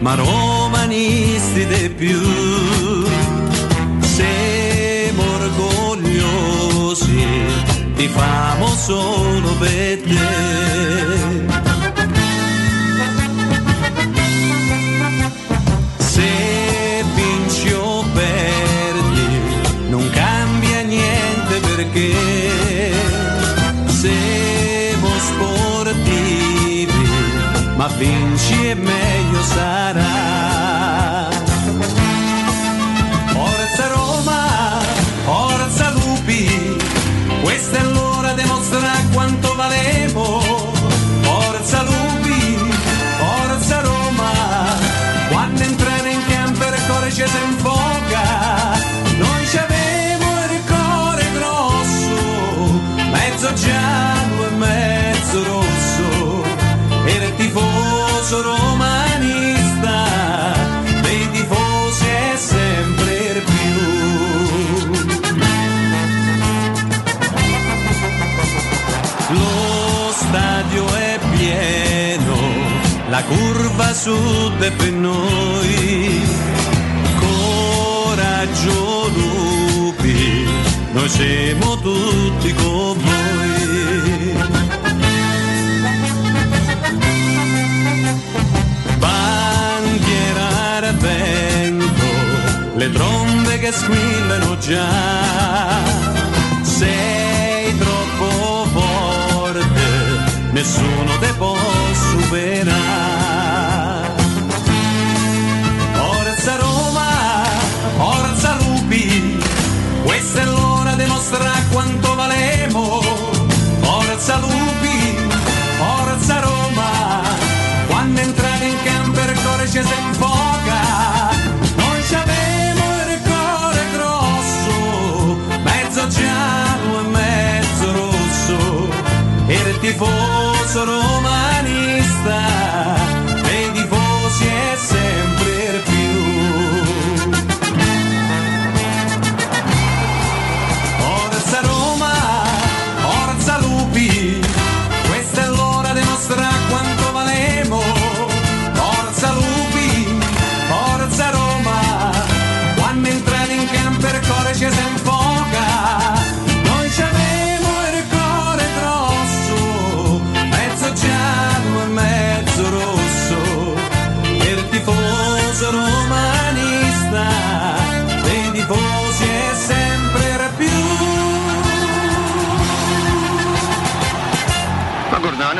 ma romanisti di più. Siamo orgogliosi, ti famo solo per te. Se vinci o perdi, non cambia niente perché siamo sportivi, ma vinci e meglio sarà. Forza Roma, forza Lupi, questa è l'ora di mostrare quanto valemo. Forza Lupi, forza Roma, quando entrare in campo il cuore ci si infoca. Noi ci avevo il cuore grosso, mezzo giallo e mezzo rosso, era il tifoso romanista, la curva sud è per noi. Coraggio lupi, noi siamo tutti con voi. Bandiera al vento, le trombe che squillano già. Sei troppo forte, nessuno te può superare. Forza Roma, forza Lupi, questa è l'ora di mostrare quanto valemo. Forza Lupi, forza Roma, quando entrate in campo il cuore ci si infoca. Noi ci abbiamo il cuore grosso, mezzo giallo e mezzo rosso, il tifoso romanista,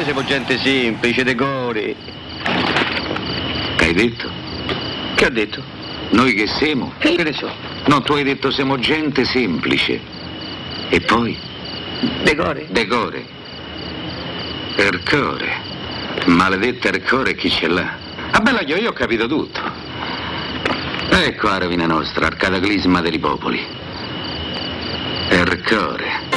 siamo gente semplice, decori. Che hai detto? Che ho detto? Noi che siamo? Che ne so? No, tu hai detto siamo gente semplice. E poi? Decore. Decore. Ercore. Maledetta Ercore chi ce l'ha? Ah bella io, io ho capito tutto. Ecco la rovina nostra, al cataclisma dei popoli. Ercore.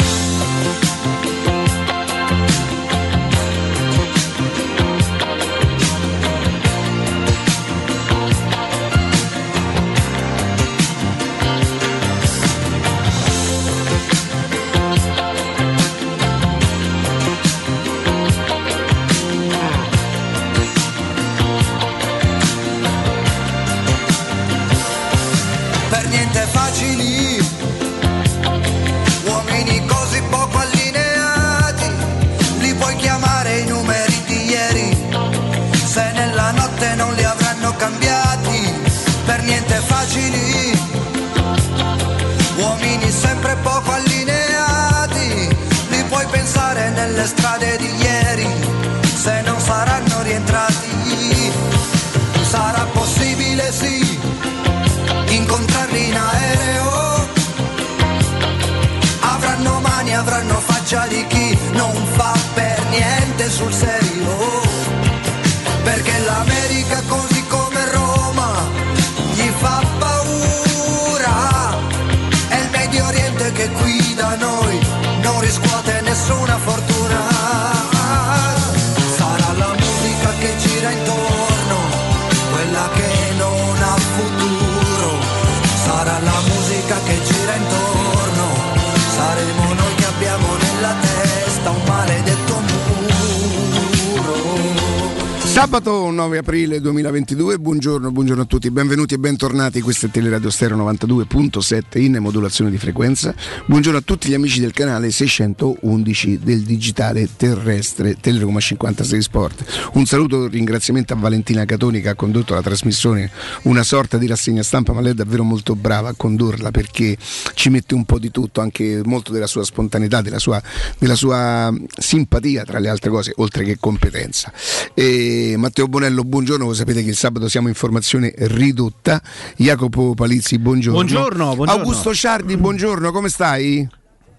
Sabato 9 aprile 2022, buongiorno, buongiorno a tutti, benvenuti e bentornati, questo è Teleradio Stereo 92.7 in modulazione di frequenza. Buongiorno a tutti gli amici del canale 611 del digitale terrestre Teleroma 56 Sport. Un saluto e un ringraziamento a Valentina Catoni che ha condotto la trasmissione, una sorta di rassegna stampa, ma lei è davvero molto brava a condurla perché ci mette un po' di tutto, anche molto della sua spontaneità, della sua, della sua simpatia tra le altre cose, oltre che competenza. E Matteo Bonello, buongiorno, voi sapete che il sabato siamo in formazione ridotta. Jacopo Palizzi, buongiorno. Buongiorno, buongiorno. Augusto Ciardi, buongiorno, come stai?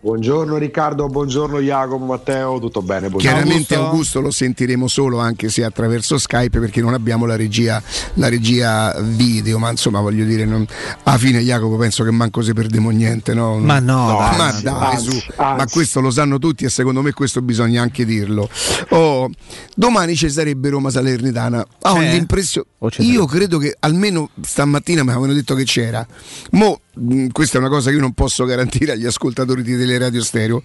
Buongiorno Riccardo, buongiorno Jacopo, Matteo, tutto bene? Buongiorno. Chiaramente Augusto. Lo sentiremo solo anche se attraverso Skype perché non abbiamo la regia, la regia video, ma insomma voglio dire, non... alla fine Jacopo penso che manco se perdiamo niente, no? Ma no, no dai, ma dai, anzi, su. Anzi. ma questo lo sanno tutti e secondo me questo bisogna anche dirlo. Oh, domani ci sarebbe Roma Salernitana, ho eh? l'impressione, io credo che almeno stamattina mi avevano detto che c'era, mo questa è una cosa che io non posso garantire agli ascoltatori di Teleradio Stereo.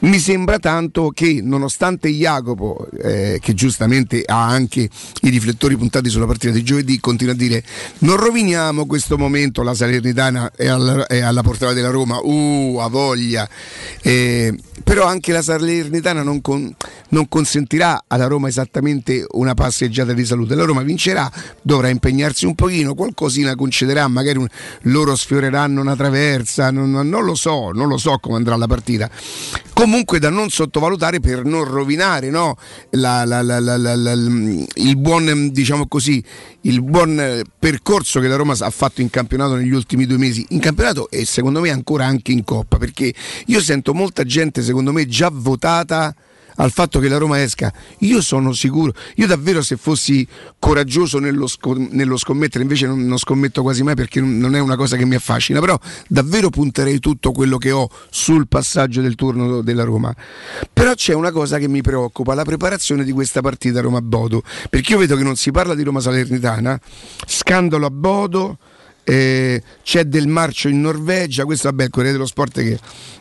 Mi sembra tanto che nonostante Jacopo, eh, che giustamente ha anche i riflettori puntati sulla partita di giovedì, continua a dire non roviniamo questo momento, la Salernitana è alla, è alla portata della Roma, uh, a voglia. Eh, però anche la Salernitana non, con, non, consentirà alla Roma esattamente una passeggiata di salute. La Roma vincerà, dovrà impegnarsi un pochino, qualcosina concederà, magari un, loro sfioreranno una traversa, non, non, lo so, non lo so come andrà la partita. Comunque da non sottovalutare per non rovinare no? la, la, la, il, buon, diciamo così, il buon percorso che la Roma ha fatto in campionato negli ultimi due mesi, in campionato e secondo me ancora anche in Coppa, perché io sento molta gente secondo me già votata al fatto che la Roma esca. Io sono sicuro, io davvero se fossi coraggioso nello, scom- nello scommettere, invece non, non, scommetto quasi mai perché non è una cosa che mi affascina, però davvero punterei tutto quello che ho sul passaggio del turno della Roma. Però c'è una cosa che mi preoccupa, la preparazione di questa partita Roma-Bodo, perché io vedo che non si parla di Roma Salernitana, scandalo a Bodo eh, c'è del marcio in Norvegia, questo vabbè il Corriere dello Sport che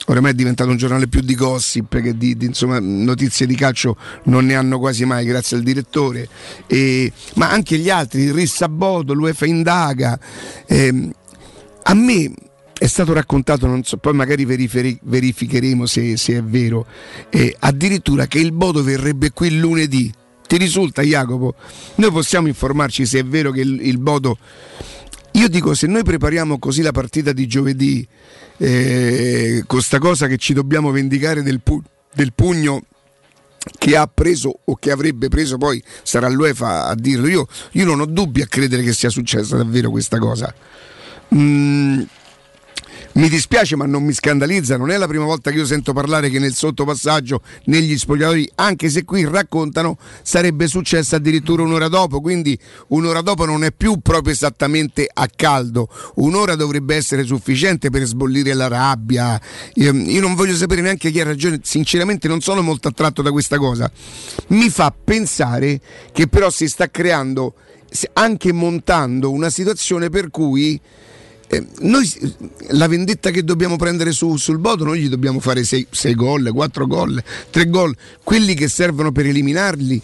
ormai è diventato un giornale più di gossip, che di, di insomma, notizie di calcio non ne hanno quasi mai grazie al direttore, eh, ma anche gli altri, Rissaboto, l'UEFA indaga. Eh, a me è stato raccontato, non so, poi magari verificheremo se, se è vero, addirittura che il Bodo verrebbe qui lunedì. Ti risulta Jacopo? Noi possiamo informarci se è vero che il, il Bodo io dico, se noi prepariamo così la partita di giovedì, eh, con sta cosa che ci dobbiamo vendicare del, pu- del pugno che ha preso o che avrebbe preso, poi sarà l'UEFA a dirlo. Io, io non ho dubbi a credere che sia successa davvero questa cosa. Mm, mi dispiace ma non mi scandalizza, non è la prima volta che io sento parlare che nel sottopassaggio negli spogliatori, anche se qui raccontano, sarebbe successo addirittura un'ora dopo, quindi un'ora dopo non è più proprio esattamente a caldo, un'ora dovrebbe essere sufficiente per sbollire la rabbia. Io non voglio sapere neanche chi ha ragione, sinceramente non sono molto attratto da questa cosa. Mi fa pensare che però si sta creando, anche montando una situazione per cui eh, noi la vendetta che dobbiamo prendere su, sul Bodo, noi gli dobbiamo fare 6 gol, 4 gol, 3 gol, quelli che servono per eliminarli.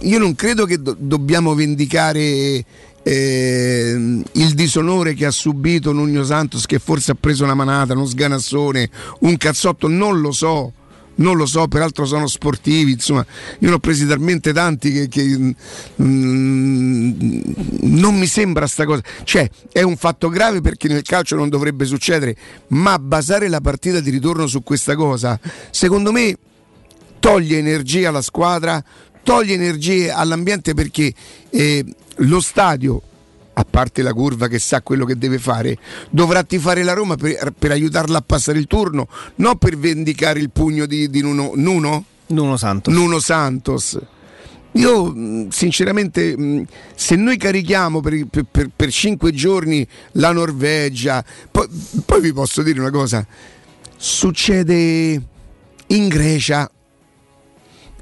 Io non credo che do- dobbiamo vendicare eh, il disonore che ha subito Nugno Santos, che forse ha preso una manata, uno sganassone, un cazzotto, non lo so non lo so, peraltro sono sportivi, insomma, io ne ho presi talmente tanti che, che mm, non mi sembra sta cosa. Cioè, è un fatto grave perché nel calcio non dovrebbe succedere, ma basare la partita di ritorno su questa cosa, secondo me toglie energia alla squadra, toglie energie all'ambiente perché eh, lo stadio a parte la curva che sa quello che deve fare, dovrà tifare la Roma per, per aiutarla a passare il turno, non per vendicare il pugno di, di Nuno, Nuno? Nuno Santos. Nuno Santos. Io sinceramente se noi carichiamo per, per, per, cinque giorni la Norvegia, poi, poi vi posso dire una cosa, succede in Grecia,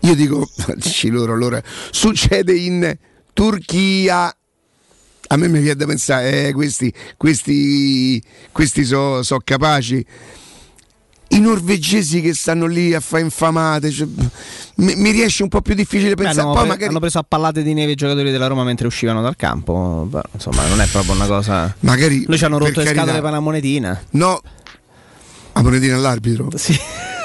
io dico, dici loro allora, succede in Turchia, a me mi viene da pensare, eh, questi, questi, questi sono so capaci. i norvegesi che stanno lì a fare infamate. Cioè, mi, mi, riesce un po' più difficile pensare. Hanno, Poi pre- magari... hanno preso a pallate di neve i giocatori della Roma mentre uscivano dal campo. Beh, insomma, non è proprio una cosa. Magari Lui ci hanno rotto le scatole per la monetina. No, a monetina all'arbitro. Sì.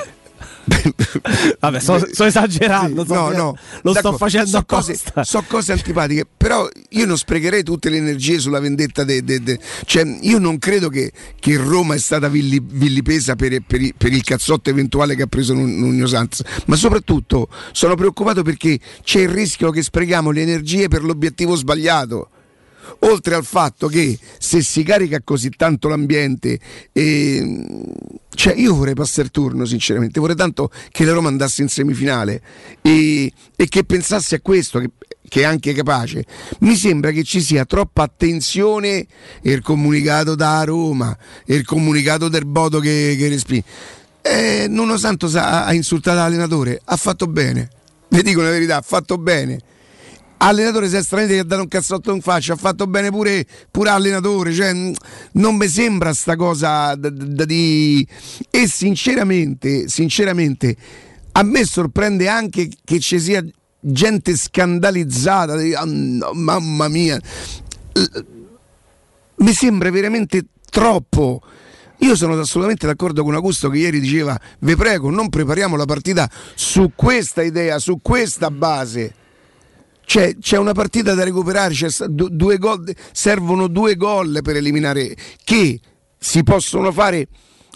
Vabbè, sto, sto esagerando. Sì, no, no, lo sto facendo so cose, so cose antipatiche, però io non sprecherei tutte le energie sulla vendetta. De, de, de. Cioè, io non credo che, che Roma è stata villi, villipesa per, per, per, il cazzotto eventuale che ha preso Nuno Santos, ma soprattutto sono preoccupato perché c'è il rischio che sprechiamo le energie per l'obiettivo sbagliato oltre al fatto che se si carica così tanto l'ambiente, eh, cioè io vorrei passare il turno sinceramente, vorrei tanto che la Roma andasse in semifinale e, e che pensasse a questo, che, che, è anche capace. Mi sembra che ci sia troppa attenzione il comunicato da Roma, il comunicato del Bodo che, che respinge. Eh, Nuno Santos ha, ha insultato l'allenatore, ha fatto bene, vi dico la verità, ha fatto bene allenatore si è stranamente che ha dato un cazzotto in faccia, ha fatto bene pure, pure allenatore, cioè, non mi sembra sta cosa da, da, di... E sinceramente, sinceramente, a me sorprende anche che ci sia gente scandalizzata, oh, no, mamma mia, mi sembra veramente troppo. Io sono assolutamente d'accordo con Augusto che ieri diceva, vi prego, non prepariamo la partita su questa idea, su questa base c'è, c'è, una partita da recuperare, due gol, servono due gol per eliminare che si possono fare.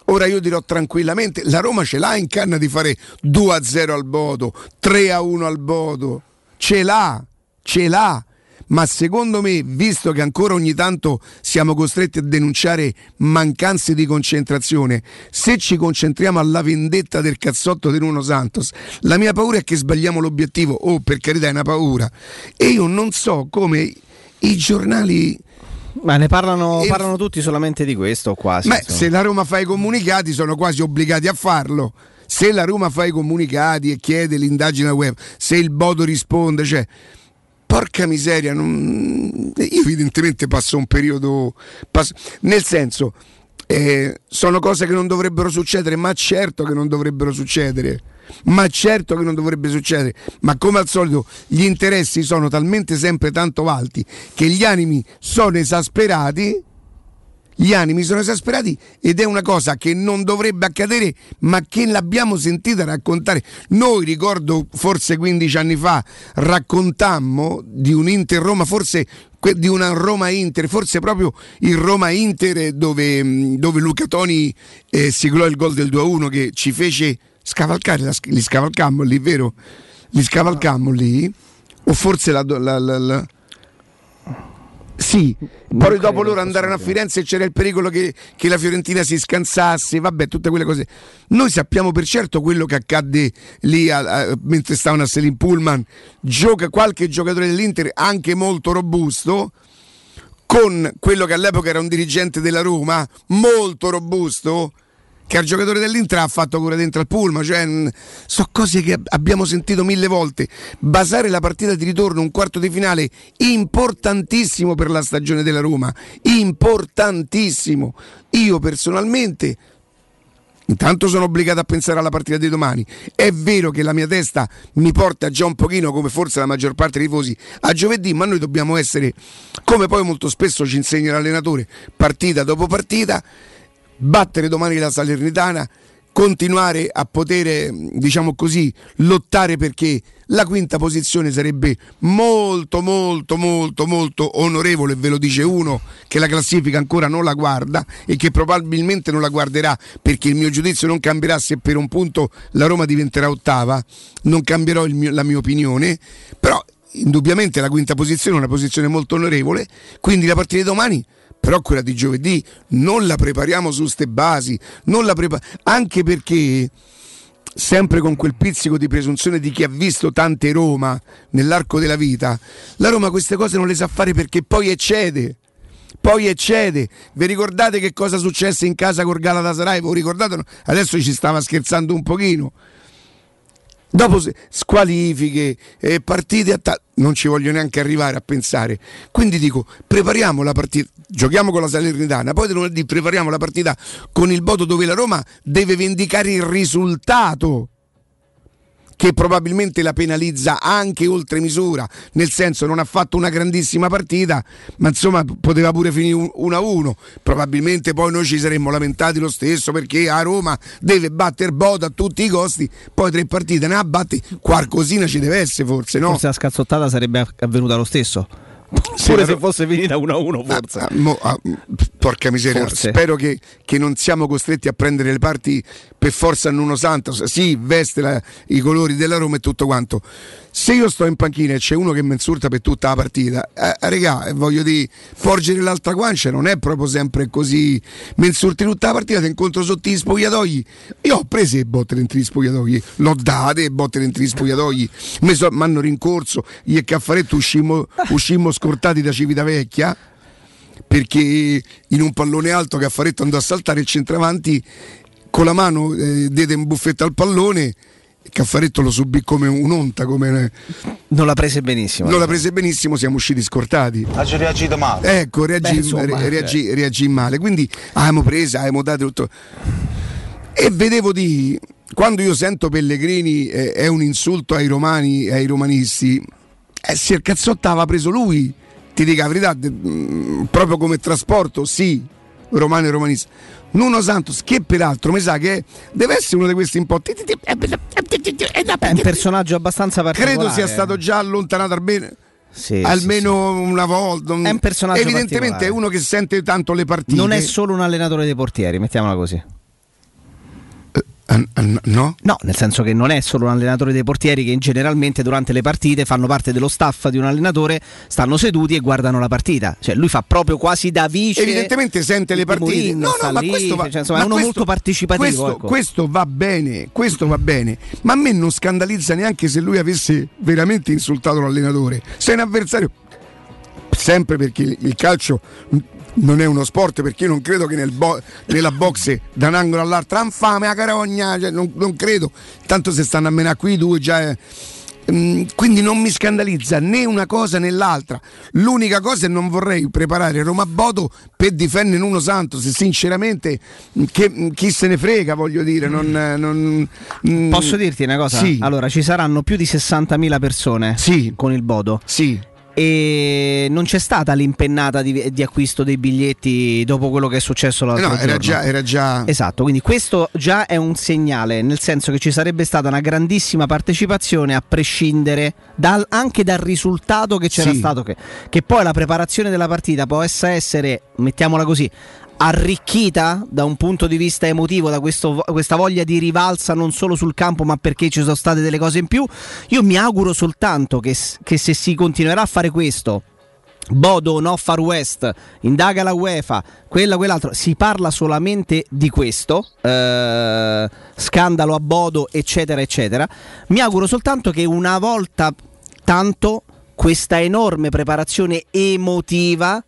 Ora io dirò tranquillamente, la Roma ce l'ha in canna di fare 2-0 al Bodo, 3-1 al Bodo, ce l'ha, ce l'ha ma secondo me, visto che ancora ogni tanto siamo costretti a denunciare mancanze di concentrazione, se ci concentriamo alla vendetta del cazzotto di Nuno Santos, la mia paura è che sbagliamo l'obiettivo, oh per carità è una paura, e io non so come i giornali... Ma ne parlano, e... parlano tutti solamente di questo quasi. Beh, se la Roma fa i comunicati sono quasi obbligati a farlo se la Roma fa i comunicati e chiede l'indagine web, se il Bodo risponde, cioè porca miseria, non... io evidentemente passo un periodo, passo... nel senso, eh, sono cose che non dovrebbero succedere, ma certo che non dovrebbero succedere, ma certo che non dovrebbe succedere, ma come al solito gli interessi sono talmente sempre tanto alti che gli animi sono esasperati gli animi sono esasperati ed è una cosa che non dovrebbe accadere, ma che l'abbiamo sentita raccontare. Noi ricordo forse 15 anni fa raccontammo di un Inter Roma, forse di una Roma Inter, forse proprio il Roma Inter dove, dove Luca Toni eh, siglò il gol del 2-1 che ci fece scavalcare, li scavalcammo lì, vero? Li scavalcammo lì, o forse la, la, la, la sì, poi dopo loro andarono a Firenze e c'era il pericolo che, che, la Fiorentina si scansasse, vabbè, tutte quelle cose. Noi sappiamo per certo quello che accadde lì a, a, mentre stavano a Selin Pullman. Gioca qualche giocatore dell'Inter, anche molto robusto, con quello che all'epoca era un dirigente della Roma, molto robusto, che al giocatore dell'Inter ha fatto cura dentro al pullman, cioè, so cose che abbiamo sentito mille volte. Basare la partita di ritorno, un quarto di finale, importantissimo per la stagione della Roma, importantissimo. Io personalmente Intanto sono obbligato a pensare alla partita di domani. È vero che la mia testa mi porta già un pochino, come forse la maggior parte dei tifosi, a giovedì, ma noi dobbiamo essere, come poi molto spesso ci insegna l'allenatore, partita dopo partita, battere domani la Salernitana, continuare a poter, diciamo così, lottare perché la quinta posizione sarebbe molto molto molto molto onorevole, ve lo dice uno che la classifica ancora non la guarda e che probabilmente non la guarderà perché il mio giudizio non cambierà se per un punto la Roma diventerà ottava, non cambierò mio, la mia opinione, però indubbiamente la quinta posizione è una posizione molto onorevole, quindi la partita di domani però quella di giovedì non la prepariamo su ste basi, prepa- anche perché sempre con quel pizzico di presunzione di chi ha visto tante Roma nell'arco della vita, la Roma queste cose non le sa fare perché poi eccede. Poi eccede. Vi ricordate che cosa successe in casa con Galatasaray? Voi ricordate? Adesso ci stava scherzando un pochino. Dopo squalifiche, eh, partite a ta- non ci voglio neanche arrivare a pensare. Quindi dico, prepariamo la partita, giochiamo con la Salernitana, poi lunedì prepariamo la partita con il Bodo dove la Roma deve vendicare il risultato che probabilmente la penalizza anche oltre misura, nel senso non ha fatto una grandissima partita, ma insomma poteva pure finire 1-1, probabilmente poi noi ci saremmo lamentati lo stesso perché a Roma deve battere Boda a tutti i costi, poi tre partite ne ha batti, qualcosina ci deve essere forse, no? Forse la scazzottata sarebbe avvenuta lo stesso. Pure se fosse finita 1-1 forse. Ah, mo, ah, porca miseria, forse. spero che, che, non siamo costretti a prendere le parti per forza Nuno Santos. Sì, veste la, i colori della Roma e tutto quanto. Se io sto in panchina e c'è uno che mi insulta per tutta la partita, eh, regà, voglio dire, porgere l'altra guancia non è proprio sempre così. Mi insulti tutta la partita, ti incontro sotto gli spogliatoi. Io ho preso le botte dentro gli spogliatoi, l'ho date le botte dentro gli spogliatoi, mi so, hanno rincorso, io e Caffaretto uscimmo, uscimmo scortati da Civitavecchia perché in un pallone alto Caffaretto andò a saltare il centravanti con la mano eh, diede un buffetto al pallone Caffaretto lo subì come un'onta. Come... Non l'ha prese benissimo. Non l'ha prese benissimo, siamo usciti scortati. Ha reagito male. Ecco, reagì, Beh, insomma, reagì, eh. reagì male. Quindi abbiamo preso, abbiamo dato tutto. E vedevo di. Quando io sento Pellegrini eh, è un insulto ai romani e ai romanisti, eh, si aveva preso lui. Ti dico la verità, mm, proprio come trasporto, sì, romano e romanista Nuno Santos, che peraltro mi sa che deve essere uno di questi un po'. È un personaggio abbastanza particolare. Credo sia stato già allontanato almeno. Sì, almeno sì, sì. una volta. È un personaggio Evidentemente è uno che sente tanto le partite. Non è solo un allenatore dei portieri, mettiamola così. No? No, nel senso che non è solo un allenatore dei portieri che generalmente durante le partite fanno parte dello staff di un allenatore, stanno seduti e guardano la partita. Cioè lui fa proprio quasi da vice. Evidentemente sente le partite. Mourinho, no, no, ma lì, questo va, cioè, insomma, ma è uno questo, molto partecipativo. Questo, ecco. questo, va bene, questo va bene, ma a me non scandalizza neanche se lui avesse veramente insultato l'allenatore. Se è un avversario sempre perché il calcio non è uno sport perché io non credo che nel bo- nella boxe da un angolo all'altro infame a carogna, cioè, non, non, credo, tanto se stanno a menare qui due già... È... Mm, quindi non mi scandalizza né una cosa né l'altra. L'unica cosa è non vorrei preparare Roma Bodo per difendere uno santo. Se sinceramente che, chi se ne frega, voglio dire. Non, non, mm. Posso dirti una cosa? Sì. Allora, ci saranno più di 60.000 persone sì. con il Bodo. Sì e non c'è stata l'impennata di, di, acquisto dei biglietti dopo quello che è successo l'altro no, era già, era già, Esatto, quindi questo già è un segnale, nel senso che ci sarebbe stata una grandissima partecipazione a prescindere dal, anche dal risultato che c'era sì. stato, che, che poi la preparazione della partita possa essere, mettiamola così, arricchita da un punto di vista emotivo da questo, questa voglia di rivalsa non solo sul campo ma perché ci sono state delle cose in più io mi auguro soltanto che, che se si continuerà a fare questo Bodo no Far West, indaga la UEFA, quella, quell'altro, si parla solamente di questo, eh, scandalo a Bodo, eccetera, eccetera. Mi auguro soltanto che una volta tanto questa enorme preparazione emotiva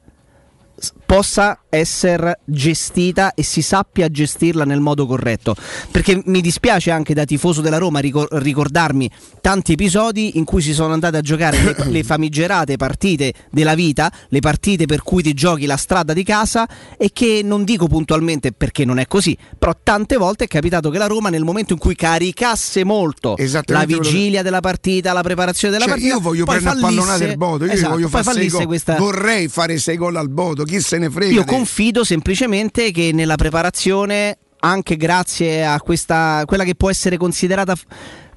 possa essere gestita e si sappia gestirla nel modo corretto. Perché mi dispiace anche da tifoso della Roma ricordarmi tanti episodi in cui si sono andate a giocare le, le, famigerate partite della vita, le partite per cui ti giochi la strada di casa e che non dico puntualmente perché non è così, però tante volte è capitato che la Roma nel momento in cui caricasse molto la vigilia della partita, la preparazione della cioè, partita, io voglio prendere fallisse, a pallonare il Bodo, io esatto, voglio fare sei gol. Questa... Vorrei fare 6 gol al Bodo, chi se ne frega. Io confido semplicemente che nella preparazione anche grazie a questa quella che può essere considerata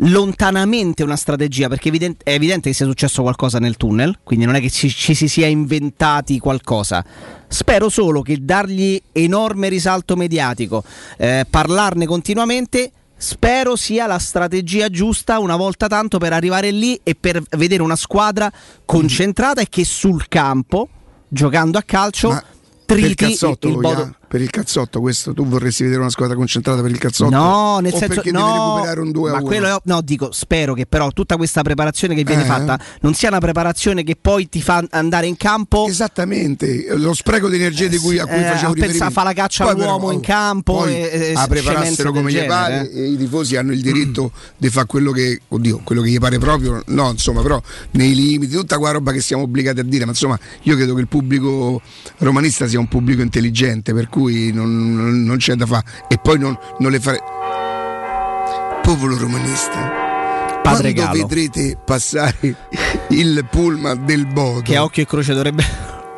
lontanamente una strategia perché è evidente, è evidente che sia successo qualcosa nel tunnel quindi non è che ci, ci, si sia inventati qualcosa spero solo che dargli enorme risalto mediatico eh, parlarne continuamente spero sia la strategia giusta una volta tanto per arrivare lì e per vedere una squadra concentrata e che sul campo giocando a calcio Ma triti il, il, bodo, per il cazzotto questo? Tu vorresti vedere una squadra concentrata per il cazzotto? No, nel senso perché no, recuperare un 2 ma 1. quello no, dico, spero che però tutta questa preparazione che viene Eh. fatta non sia una preparazione che poi ti fa andare in campo Esattamente, lo spreco di energia di cui, a cui Eh, facevo a riferimento. fa la caccia Poi all'uomo però, in campo poi e- a preparassero scemenze come gli pare eh. i tifosi hanno il diritto di fare quello che, oddio, quello che gli pare proprio, no, insomma, però nei limiti, tutta quella roba che siamo obbligati a dire, ma insomma, io credo che il pubblico romanista sia un pubblico intelligente, per cui non, non- non c'è da fare e poi non, non le fare Popolo romanista. Padre Quando Galo. vedrete passare il pullman del Bodo che a occhio e croce dovrebbe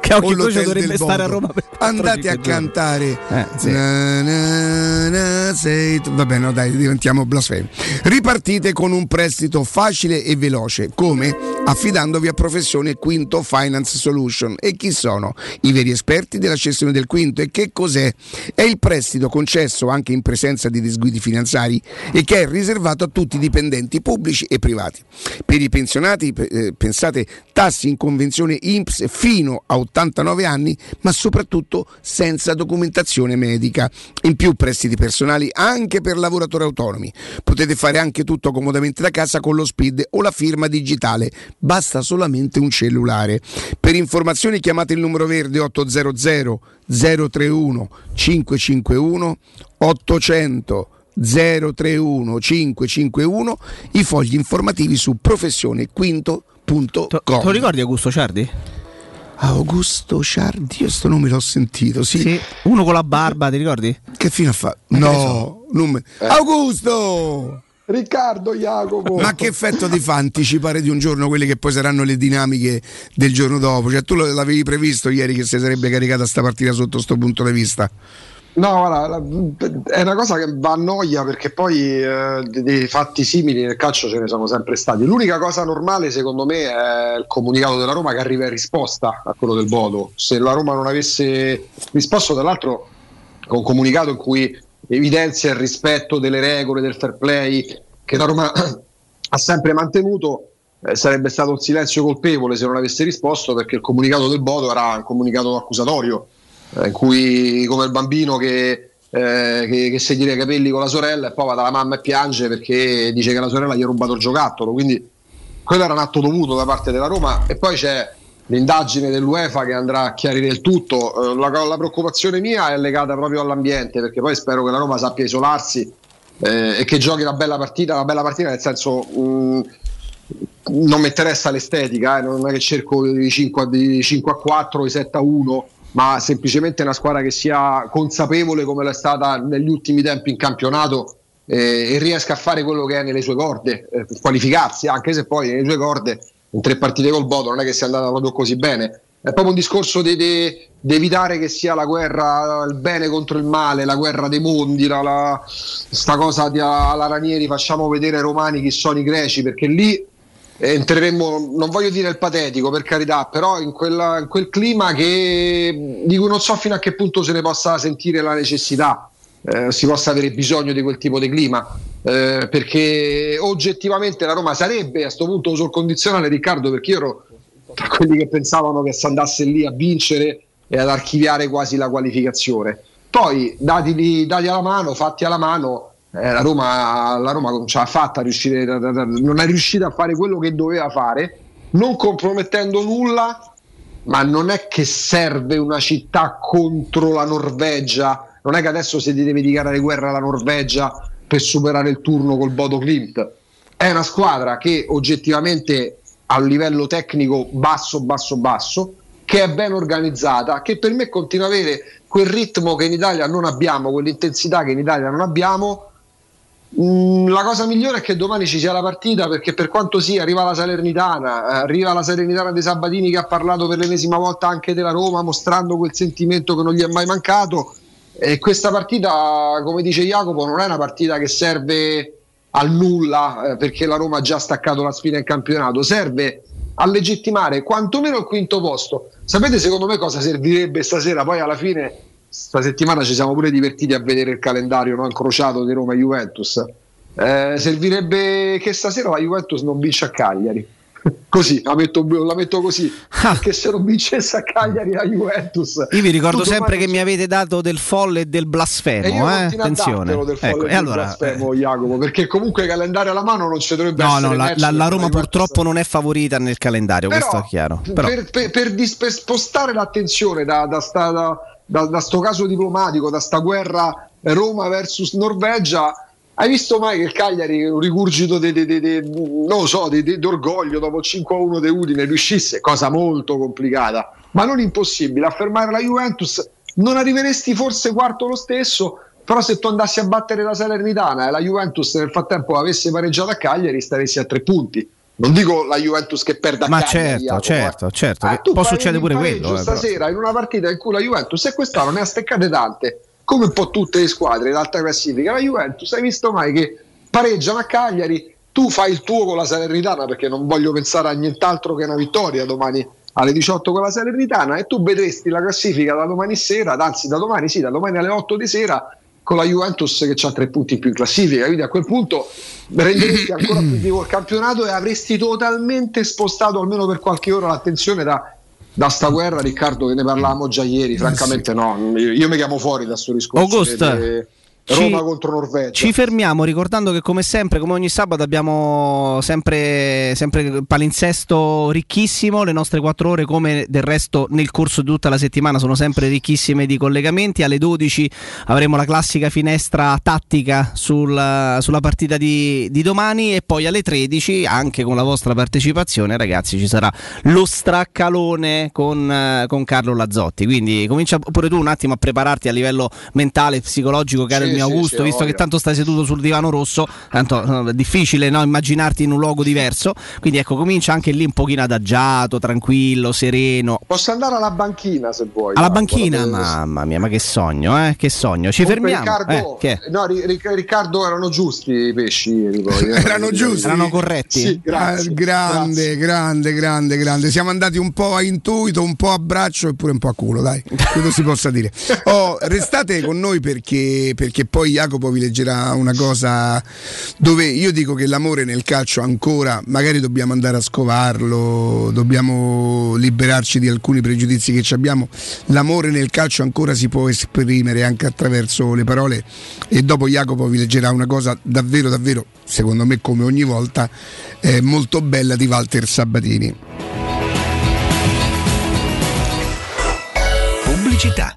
che a occhio croce dovrebbe stare a. Roma per andate a cantare. Eh, sì. Na, na, na, sei vabbè no dai diventiamo blasfemi. Ripartite con un prestito facile e veloce. Come? Affidandovi a professione Quinto Finance Solution. E chi sono? I veri esperti della cessione del quinto. E che cos'è? È il prestito concesso anche in presenza di disguidi finanziari e che è riservato a tutti i dipendenti pubblici e privati. Per i pensionati eh, pensate tassi in convenzione INPS fino a 89 anni, ma soprattutto senza documentazione medica. In più prestiti personali anche per lavoratori autonomi. Potete fare anche tutto comodamente da casa con lo SPID o la firma digitale. Basta solamente un cellulare. Per informazioni chiamate il numero verde 800 031 551 800 031 551 i fogli informativi su professionequinto.com Te te lo ricordi Augusto Ciardi? Augusto Ciardi, io sto nome l'ho sentito, sì. Uno con la barba, ti ricordi? Che fine ha fatto? No, non me- Augusto! Riccardo Jacopo. Ma che effetto ti fa anticipare di un giorno quelle che poi saranno le dinamiche del giorno dopo? Cioè tu l'avevi previsto ieri che si sarebbe caricata sta partita sotto sto punto di vista? No, guarda, è una cosa che va a noia perché poi eh, dei- fatti simili nel calcio ce ne sono sempre stati. L'unica cosa normale, secondo me, è il comunicato della Roma che arriva in risposta a quello del Bodo. Se la Roma non avesse risposto, tra l'altro, con un comunicato in cui evidenzia il rispetto delle regole del fair play che la Roma ha sempre mantenuto. eh, sarebbe stato un silenzio colpevole se non avesse risposto perché il comunicato del Bodo era un comunicato accusatorio in cui come il bambino che, eh, che, che si tira i capelli con la sorella e poi va dalla mamma e piange perché dice che la sorella gli ha rubato il giocattolo. Quindi quello era un atto dovuto da parte della Roma. E poi c'è l'indagine dell'UEFA che andrà a chiarire il tutto. Eh, la, la preoccupazione mia è legata proprio all'ambiente perché poi spero che la Roma sappia isolarsi eh, e che giochi una bella partita una bella partita nel senso mh, non mi interessa l'estetica, eh, non è che cerco i 5 a, di 5 a 4, i 7 a 1, ma semplicemente una squadra che sia consapevole come l'è stata negli ultimi tempi in campionato eh, e riesca a fare quello che è nelle sue corde, eh, qualificarsi, anche se poi nelle sue corde in tre partite col Bodo non è che sia andata proprio così bene. È proprio un discorso di, di- di evitare che sia la guerra, il bene contro il male, la guerra dei mondi, la, la- sta cosa di alla Ranieri, facciamo vedere ai romani chi sono i greci, perché lì eh, entreremmo, non voglio dire il patetico per carità, però in, quella- in quel clima che, di cui non so fino a che punto se ne possa sentire la necessità, eh, si possa avere bisogno di quel tipo di clima, eh, perché oggettivamente la Roma sarebbe a questo punto il condizionale Riccardo, perché io ero tra quelli che pensavano che si andasse lì a vincere e ad archiviare quasi la qualificazione. Poi, dati, dati alla mano, fatti alla mano, eh, la, Roma, la Roma non fatta riuscire, non è riuscita a fare quello che doveva fare, non compromettendo nulla, ma non è che serve una città contro la Norvegia, non è che adesso si deve dichiarare guerra alla Norvegia per superare il turno col Bodo Klimt. È una squadra che oggettivamente a un livello tecnico basso, basso, basso, che è ben organizzata, che per me continua a avere quel ritmo che in Italia non abbiamo, quell'intensità che in Italia non abbiamo. Mm, la cosa migliore è che domani ci sia la partita perché per quanto sia arriva la Salernitana, arriva la Salernitana dei Sabatini che ha parlato per l'ennesima volta anche della Roma mostrando quel sentimento che non gli è mai mancato e questa partita come dice Jacopo non è una partita che serve al nulla eh, perché la Roma ha già staccato la spina in campionato, serve a legittimare quantomeno il quinto posto. Sapete secondo me cosa servirebbe stasera? Poi alla fine, sta settimana ci siamo pure divertiti a vedere il calendario no? incrociato di Roma e Juventus. Eh, servirebbe che stasera la Juventus non vince a Cagliari. così, la metto, la metto così, ah. perché se non vincesse a Cagliari la Juventus... Io vi ricordo sempre che mi avete dato del folle e del blasfemo, eh? attenzione. Del folle ecco, e allora, blasfemo, eh. Jacopo, perché comunque calendario alla mano non ci dovrebbe no, essere... No, la, la, la Roma purtroppo non è favorita nel calendario, Però, questo è chiaro. Però... Per, per, per, per, spostare l'attenzione da, da, sta, da, da, da sto caso diplomatico, da sta guerra Roma versus Norvegia hai visto mai che il Cagliari, un rigurgito di, di, di, so, d'orgoglio dopo 5-1 de Udine riuscisse? Cosa molto complicata, ma non impossibile. Affermare la Juventus non arriveresti forse quarto lo stesso, però se tu andassi a battere la Salernitana e la Juventus nel frattempo avesse pareggiato a Cagliari, staresti a tre punti. Non dico la Juventus che perde a Ma certo, certo, certo. Eh, può succedere pure quello. Eh, stasera in una partita in cui la Juventus e quest'anno ne ha steccate tante come un po' tutte le squadre in alta classifica. La Juventus, hai visto mai che pareggiano a Cagliari? Tu fai il tuo con la Salernitana perché non voglio pensare a nient'altro che una vittoria domani alle 18 con la Salernitana e tu vedresti la classifica da domani sera, anzi da domani sì, da domani alle 8 di sera con la Juventus che ha tre punti in più in classifica, quindi a quel punto renderesti ancora più vivo il campionato e avresti totalmente spostato almeno per qualche ora l'attenzione da da sta guerra, Riccardo, che ne parlavamo già ieri, francamente eh sì. no, io, io mi chiamo fuori da questo discorso. Augusto, de, Roma ci, contro Norvegia. Ci fermiamo ricordando che come sempre, come ogni sabato abbiamo sempre, sempre palinsesto ricchissimo, le nostre quattro ore come del resto nel corso di tutta la settimana sono sempre ricchissime di collegamenti, alle 12 avremo la classica finestra tattica sul, sulla partita di, di, domani. E poi alle 13 anche con la vostra partecipazione ragazzi ci sarà lo straccalone con, con Carlo Lazzotti, quindi comincia pure tu un attimo a prepararti a livello mentale, psicologico, caro il mio sì, Augusto, sì, visto che tanto stai seduto sul divano rosso, tanto è difficile no, immaginarti in un luogo diverso. Quindi ecco, comincia anche lì un pochino adagiato, tranquillo, sereno. Posso andare alla banchina se vuoi. Alla banchina? Mamma mia, ma che sogno, eh? Che sogno. Ci Comunque fermiamo. Riccardo, eh, no, Riccardo erano giusti i pesci. Poi, eh. erano giusti. Erano corretti. Sì, grazie, ah, grande, grazie. grande, grande, grande. Siamo andati un po' a intuito, un po' a braccio e pure un po' a culo, dai. Credo si possa dire. Oh, restate con noi perché, perché che poi Jacopo vi leggerà una cosa dove io dico che l'amore nel calcio ancora, magari dobbiamo andare a scovarlo, dobbiamo liberarci di alcuni pregiudizi che abbiamo, l'amore nel calcio ancora si può esprimere anche attraverso le parole e dopo Jacopo vi leggerà una cosa davvero davvero, secondo me come ogni volta, eh, molto bella di Walter Sabatini. Pubblicità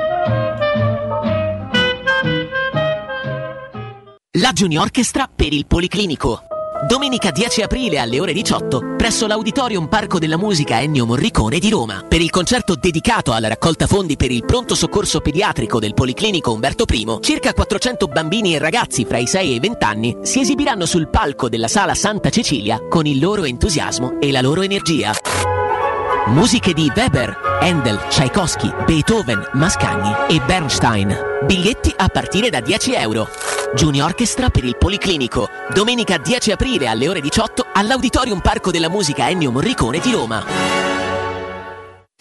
La Junior Orchestra per il Policlinico. Domenica 10 aprile alle ore 18 presso l'Auditorium Parco della Musica Ennio Morricone di Roma per il concerto dedicato alla raccolta fondi per il pronto soccorso pediatrico del Policlinico Umberto I, circa 400 bambini e ragazzi fra i 6 e i 20 anni si esibiranno sul palco della Sala Santa Cecilia con il loro entusiasmo e la loro energia. Musiche di Weber, Handel, Tchaikovsky, Beethoven, Mascagni e Bernstein. Biglietti a partire da 10 euro. Junior Orchestra per il Policlinico. Domenica 10 aprile alle ore 18 all'Auditorium Parco della Musica Ennio Morricone di Roma.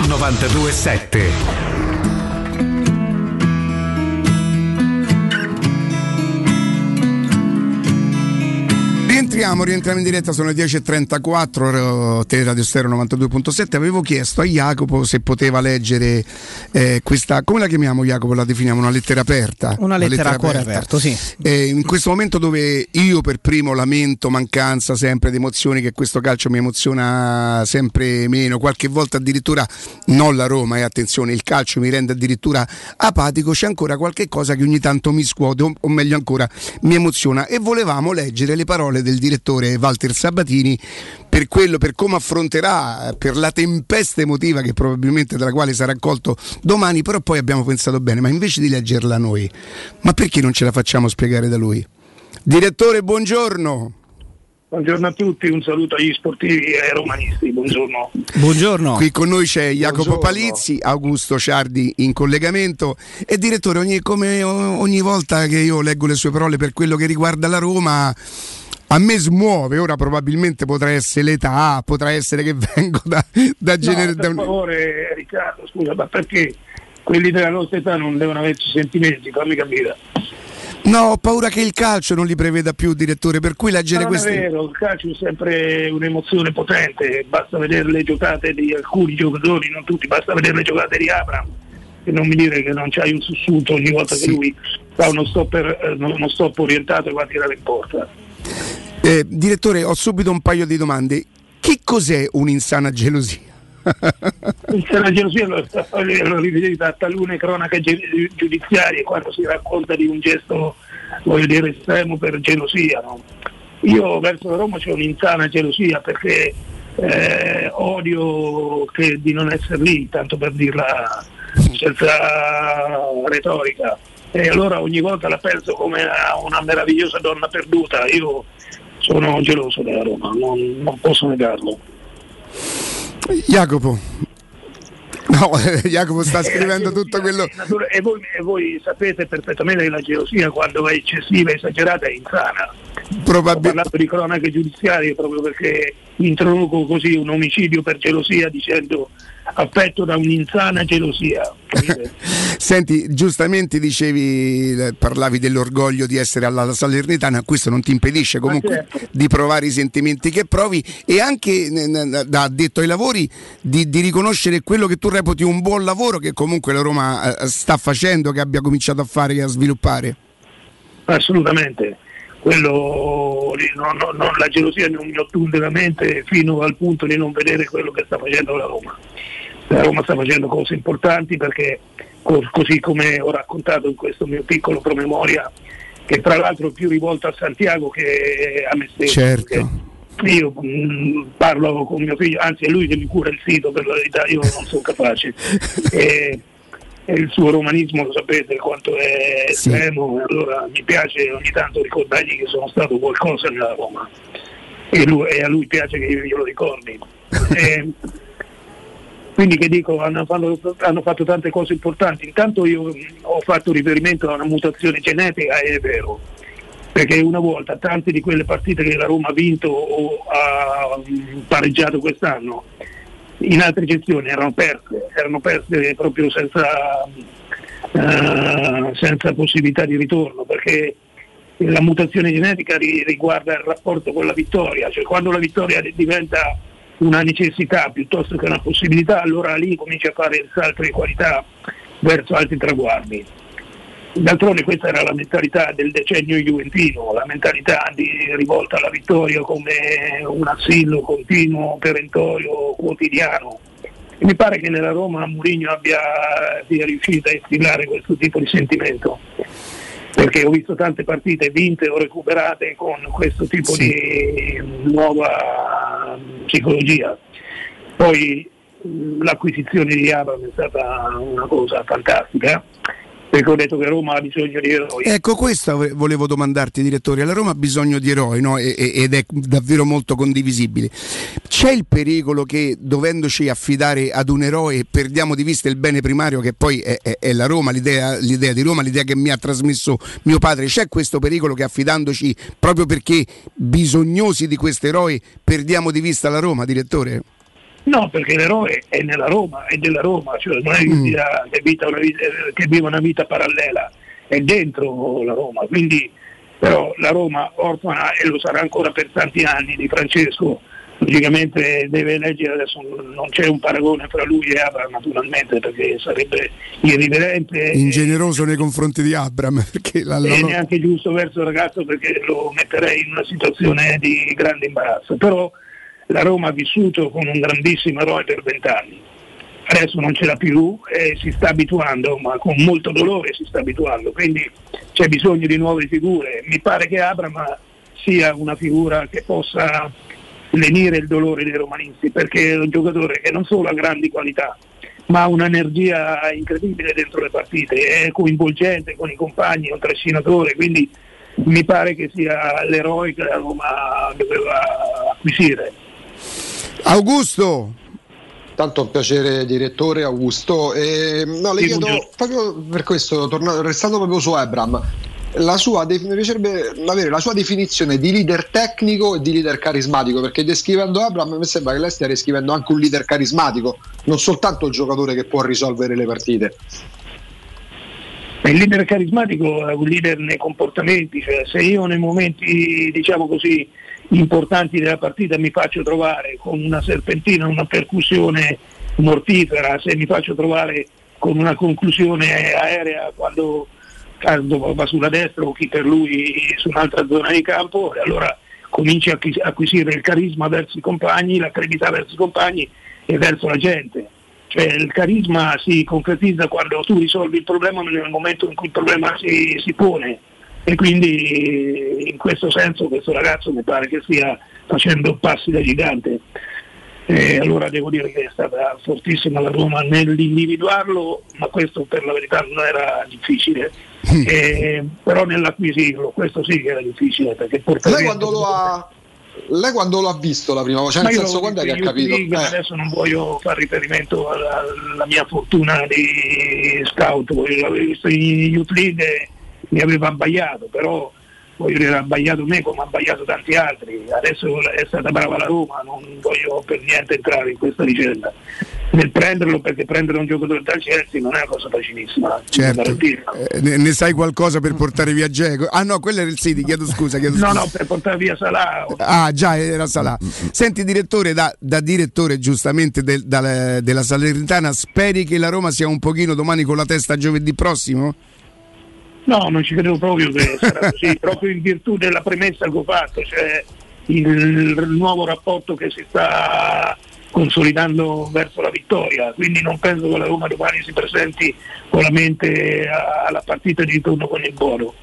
927. Rientriamo, rientriamo in diretta, sono le 10.34, Teleradio Stereo 92.7. Avevo chiesto a Jacopo se poteva leggere eh, questa, come la chiamiamo Jacopo? La definiamo una lettera aperta? Una lettera a cuore aperto, sì. Eh, in questo momento dove io per primo lamento mancanza sempre di emozioni, che questo calcio mi emoziona sempre meno, qualche volta addirittura non la Roma, e attenzione, il calcio mi rende addirittura apatico, c'è ancora qualche cosa che ogni tanto mi scuote, o, o meglio ancora mi emoziona. E volevamo leggere le parole del direttore Walter Sabatini per quello, per come affronterà, per la tempesta emotiva che probabilmente dalla quale sarà accolto domani, però poi abbiamo pensato bene, ma invece di leggerla noi, ma perché non ce la facciamo spiegare da lui? Direttore, buongiorno. Buongiorno a tutti, un saluto agli sportivi e ai romanisti, buongiorno. Buongiorno. Qui con noi c'è Jacopo Buongiorno. Palizzi, Augusto Ciardi in collegamento e direttore, ogni, come ogni volta che io leggo le sue parole per quello che riguarda la Roma, a me smuove, ora probabilmente potrà essere l'età, potrà essere che vengo da, da No, genere... per favore Riccardo, scusa, ma perché quelli della nostra età non devono averci sentimenti, fammi capire. No, ho paura che il calcio non li preveda più, direttore, per cui leggere non è queste... vero, il calcio è sempre un'emozione potente, basta vedere le giocate di alcuni giocatori, non tutti, basta vedere le giocate di Abram e non mi dire che non c'hai un sussulto ogni volta che lui fa uno stop, eh, uno stop orientato e va a tirare in porta. Eh, direttore, ho subito un paio di domande. Che cos'è un'insana gelosia? La gelosia lo, lo rivedete a talune cronache gi- giudiziarie quando si racconta di un gesto voglio dire estremo per gelosia. No? io verso Roma c'è un'insana gelosia perché eh, odio di non essere lì, tanto per dirla senza retorica. E allora ogni volta la penso come una meravigliosa donna perduta. Io sono geloso della Roma, non, non posso negarlo. Jacopo. No, Jacopo sta scrivendo tutto quello. E voi, e voi sapete perfettamente che la gelosia quando è eccessiva, esagerata, è insana. Probabilmente. Ho parlato di cronache giudiziarie proprio perché introduco così un omicidio per gelosia dicendo affetto da un'insana gelosia. Senti, giustamente dicevi, eh, parlavi dell'orgoglio di essere alla Salernitana, questo non ti impedisce comunque certo. di provare i sentimenti che provi e anche da addetto ai lavori di, di, riconoscere quello che tu reputi un buon lavoro che comunque la Roma eh, sta facendo, che abbia cominciato a fare e a sviluppare. Assolutamente. Quello, no, no, no, la gelosia non mi ottunde la mente fino al punto di non vedere quello che sta facendo la Roma la Roma sta facendo cose importanti perché così come ho raccontato in questo mio piccolo promemoria, che tra l'altro è più rivolto a Santiago che a me stesso. Certo. Io mh, mm, parlo con mio figlio, anzi è lui che mi cura il sito, per la verità io non sono capace. e, e il suo romanismo lo sapete quanto è estremo, sì. allora mi piace ogni tanto ricordargli che sono stato qualcosa nella Roma e, lui, e a lui piace che io glielo ricordi. e, quindi che dico, hanno, hanno, fatto tante cose importanti. Intanto io ho fatto riferimento a una mutazione genetica, è vero, perché una volta tante di quelle partite che la Roma ha vinto o ha pareggiato quest'anno, in altre gestioni erano perse, erano perse proprio senza, uh, senza possibilità di ritorno, perché la mutazione genetica riguarda il rapporto con la vittoria, cioè quando la vittoria diventa una necessità piuttosto che una possibilità, allora lì comincia a fare il salto di qualità verso altri traguardi. D'altronde questa era la mentalità del decennio juventino, la mentalità di rivolta alla vittoria come un assillo continuo, perentorio, quotidiano. E mi pare che nella Roma Mourinho abbia, sia riuscito a instillare questo tipo di sentimento perché ho visto tante partite vinte o recuperate con questo tipo sì. di nuova psicologia. Poi l'acquisizione di Abram è stata una cosa fantastica perché ho detto che Roma ha bisogno di eroi. Ecco, questo volevo domandarti, direttore. La Roma ha bisogno di eroi no? ed è davvero molto condivisibile. C'è il pericolo che dovendoci affidare ad un eroe perdiamo di vista il bene primario che poi è, è, è la Roma, l'idea, l'idea, di Roma, l'idea che mi ha trasmesso mio padre? C'è questo pericolo che affidandoci proprio perché bisognosi di questo eroe perdiamo di vista la Roma, direttore? No, perché l'eroe è nella Roma, è della Roma, cioè non è che, mm. vita, che, vita vita, che vive una vita parallela, è dentro la Roma, quindi però la Roma orfana e lo sarà ancora per tanti anni di Francesco, logicamente deve eleggere adesso non c'è un paragone fra lui e Abram naturalmente perché sarebbe irriverente ingeneroso nei confronti di Abram perché la, la, e neanche giusto verso il ragazzo perché lo metterei in una situazione di grande imbarazzo però la Roma ha vissuto con un grandissimo eroe per vent'anni, adesso non ce l'ha più e si sta abituando, ma con molto dolore si sta abituando, quindi c'è bisogno di nuove figure. Mi pare che Abram sia una figura che possa lenire il dolore dei romanisti, perché è un giocatore che non solo ha grandi qualità, ma ha un'energia incredibile dentro le partite, è coinvolgente con i compagni, è un trascinatore, quindi mi pare che sia l'eroe che la Roma doveva acquisire. Augusto. Tanto un piacere direttore Augusto. E, no, le chiedo proprio per questo, tornando, restando proprio su Ebram, la sua, mi piacerebbe avere la sua definizione di leader tecnico e di leader carismatico, perché descrivendo Abram mi sembra che lei stia descrivendo anche un leader carismatico, non soltanto il giocatore che può risolvere le partite. Il leader carismatico è un leader nei comportamenti, cioè se io nei momenti diciamo così importanti della partita mi faccio trovare con una serpentina, una percussione mortifera, se mi faccio trovare con una conclusione aerea quando Caldo va sulla destra o chi per lui su un'altra zona di campo, allora cominci a acquisire il carisma verso i compagni, la credibilità verso i compagni e verso la gente. Cioè il carisma si concretizza quando tu risolvi il problema nel momento in cui il problema si, si pone e quindi in questo senso questo ragazzo mi pare che stia facendo passi da gigante. Eh, allora devo dire che è stata fortissima la Roma nell'individuarlo, ma questo per la verità non era difficile. Eh, però nell'acquisirlo, questo sì che era difficile perché Lei quando lo ha, lei quando lo ha visto la prima volta, cioè nel senso quando è che ha capito? Eh. Adesso non voglio fare riferimento alla, alla mia fortuna di scout, voglio- l'avevo visto in Youth League e mi aveva abbaiato, però voglio dire, ha abbaiato me come ha abbaiato tanti altri. Adesso è stata brava la Roma, non voglio per niente entrare in questa vicenda. Nel prenderlo, perché prendere un giocatore dal Chelsea non è una cosa facilissima. Certo. garantirlo. Eh, ne, sai qualcosa per portare via Geco? Ah no, quello era il City, chiedo scusa. Chiedo No, scusa. no, per portare via Salah. Ah, già era Salà. Senti, direttore, da, da direttore giustamente del- dal- della Salernitana, speri che la Roma sia un pochino domani con la testa giovedì prossimo? No, non ci credo proprio che sarà così, proprio in virtù della premessa che ho fatto, cioè il, nuovo rapporto che si sta consolidando verso la vittoria, quindi non penso che la Roma domani si presenti con la mente a- alla partita di ritorno con il Boro.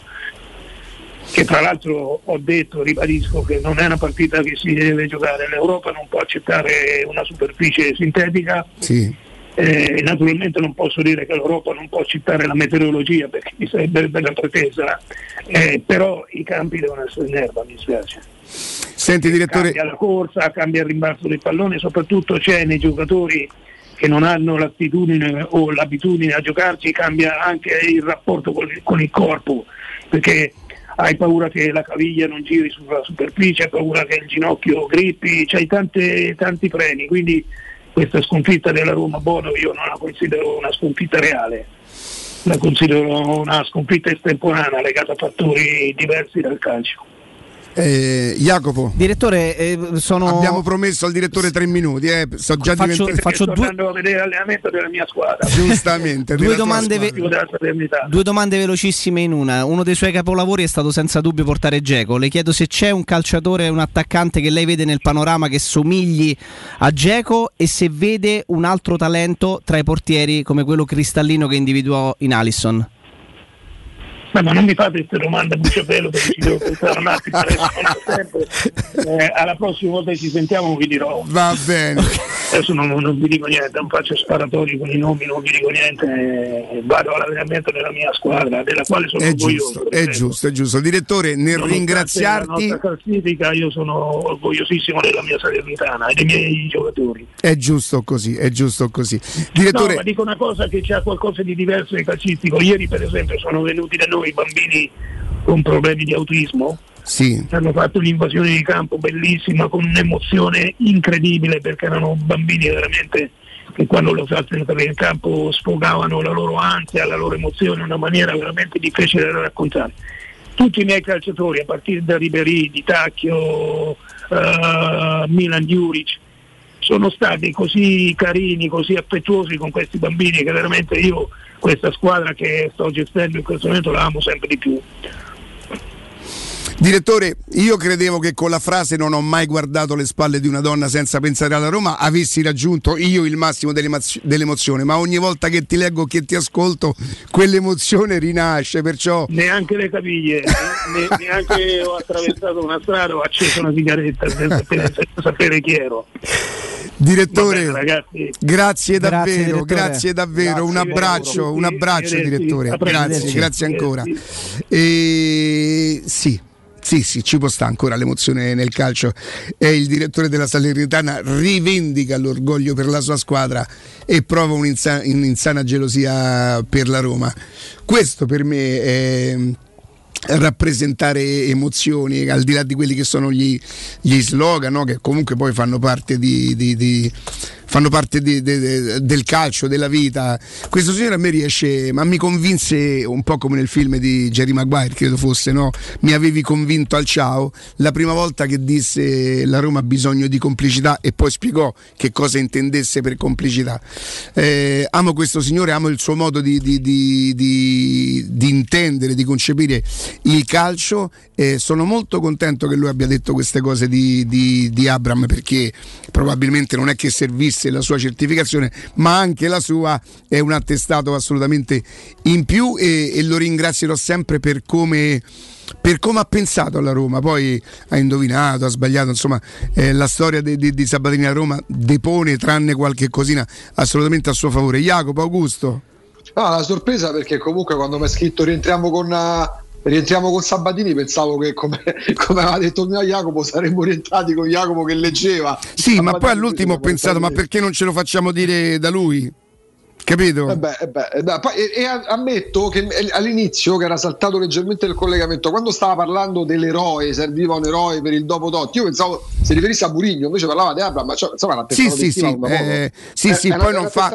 Che tra l'altro ho detto, ribadisco che non è una partita che si deve giocare, l'Europa non può accettare una superficie sintetica, Sì. Eh, naturalmente non posso dire che l'Europa non può citare la meteorologia perché mi sarebbe bella pretesa, eh, però i campi devono essere in erba, mi spiace. Senti, direttore. Cambia la corsa, cambia il rimbalzo del pallone, soprattutto c'è nei giocatori che non hanno l'attitudine o l'abitudine a giocarci, cambia anche il rapporto con il, con il corpo, perché hai paura che la caviglia non giri sulla superficie, hai paura che il ginocchio grippi, c'hai tante, tanti freni, quindi questa sconfitta della Roma Bono io non la considero una sconfitta reale, la considero una sconfitta estemporanea legata a fattori diversi dal calcio. Eh, Jacopo. Direttore, eh, sono... Abbiamo promesso al direttore tre minuti, eh, sto già Faccio- faccio sto due- andando a vedere l'allenamento della mia squadra. Giustamente. Due domande, squadra. ve- due domande velocissime in una. Uno dei suoi capolavori è stato senza dubbio portare Geco. Le chiedo se c'è un calciatore, un attaccante che lei vede nel panorama che somigli a Geco e se vede un altro talento tra i portieri come quello cristallino che individuò in Alisson. Ma, ma non mi fate queste domande a bruciapelo perché ci devo pensare un attimo. tempo. Eh, alla prossima volta che ci sentiamo vi dirò. Va bene. Adesso non, non vi dico niente, non faccio sparatori con i nomi, non vi dico niente. eh, vado all'allenamento della mia squadra, della quale sono È orgoglioso. giusto, è giusto, è giusto. Direttore, nel Nonostante ringraziarti... La nostra classifica, io sono orgogliosissimo della mia Salernitana e dei miei giocatori. È giusto così, è giusto così. No, Direttore, ma dico una cosa che c'è qualcosa di diverso di calcistico. Ieri, per esempio, sono venuti da noi bambini con problemi di autismo. sì, Hanno fatto un'invasione di campo bellissima con un'emozione incredibile perché erano bambini veramente che quando lo saltano per il campo sfogavano la loro ansia, la loro emozione in una maniera veramente difficile da raccontare. Tutti i miei calciatori, a partire da Ribery, Di Tacchio, eh, Milan Juric, sono stati così carini, così affettuosi con questi bambini che veramente io questa squadra che sto gestendo in questo momento la amo sempre di più. Direttore, io credevo che con la frase non ho mai guardato le spalle di una donna senza pensare alla Roma avessi raggiunto io il massimo dell'emozio- dell'emozione, ma ogni volta che ti leggo, che ti ascolto, quell'emozione rinasce, perciò neanche le caviglie, ne- neanche ho attraversato una strada, ho acceso una sigaretta senza sapere, senza sapere chi ero. Direttore, bene, ragazzi. grazie Grazie, davvero, direttore. grazie davvero, un Grazie, abbraccio, un abbraccio direttore, grazie, grazie ancora. E sì. Sì, sì, ci può stare ancora l'emozione nel calcio. E il direttore della Salernitana rivendica l'orgoglio per la sua squadra e prova un'insa- un'insana gelosia per la Roma. Questo per me è rappresentare emozioni al di là di quelli che sono gli, gli slogan no? che comunque poi fanno parte di, di- di- fanno parte di- de- de- del calcio, della vita. Questo signore a me riesce, ma mi convinse un po' come nel film di Jerry Maguire, credo fosse, no? Mi avevi convinto al ciao la prima volta che disse la Roma ha bisogno di complicità e poi spiegò che cosa intendesse per complicità. Eh, amo questo signore, amo il suo modo di, di- di- di- intendere, di concepire il calcio. e sono molto contento che lui abbia detto queste cose di Abram perché probabilmente non è che servisse e la sua certificazione, ma anche la sua è un attestato assolutamente in più e, e lo ringrazierò sempre per come per come ha pensato alla Roma, poi ha indovinato, ha sbagliato, insomma eh, la storia di, di, di Sabatini a Roma depone tranne qualche cosina assolutamente a suo favore. Jacopo Augusto. Ah, la sorpresa perché comunque quando mi ha scritto rientriamo con, uh, rientriamo con Sabatini pensavo che come, come aveva detto il mio Jacopo saremmo rientrati con Jacopo che leggeva. Sì, Sabatini ma poi all'ultimo ho pensato ma perché non ce lo facciamo dire da lui? Capito? Eh beh, eh beh, eh, da, e, e, ammetto che all'inizio, che era saltato leggermente il collegamento, quando stava parlando dell'eroe, serviva un eroe per il dopo Totti, io pensavo si riferisse a Burigno, invece parlava di Abram, ma cioè, insomma era sì, sì, sì, eh, sì, sì, poi non, fa,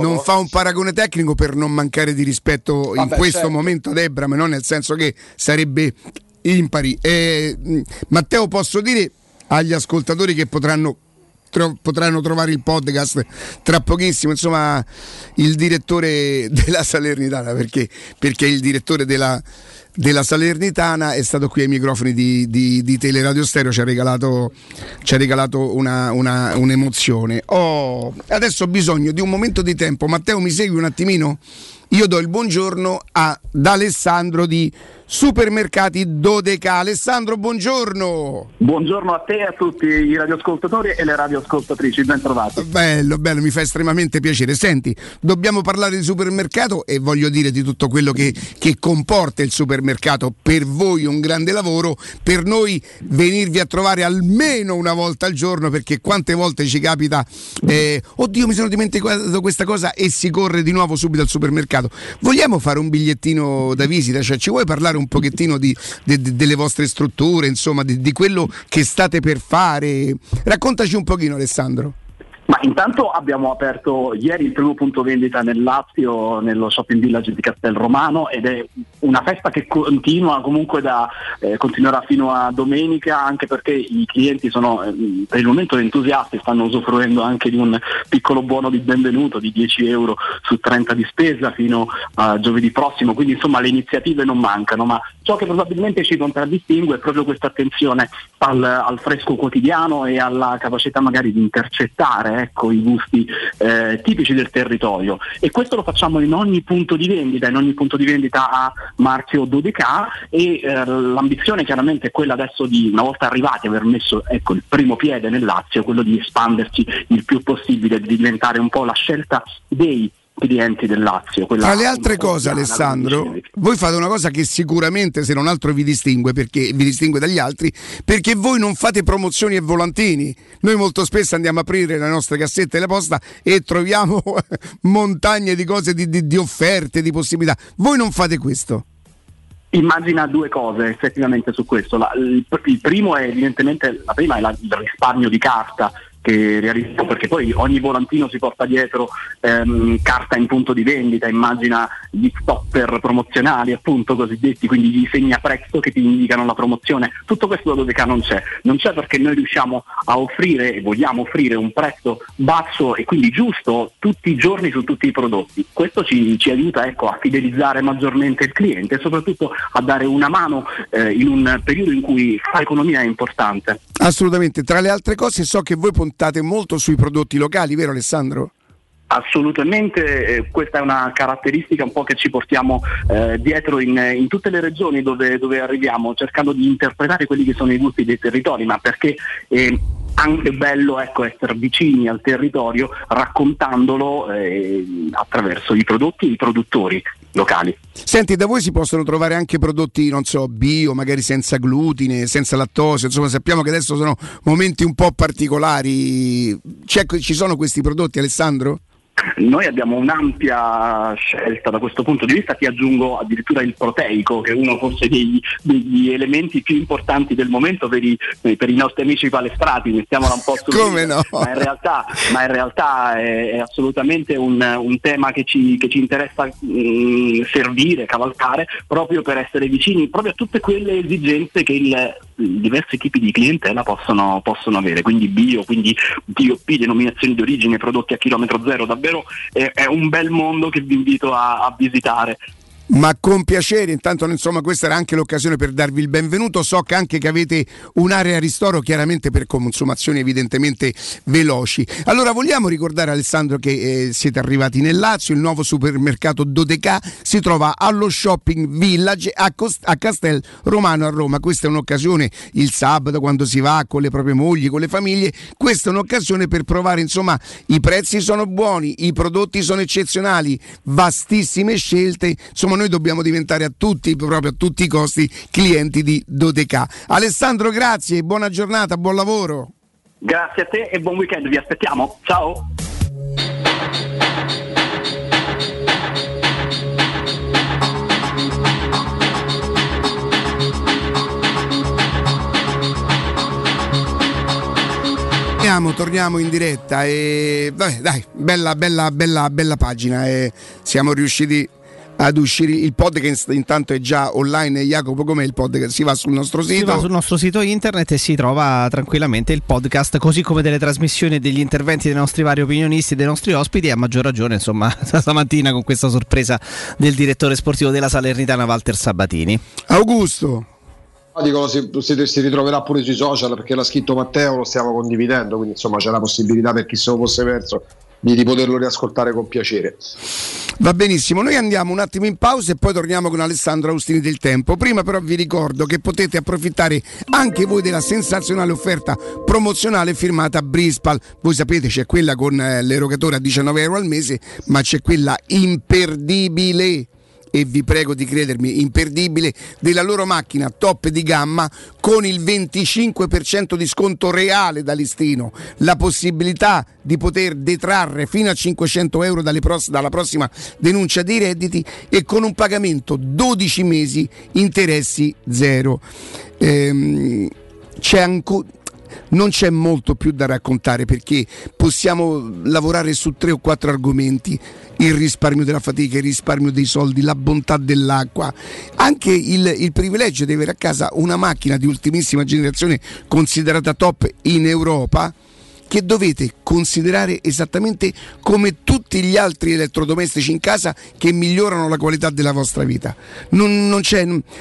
non fa, un paragone tecnico per non mancare di rispetto Vabbè, in questo certo. momento ad Ebram, no? nel senso che sarebbe impari. Eh, Matteo, posso dire agli ascoltatori che potranno tro- potranno trovare il podcast tra pochissimo. Insomma, il direttore della Salernitana, perché, perché il direttore della, della Salernitana è stato qui ai microfoni di, di, di Teleradio Stereo, ci ha regalato, ci ha regalato una, una, un'emozione. Oh, adesso ho bisogno di un momento di tempo. Matteo, mi segui un attimino? Io do il buongiorno ad Alessandro di Supermercati Dodeca. Alessandro, buongiorno. Buongiorno a te e a tutti i radioascoltatori e le radioascoltatrici, ben trovati. Bello, bello, mi fa estremamente piacere. Senti, dobbiamo parlare di supermercato e voglio dire di tutto quello che, che comporta il supermercato. Per voi un grande lavoro, per noi venirvi a trovare almeno una volta al giorno perché quante volte ci capita, eh, oddio mi sono dimenticato questa cosa e si corre di nuovo subito al supermercato. Vogliamo fare un bigliettino da visita? Cioè ci vuoi parlare un un pochettino di, de, de, delle vostre strutture, insomma, di, di quello che state per fare. Raccontaci un pochino Alessandro. Ma intanto abbiamo aperto ieri il primo punto vendita nel Lazio, nello shopping village di Castel Romano ed è una festa che continua comunque da, eh, continuerà fino a domenica anche perché i clienti sono eh, per il momento entusiasti, stanno usufruendo anche di un piccolo buono di benvenuto di 10 euro su 30 di spesa fino a giovedì prossimo, quindi insomma le iniziative non mancano, ma ciò che probabilmente ci contraddistingue è proprio questa attenzione al, al fresco quotidiano e alla capacità magari di intercettare ecco, i gusti eh, tipici del territorio. E questo lo facciamo in ogni punto di vendita, in ogni punto di vendita a marchio Dodeca e eh, l'ambizione chiaramente è quella adesso di una volta arrivati aver messo ecco, il primo piede nel Lazio, quello di espanderci il più possibile, di diventare un po' la scelta dei clienti del Lazio. Tra le altre cose, Alessandro, voi fate una cosa che sicuramente, se non altro, vi distingue, perché, vi distingue dagli altri, perché voi non fate promozioni e volantini. Noi molto spesso andiamo a aprire le nostre cassette della posta e troviamo montagne di cose, di, di, di offerte, di possibilità. Voi non fate questo. Immagina due cose effettivamente su questo. La, il, il, primo è evidentemente, la prima è la, il risparmio di carta che realizziamo perché poi ogni volantino si porta dietro ehm, carta in punto di vendita, immagina gli stopper promozionali appunto cosiddetti, quindi gli segni a prezzo che ti indicano la promozione, tutto questo da Dodeca non c'è, non c'è perché noi riusciamo a offrire e vogliamo offrire un prezzo basso e quindi giusto tutti i giorni su tutti i prodotti, questo ci, ci aiuta ecco, a fidelizzare maggiormente il cliente e soprattutto a dare una mano eh, in un periodo in cui fa economia è importante. Assolutamente, tra le altre cose so che voi puntate molto sui prodotti locali, vero Alessandro? Assolutamente, eh, questa è una caratteristica un po' che ci portiamo eh, dietro in, in, tutte le regioni dove, dove, arriviamo, cercando di interpretare quelli che sono i gusti dei territori, ma perché è anche bello ecco, essere vicini al territorio raccontandolo eh, attraverso i prodotti e i produttori locali. Senti, da voi si possono trovare anche prodotti, non so, bio, magari senza glutine, senza lattosio, insomma sappiamo che adesso sono momenti un po' particolari. C'è, ci sono questi prodotti, Alessandro? Noi abbiamo un'ampia scelta da questo punto di vista, ti aggiungo addirittura il proteico, che è uno forse degli, degli elementi più importanti del momento per i, per i, nostri amici palestrati, mettiamola un po' su. Come no? Ma in realtà, ma in realtà è, è, assolutamente un, un tema che ci, che ci interessa mh, mm, servire, cavalcare, proprio per essere vicini proprio a tutte quelle esigenze che il, diversi tipi di clientela possono, possono avere, quindi bio, quindi DOP, denominazioni di origine, prodotti a chilometro zero, davvero è, è un bel mondo che vi invito a, a visitare. Ma con piacere, intanto insomma questa era anche l'occasione per darvi il benvenuto, so che anche che avete un'area ristoro chiaramente per consumazioni evidentemente veloci. Allora vogliamo ricordare Alessandro che eh, siete arrivati nel Lazio, il nuovo supermercato Dodeca si trova allo Shopping Village a, Cost- a Castel Romano a Roma, questa è un'occasione il sabato quando si va con le proprie mogli, con le famiglie, questa è un'occasione per provare insomma i prezzi sono buoni, i prodotti sono eccezionali, vastissime scelte, insomma noi dobbiamo diventare a tutti, proprio a tutti i costi, clienti di Dodeca. Alessandro, grazie, buona giornata, buon lavoro. Grazie a te e buon weekend, vi aspettiamo. Ciao. Torniamo, torniamo in diretta e vabbè, dai, bella, bella, bella, bella pagina e siamo riusciti ad uscire. Il podcast intanto è già online Jacopo com'è il podcast? Si va sul nostro sito? Si va sul nostro sito internet e si trova tranquillamente il podcast così come delle trasmissioni e degli interventi dei nostri vari opinionisti e dei nostri ospiti e a maggior ragione insomma stamattina con questa sorpresa del direttore sportivo della Salernitana Walter Sabatini. Augusto. Dico, si, si, si, ritroverà pure sui social perché l'ha scritto Matteo, lo stiamo condividendo, quindi insomma c'è la possibilità per chi se lo fosse perso di, di, poterlo riascoltare con piacere. Va benissimo, noi andiamo un attimo in pausa e poi torniamo con Alessandro Austini del Tempo. Prima però vi ricordo che potete approfittare anche voi della sensazionale offerta promozionale firmata Brispal. Voi sapete c'è quella con eh, l'erogatore a 19 euro al mese, ma c'è quella imperdibile e vi prego di credermi, imperdibile, della loro macchina top di gamma con il 25% di sconto reale da listino, la possibilità di poter detrarre fino a 500 euro pross- dalla prossima denuncia dei redditi e con un pagamento 12 mesi, interessi zero. Ehm, c'è ancora non c'è molto più da raccontare perché possiamo lavorare su tre o quattro argomenti il risparmio della fatica, il risparmio dei soldi, la bontà dell'acqua, anche il, il, privilegio di avere a casa una macchina di ultimissima generazione considerata top in Europa che dovete considerare esattamente come tutti gli altri elettrodomestici in casa che migliorano la qualità della vostra vita. Non, non,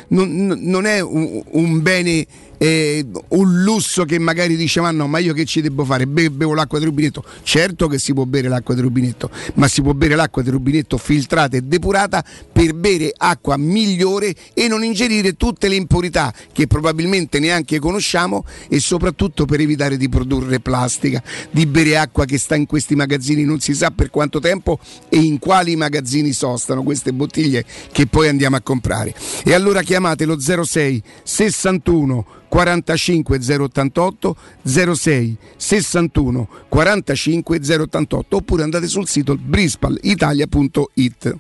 non, non è un, un bene eh, un lusso che magari dice ma no ma io che ci devo fare? Be- bevo l'acqua del rubinetto. Certo che si può bere l'acqua del rubinetto ma si può bere l'acqua del rubinetto filtrata e depurata per bere acqua migliore e non ingerire tutte le impurità che probabilmente neanche conosciamo e soprattutto per evitare di produrre plastica di bere acqua che sta in questi magazzini non si sa per quanto tempo e in quali magazzini sostano queste bottiglie che poi andiamo a comprare. E allora chiamate lo 06 61 45 088 06 61 45 088 oppure andate sul sito brispalitalia.it.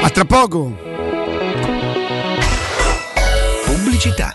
A tra poco! Pubblicità.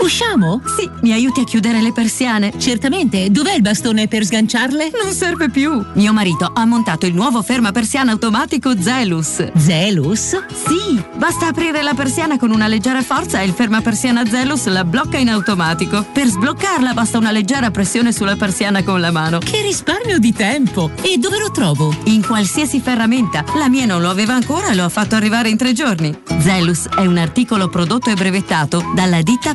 Usciamo? Sì, mi aiuti a chiudere le persiane? Certamente, dov'è il bastone per sganciarle? Non serve più. Mio marito ha montato il nuovo ferma persiana automatico Zelus. Zelus? Sì, basta aprire la persiana con una leggera forza e il ferma persiana Zelus la blocca in automatico. Per sbloccarla basta una leggera pressione sulla persiana con la mano. Che risparmio di tempo! E dove lo trovo? In qualsiasi ferramenta. La mia non lo aveva ancora e lo ha fatto arrivare in tre giorni. Zelus è un articolo prodotto e brevettato dalla ditta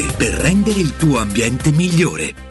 per rendere il tuo ambiente migliore.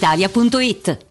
brispalitalia.it.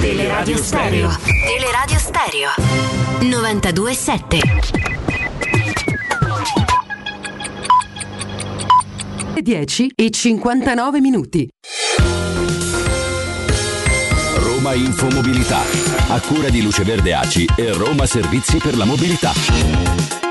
Teleradio Stereo. Teleradio Stereo. 92.7. Le 10 e 59 minuti. Roma Infomobilità. A cura di Luce Verde Aci e Roma Servizi per la Mobilità.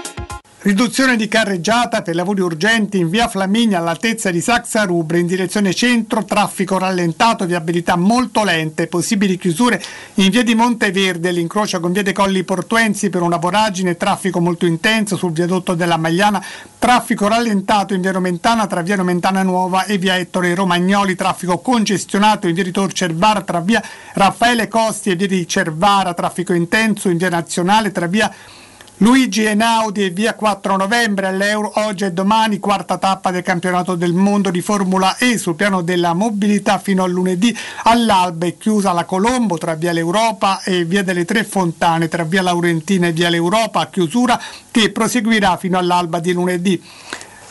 Riduzione di carreggiata per lavori urgenti in via Flaminia all'altezza di Saxa Rubre in direzione centro, traffico rallentato, viabilità molto lente, possibili chiusure in via di Monteverde, l'incrocio con via dei Colli Portuensi per una voragine, traffico molto intenso sul viadotto della Magliana, traffico rallentato in via Romentana tra via Romentana Nuova e via Ettore Romagnoli, traffico congestionato in via di Tor Cervara tra via Raffaele Costi e via di Cervara, traffico intenso in via Nazionale tra via Luigi Einaudi e via 4 novembre all'Euro oggi e domani, quarta tappa del campionato del mondo di Formula E sul piano della mobilità fino a lunedì all'alba è chiusa la Colombo tra via l'Europa e via delle Tre Fontane tra via Laurentina e via l'Europa, chiusura che proseguirà fino all'alba di lunedì.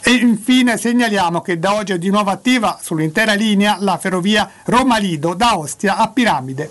E infine segnaliamo che da oggi è di nuovo attiva sull'intera linea la ferrovia Roma-Lido da Ostia a Piramide.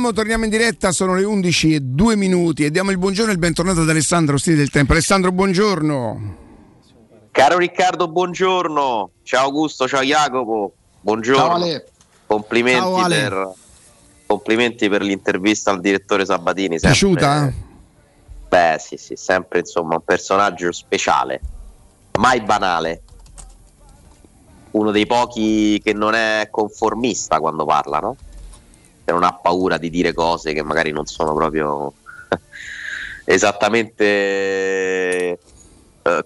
Torniamo, torniamo in diretta, sono le 11 e 2 minuti e diamo il buongiorno e il bentornato ad Alessandro Stili del Tempo. Alessandro, buongiorno. Caro Riccardo, buongiorno. Ciao Augusto, ciao Jacopo. Buongiorno. Ciao, Ale. Complimenti, Ciao, Ale. Per, complimenti per l'intervista al direttore Sabatini. sempre- Piaciuta? Beh, sì, sì, sempre insomma un personaggio speciale, mai banale. Uno dei pochi che non è conformista quando parla, no? Che non ha paura di dire cose che magari non sono proprio esattamente eh,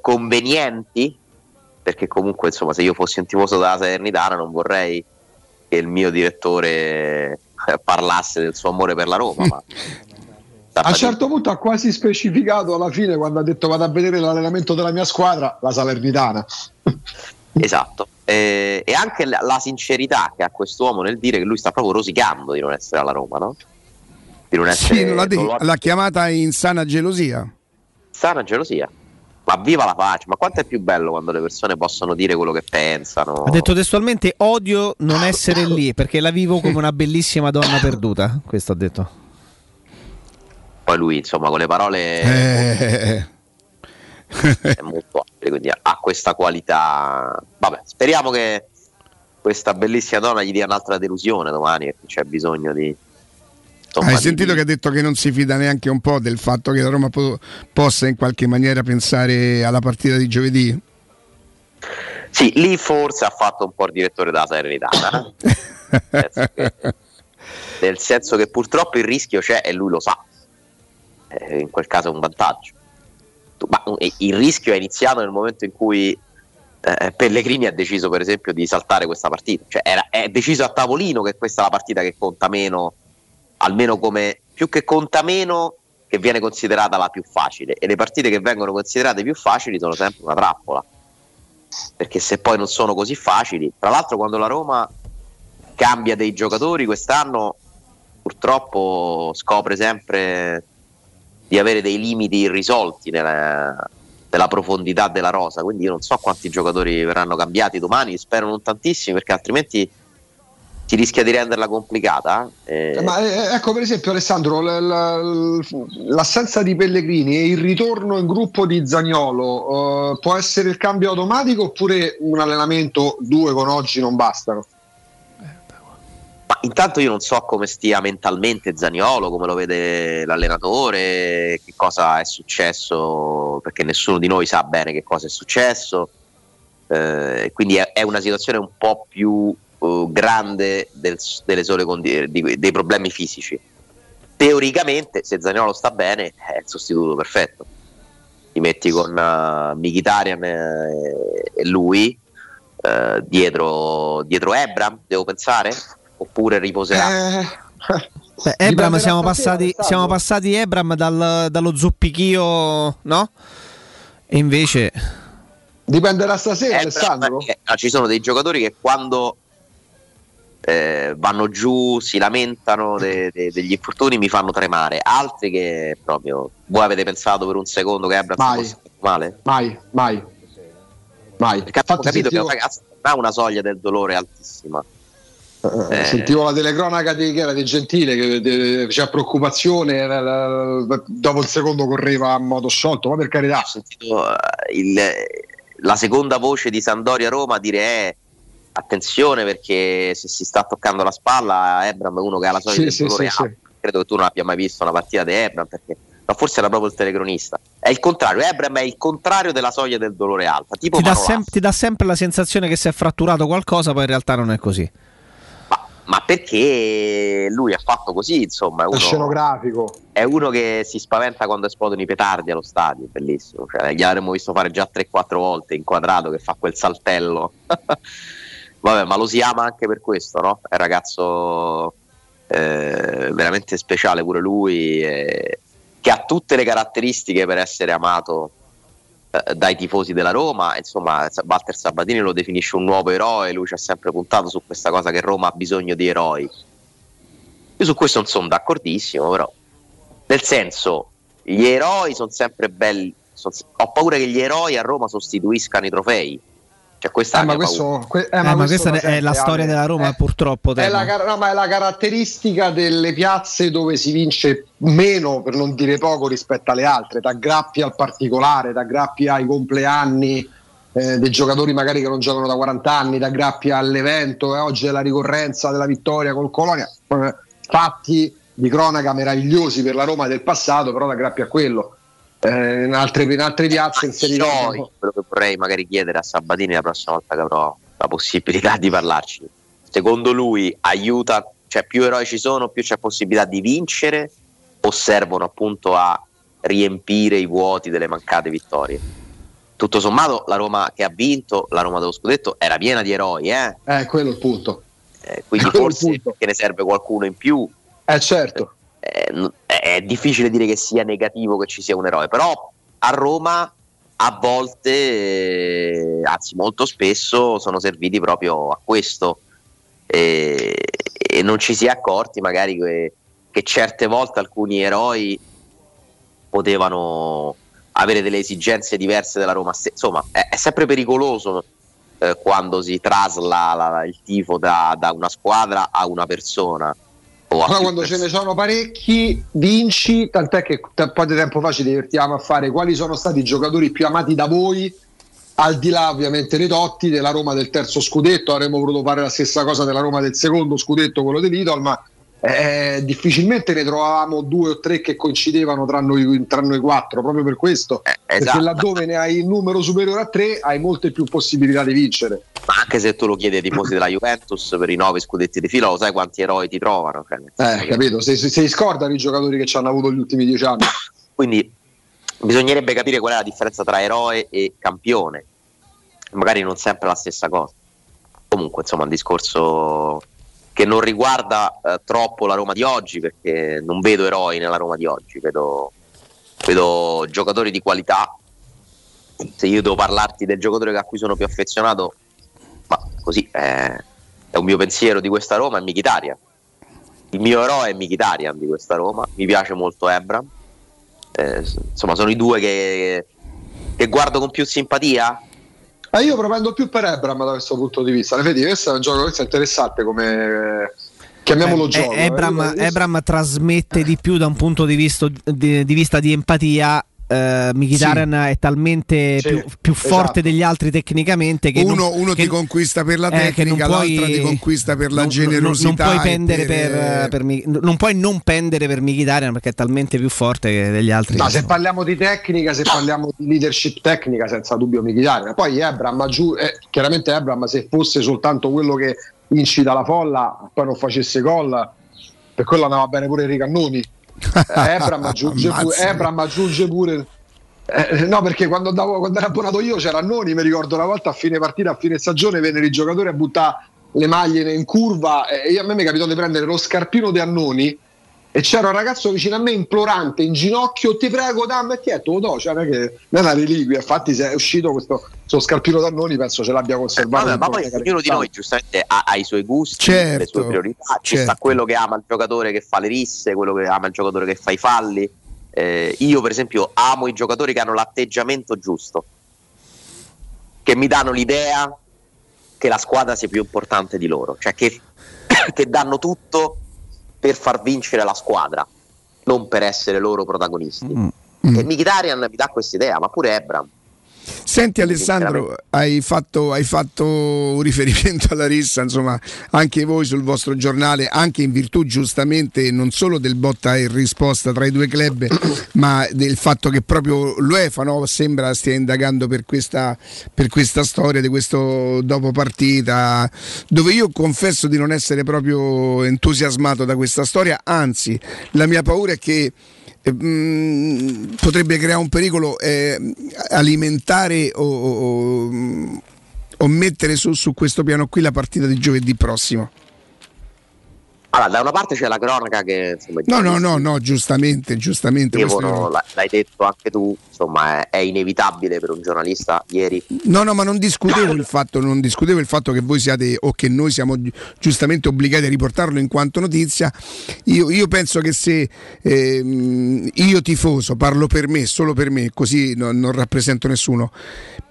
convenienti, perché comunque insomma se io fossi un tifoso della Salernitana non vorrei che il mio direttore eh, parlasse del suo amore per la Roma, ma A un certo punto ha quasi specificato alla fine quando ha detto vado a vedere l'allenamento della mia squadra, la Salernitana. Esatto. Eh, e anche la, la sincerità che ha quest'uomo nel dire che lui sta proprio rosicando di non essere alla Roma, no? Di non essere Sì, non l'ha, de- non lo ha- l'ha chiamata in sana gelosia. sana gelosia. Ma viva la pace, ma quanto è più bello quando le persone possono dire quello che pensano. Ha detto testualmente odio non essere lì perché la vivo come una bellissima donna perduta. Questo ha detto. Poi lui, insomma, con le parole Eh, è molto abile, quindi ha questa qualità. Vabbè, speriamo che questa bellissima donna gli dia un'altra delusione domani, perché c'è bisogno di. insomma, Hai di- sentito che ha detto che non si fida neanche un po' del fatto che la Roma po- possa in qualche maniera pensare alla partita di giovedì? Sì, lì forse ha fatto un po' il direttore della Salernitana. eh. Nel senso che- Nel senso che purtroppo il rischio c'è e lui lo sa. Eh, in quel caso è un vantaggio. Ma eh, il rischio è iniziato nel momento in cui eh, Pellegrini ha deciso, per esempio, di saltare questa partita. Cioè, era, è deciso a tavolino che questa è la partita che conta meno, almeno come più che conta meno, che viene considerata la più facile. E le partite che vengono considerate più facili sono sempre una trappola perché se poi non sono così facili, tra l'altro quando la Roma cambia dei giocatori quest'anno purtroppo scopre sempre di avere dei limiti irrisolti nella, nella profondità della rosa, quindi io non so quanti giocatori verranno cambiati domani, spero non tantissimi perché altrimenti si rischia di renderla complicata. eh. Eh, Ma eh, ecco per esempio Alessandro, l- l- l'assenza di Pellegrini e il ritorno in gruppo di Zagnolo eh, può essere il cambio automatico oppure un allenamento due con oggi non bastano? Intanto io non so come stia mentalmente Zaniolo, come lo vede l'allenatore, che cosa è successo, perché nessuno di noi sa bene che cosa è successo. Eh, quindi è, è una situazione un po' più eh, grande del- condi- di- dei problemi fisici. Teoricamente, se Zaniolo sta bene, è il sostituto perfetto. Ti metti con uh, Mkhitaryan e, e lui eh, dietro, dietro Ebram, devo pensare? Oppure riposerà? Eh, Beh, Ebram siamo passati, siamo passati Ebram dal- dallo zoppichio, no? E invece Dipenderà stasera, Eh, Alessandro. però, eh, ah, ci sono dei giocatori che quando eh, vanno giù, si lamentano de- de- degli infortuni, mi fanno tremare. Altri che proprio. Voi avete pensato per un secondo che Abrams Mai. fosse male? Mai, mai, mai. Perché Infatti capito che sentivo- un ragazzo non ha una soglia del dolore altissima. Eh, Eh. Sentivo la telecronaca di, che era di Gentile che eh, c'era preoccupazione, era la- dopo il secondo correva a modo sciolto, ma per carità. Ho sentito eh, il- la seconda voce di Sandoria Roma dire: eh, attenzione perché se si sta toccando la spalla Ebram è uno che ha la soglia Sì, del sì, dolore sì, alta. credo che tu non abbia mai visto una partita di Ebram perché ma forse era proprio il telecronista è il contrario Ebram è il contrario della soglia del dolore alta tipo Ti dà, sem- ti dà sempre la sensazione che si è fratturato qualcosa, poi in realtà non è così. Ma perché lui ha fatto così insomma è È uno, scenografico. è uno che si spaventa quando esplodono i petardi allo stadio bellissimo cioè, gliel'avremmo visto fare già 3-4 volte inquadrato che fa quel saltello vabbè ma lo si ama anche per questo no? è un ragazzo eh, veramente speciale pure lui eh, che ha tutte le caratteristiche per essere amato dai tifosi della Roma insomma Walter Sabatini lo definisce un nuovo eroe lui ci ha sempre puntato su questa cosa che Roma ha bisogno di eroi. Io su questo non sono d'accordissimo però nel senso gli eroi sono sempre belli son- ho paura che gli eroi a Roma sostituiscano i trofei cioè questa è Eh, la ma questo, que- eh, Eh, ma questa da è la storia della Roma, Eh, purtroppo. È la, car- no, ma è la caratteristica delle piazze dove si vince meno, per non dire poco, rispetto alle altre. Da grappi al particolare, da grappi ai compleanni eh, dei giocatori magari che non giocano da 40 anni, da grappi all'evento. E oggi è la ricorrenza della vittoria col Colonia. Eh, Fatti di cronaca meravigliosi per la Roma del passato, però da grappi a quello. Eh, in, altre, in altre piazze inseriti. Eroi, quello che vorrei magari chiedere a Sabatini la prossima volta che avrò la possibilità di parlarci. Secondo lui aiuta, cioè più eroi ci sono, più c'è possibilità di vincere o servono appunto a riempire i vuoti delle mancate vittorie? Tutto sommato la Roma che ha vinto, la Roma dello scudetto, era piena di eroi, eh? Eh, quello è il punto. Eh, quindi Quello forse che ne serve qualcuno in più. Eh certo. Eh, n- è difficile dire che sia negativo che ci sia un eroe, però a Roma a volte, eh, anzi molto spesso, sono serviti proprio a questo e, e non ci si è accorti magari che, che certe volte alcuni eroi potevano avere delle esigenze diverse della Roma. Insomma, è, è sempre pericoloso eh, quando si trasla la- il tifo da, da una squadra a una persona. O a Però più quando ce ne sono parecchi, vinci, tant'è che t- un po' di tempo fa ci divertiamo a fare quali sono stati i giocatori più amati da voi, al di là ovviamente dei Totti, della Roma del terzo scudetto, avremmo voluto fare la stessa cosa della Roma del secondo scudetto, quello di Lidl, ma eh, difficilmente ne trovavamo due o tre che coincidevano tra noi, tra noi quattro, proprio per questo, perché esatto. laddove ne hai il numero superiore a tre hai molte più possibilità di vincere. Ma anche se tu lo chiedi ai tifosi della Juventus per i nove scudetti di fila, lo sai quanti eroi ti trovano. Cioè, Eh, capito? Se, se, se scordano i giocatori che ci hanno avuto gli ultimi dieci anni. Quindi bisognerebbe capire qual è la differenza tra eroe e campione. Magari non sempre la stessa cosa. Comunque, insomma, un discorso che non riguarda eh, troppo la Roma di oggi, perché non vedo eroi nella Roma di oggi, vedo, vedo giocatori di qualità. Se io devo parlarti del giocatore a cui sono più affezionato, ma così eh, è un mio pensiero di questa Roma, è Mkhitaryan. Il mio eroe è Mkhitaryan di questa Roma, mi piace molto Ebram. Eh, insomma, sono i due che, che guardo con più simpatia. Ma io propendo più per Ebram da questo punto di vista. Ne vedi, questo è un gioco interessante come chiamiamolo Eh, gioco. eh, Ebram, io- Ebram trasmette di più da un punto di vista di, di vista di empatia. Eh, Mkhitaryan è talmente Sì, più, più forte esatto. degli altri tecnicamente che uno, non, uno che- ti conquista per la eh, che non tecnica, puoi- l'altra ti conquista per la non- non- generosità. Non, puoi pendere per- per, per Mi- non puoi non pendere per Mkhitaryan perché è talmente più forte che degli altri. No, se parliamo di tecnica, se parliamo di leadership tecnica, senza dubbio Mkhitaryan. Poi Ebram, aggiu- eh, chiaramente Ebram, se fosse soltanto quello che incita la folla, poi non facesse gol, per quello andava bene pure i Ricannoni. Eh, Ebram, aggiunge pure, Ammazza. Ebram aggiunge pure. eh, no, perché quando, andavo, quando ero abbonato io c'era Annoni, mi ricordo una volta a fine partita, a fine stagione, vennero i giocatori a buttare le maglie in curva e io- a me mi capitò di prendere lo scarpino di Annoni e c'era un ragazzo vicino a me implorante in ginocchio ti prego dammi e ti lo do cioè non è che non è una reliquia infatti se è uscito questo, questo scarpino d'Annoni penso ce l'abbia conservato Vabbè, un ma po' poi ognuno di noi giustamente ha, ha i suoi gusti, Certo, le sue priorità. Ci certo. sta quello che ama il giocatore che fa le risse, quello che ama il giocatore che fa i falli. Eh, io, per esempio, amo i giocatori che hanno l'atteggiamento giusto, che mi danno l'idea che la squadra sia più importante di loro, cioè che, che danno tutto per far vincere la squadra, non per essere loro protagonisti. Mm. E Mkhitaryan mi dà questa idea, ma pure Ebram. Senti Alessandro, hai fatto, hai fatto un riferimento alla rissa, insomma, anche voi sul vostro giornale, anche in virtù giustamente non solo del botta e risposta tra i due club, ma del fatto che proprio l'UEFA no, sembra stia indagando per questa, per questa storia di questo dopo partita, dove io confesso di non essere proprio entusiasmato da questa storia, anzi la mia paura è che eh, mh, potrebbe creare un pericolo eh, alimentare o, o- o- o mettere su, su questo piano qui la partita di giovedì prossimo. Allora, da una parte c'è la cronaca che insomma, No, no, no, no, giustamente, giustamente. devono- la- l'hai detto anche tu, insomma, è, è inevitabile per un giornalista ieri. No, no, ma non discutevo il fatto, non discutevo il fatto che voi siate o che noi siamo gi- giustamente obbligati a riportarlo in quanto notizia. Io, io penso che se ehm, io tifoso, parlo per me, solo per me, così no- non rappresento nessuno.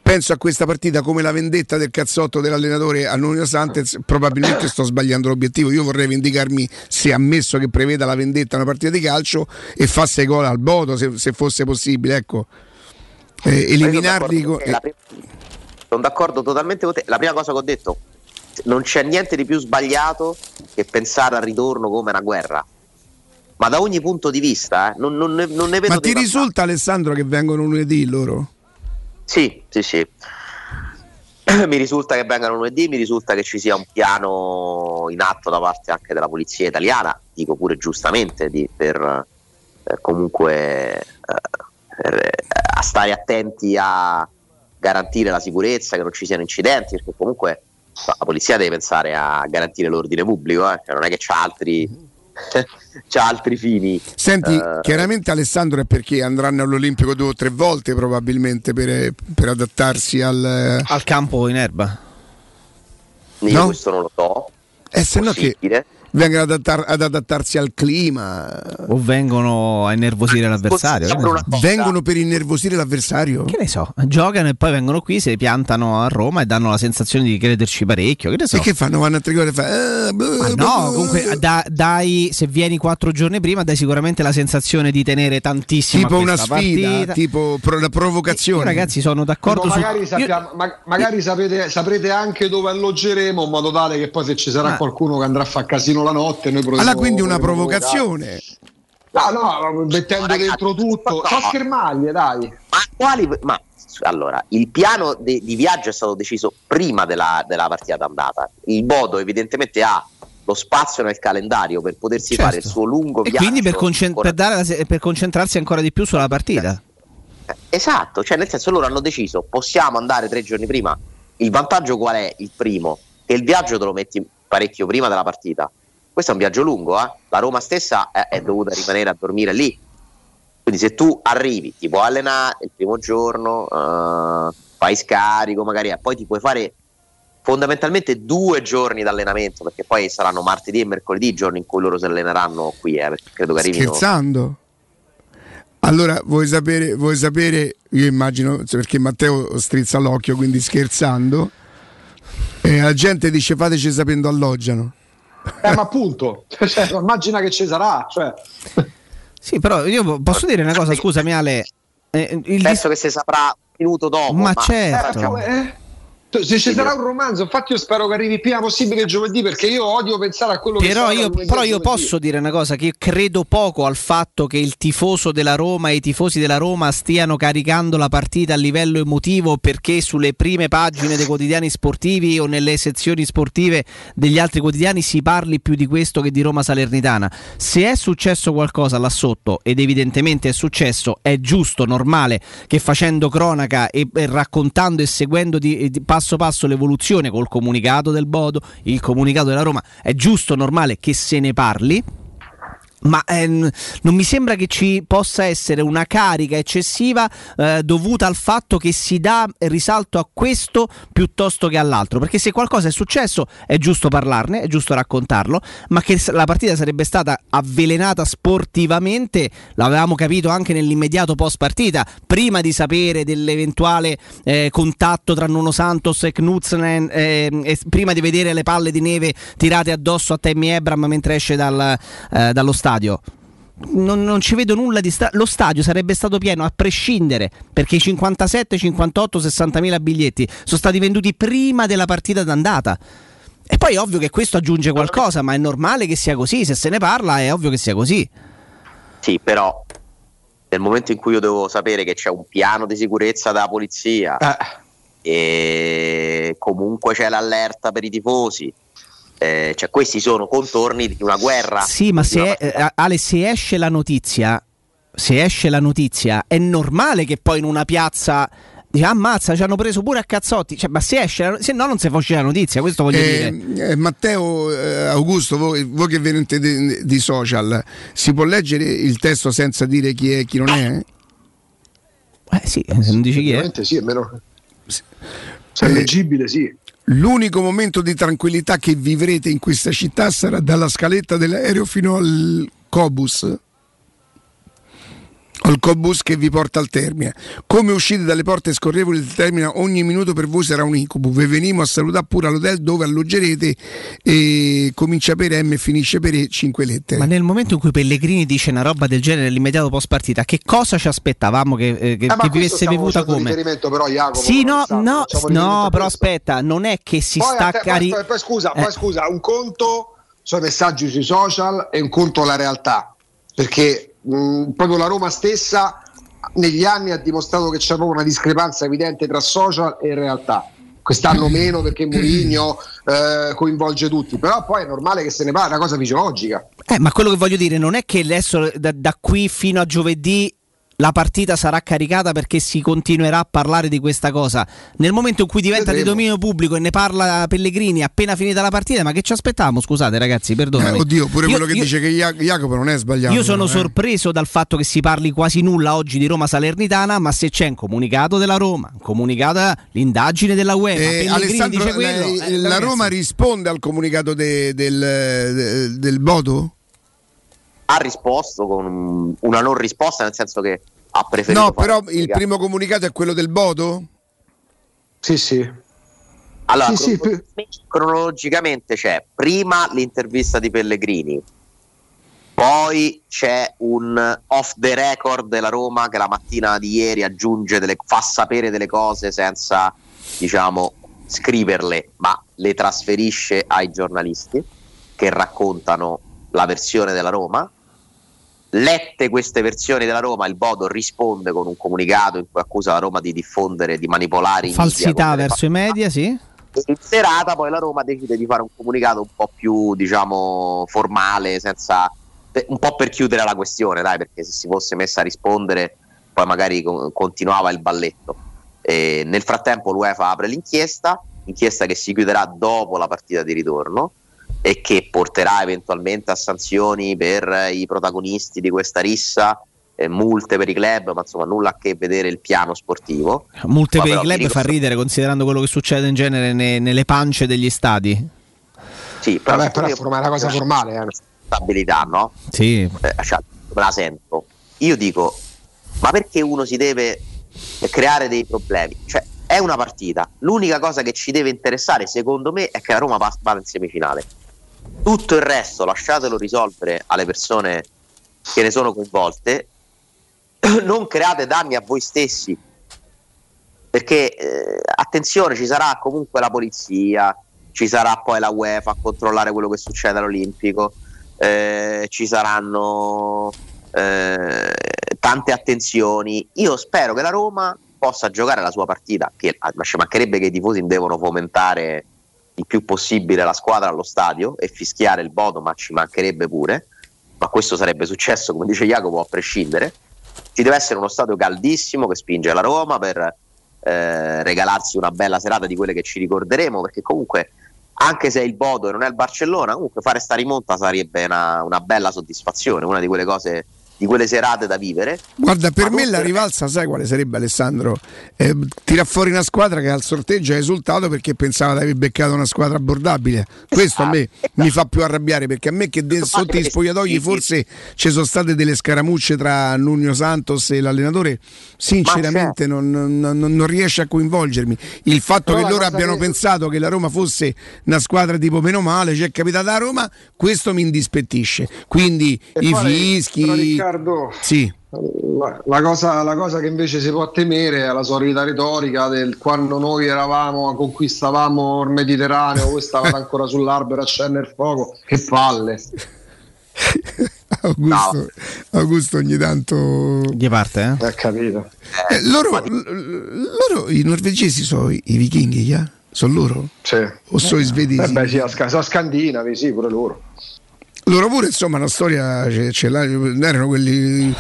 Penso a questa partita come la vendetta del cazzotto dell'allenatore a Nuno Santos, probabilmente sto sbagliando l'obiettivo. Io vorrei vendicarmi se ammesso che preveda la vendetta una partita di calcio e fa 6 gol al Bodo se, se fosse possibile, ecco. Eh, eliminarli Sono con- la prima- sono d'accordo totalmente con te. La prima cosa che ho detto, non c'è niente di più sbagliato che pensare al ritorno come una guerra. Ma da ogni punto di vista, eh, non, non ne, non ne vedo Ma ti risulta Alessandro che vengono lunedì loro? Sì, sì, sì. Mi risulta che vengano lunedì, mi risulta che ci sia un piano in atto da parte anche della polizia italiana, dico pure giustamente, di- per eh, comunque eh, per, eh, a stare attenti a garantire la sicurezza, che non ci siano incidenti, perché comunque la polizia deve pensare a garantire l'ordine pubblico, eh, cioè non è che c'ha altri, c'ha altri fini. Senti, Eh, chiaramente Alessandro è perché andranno all'Olimpico due o tre volte probabilmente per, per adattarsi al, al campo in erba. io no? questo non lo so. Eh, se no che Possibile. Vengono ad, adattar- ad adattarsi al clima. O vengono a innervosire l'avversario. che ne so. Vengono per innervosire l'avversario? Che ne so, giocano e poi vengono qui, si piantano a Roma e danno la sensazione di crederci parecchio. Che ne so. E che fanno? Vanno a Trigoria e fanno... "Eh, Ma no, blah". comunque da- dai, se vieni quattro giorni prima, dai sicuramente la sensazione di tenere tantissimo tipo una sfida, partita. tipo pro- la provocazione. Io, ragazzi, sono d'accordo Tipo, su magari sappiamo- ma- magari sapete, saprete anche dove alloggeremo in modo tale che poi se ci sarà Ah. qualcuno che andrà a fare casino la notte noi Allora, quindi una provocazione. No, no, mettendo dentro tutto. So schermaglie, dai. Ma quali. Ma allora, il piano de- di viaggio è stato deciso prima della, della partita d'andata. Il Bodo, evidentemente, ha lo spazio nel calendario per potersi Certo. fare il suo lungo E viaggio. quindi per, concen- ancora- per dare la se- per concentrarsi ancora di più sulla partita. Esatto, cioè nel senso loro hanno deciso possiamo andare tre giorni prima. Il vantaggio qual è? Il primo, che il viaggio te lo metti parecchio prima della partita. Questo è un viaggio lungo, eh? la Roma stessa è, è dovuta rimanere a dormire lì. Quindi se tu arrivi, ti puoi allenare il primo giorno, eh, fai scarico magari, e poi ti puoi fare fondamentalmente due giorni di allenamento, perché poi saranno martedì e mercoledì i giorni in cui loro si alleneranno qui, eh, perché credo che arrivino... Scherzando? Allora, vuoi sapere, vuoi sapere, io immagino, perché Matteo strizza l'occhio, quindi scherzando, e la gente dice fateci sapendo alloggiano. Eh, ma appunto, cioè, immagina che ci sarà. Cioè. Sì, però io posso dire una cosa, scusami Ale. eh, il Penso che si saprà un minuto dopo. Ma certo. Eh, se ci sarà un romanzo, infatti io spero che arrivi prima possibile giovedì perché io odio pensare a quello che Però sarà io, però io posso dire una cosa, che io credo poco al fatto che il tifoso della Roma e i tifosi della Roma stiano caricando la partita a livello emotivo perché sulle prime pagine dei quotidiani sportivi o nelle sezioni sportive degli altri quotidiani si parli più di questo che di Roma Salernitana. Se è successo qualcosa là sotto, ed evidentemente è successo, è giusto, normale che facendo cronaca e, e raccontando e seguendo di, di passo passo l'evoluzione col comunicato del Bodo, il comunicato della Roma, è giusto, normale che se ne parli. Ma ehm, non mi sembra che ci possa essere una carica eccessiva eh, dovuta al fatto che si dà risalto a questo piuttosto che all'altro. Perché se qualcosa è successo è giusto parlarne, è giusto raccontarlo, ma che la partita sarebbe stata avvelenata sportivamente, l'avevamo capito anche nell'immediato post partita, prima di sapere dell'eventuale eh, contatto tra Nuno Santos e Knudsen, eh, e prima di vedere le palle di neve tirate addosso a Tammy Ebram mentre esce dal, eh, dallo stadio. Non, non ci vedo nulla di strano. Lo stadio sarebbe stato pieno a prescindere perché i 57, 58, 60 mila biglietti sono stati venduti prima della partita d'andata. E poi è ovvio che questo aggiunge qualcosa, ma è normale che sia così. Se se ne parla è ovvio che sia così. Sì, però nel momento in cui io devo sapere che c'è un piano di sicurezza della polizia e comunque c'è l'allerta per i tifosi, eh, cioè questi sono contorni di una guerra. Sì, ma se, eh, Ale, se esce la notizia, se esce la notizia, è normale che poi in una piazza dica ammazza, ci hanno preso pure a cazzotti. Cioè, ma se esce, la- se no non si fa uscire la notizia, questo voglio Eh, dire. eh, Matteo eh, Augusto, voi, voi che venite di, di social, si può leggere il testo senza dire chi è e chi non è? Eh sì, se non dici chi è. Sì, almeno se è leggibile sì. L'unico momento di tranquillità che vivrete in questa città sarà dalla scaletta dell'aereo fino al Cobus. Al Cobus che vi porta al termine. Come uscite dalle porte scorrevoli del termine, ogni minuto per voi sarà un incubo. Vi venimo a salutare pure all'hotel dove alloggerete e comincia per M e finisce per E 5 lettere. Ma nel momento in cui Pellegrini dice una roba del genere nell'immediato post partita, che cosa ci aspettavamo che, eh, che- Eh, che vivesse bevuta come? riferimento però Jacopo Sì, no, no, no, però aspetta, non è che si Poi, sta te- cari- poi, poi scusa, Eh. poi scusa, un conto sono i messaggi sui social e un conto la realtà, perché mh, proprio la Roma stessa negli anni ha dimostrato che c'è proprio una discrepanza evidente tra social e realtà. Quest'anno meno perché Mourinho eh, coinvolge tutti, però poi è normale che se ne parli, è una cosa fisiologica. Eh, ma quello che voglio dire non è che adesso da, da qui fino a giovedì la partita sarà caricata perché si continuerà a parlare di questa cosa. Nel momento in cui diventa di Vedremo. dominio pubblico e ne parla Pellegrini appena finita la partita, ma che ci aspettavamo? Scusate ragazzi, perdonami. Eh, oddio, pure Io- quello che io- dice che Jacopo non è sbagliato. Io sono eh. sorpreso dal fatto che si parli quasi nulla oggi di Roma Salernitana, ma se c'è un comunicato della Roma, un comunicato l'indagine della UEFA, Eh, Pellegrini Alessandro, dice quello, lei- eh, la Roma risponde al comunicato de- del, de- del Bodo? Ha risposto con un- una non risposta, nel senso che ha preferito. No, però il comunicato. primo comunicato è quello del Bodo? Sì, sì. Allora, Sì, sì, crono- cronologicamente c'è prima l'intervista di Pellegrini, poi c'è un off the record della Roma che la mattina di ieri aggiunge delle, fa sapere delle cose senza, diciamo, scriverle, ma le trasferisce ai giornalisti che raccontano la versione della Roma. Lette queste versioni della Roma, il Bodo risponde con un comunicato in cui accusa la Roma di diffondere, di manipolare falsità verso i media, sì. in serata poi la Roma decide di fare un comunicato un po' più diciamo formale senza un po' per chiudere la questione dai perché se si fosse messa a rispondere poi magari co- continuava il balletto E nel frattempo l'UEFA apre l'inchiesta inchiesta che si chiuderà dopo la partita di ritorno e che porterà eventualmente a sanzioni per i protagonisti di questa rissa eh, multe per i club ma insomma nulla a che vedere il piano sportivo Multe Ma per i club mi fa ridere considerando quello che succede in genere ne- nelle pance degli stadi. Sì, però, Vabbè, però io- è una cosa formale. Eh. stabilità, no? Sì. Eh, cioè, me la sento. Io dico, ma perché uno si deve creare dei problemi? Cioè, è una partita. L'unica cosa che ci deve interessare, secondo me, è che la Roma va- vada in semifinale. Tutto il resto lasciatelo risolvere alle persone che ne sono coinvolte. Non create danni a voi stessi. Perché eh, attenzione, ci sarà comunque la polizia, ci sarà poi la UEFA a controllare quello che succede all'Olimpico, eh, ci saranno eh, tante attenzioni. Io spero che la Roma possa giocare la sua partita, che ah, ma ci mancherebbe che i tifosi devono fomentare il più possibile la squadra allo stadio e fischiare il Bodo, ma ci mancherebbe pure, ma questo sarebbe successo, come dice Jacopo, a prescindere. Ci deve essere uno stadio caldissimo che spinge la Roma per eh, regalarsi una bella serata di quelle che ci ricorderemo, perché comunque anche se è il Bodo e non è il Barcellona, comunque fare sta rimonta sarebbe una, una bella soddisfazione, una di quelle cose di quelle serate da vivere. Guarda, per me la rivalsa, sai quale sarebbe Alessandro? Eh, tira fuori una squadra che al sorteggio ha esultato perché pensava di aver beccato una squadra abbordabile. Questo a me mi fa più arrabbiare perché a me che de- sotto gli spogliatoi forse ci sono state delle scaramucce tra Nuno Santos e l'allenatore, sinceramente non, non- non- non riesce a coinvolgermi. Il fatto Però che loro abbiano che- pensato che la Roma fosse una squadra tipo meno male, ci è capitata a Roma, questo mi indispettisce. Quindi E i fischi... Riccardo, Sì. La, la cosa, la cosa che invece si può temere è la solita retorica del quando noi eravamo, conquistavamo il Mediterraneo, voi stavate ancora sull'albero a accendere il fuoco. Che palle! Augusto, Augusto ogni tanto gli parte, eh? capito. Eh, loro, l- loro, i norvegesi sono i, i vichinghi, yeah? sono loro? Sì. O sono i Eh svedesi? beh, sì, sono scandinavi, sì, pure loro. Loro pure, insomma, una storia ce, ce l'ha- erano quelli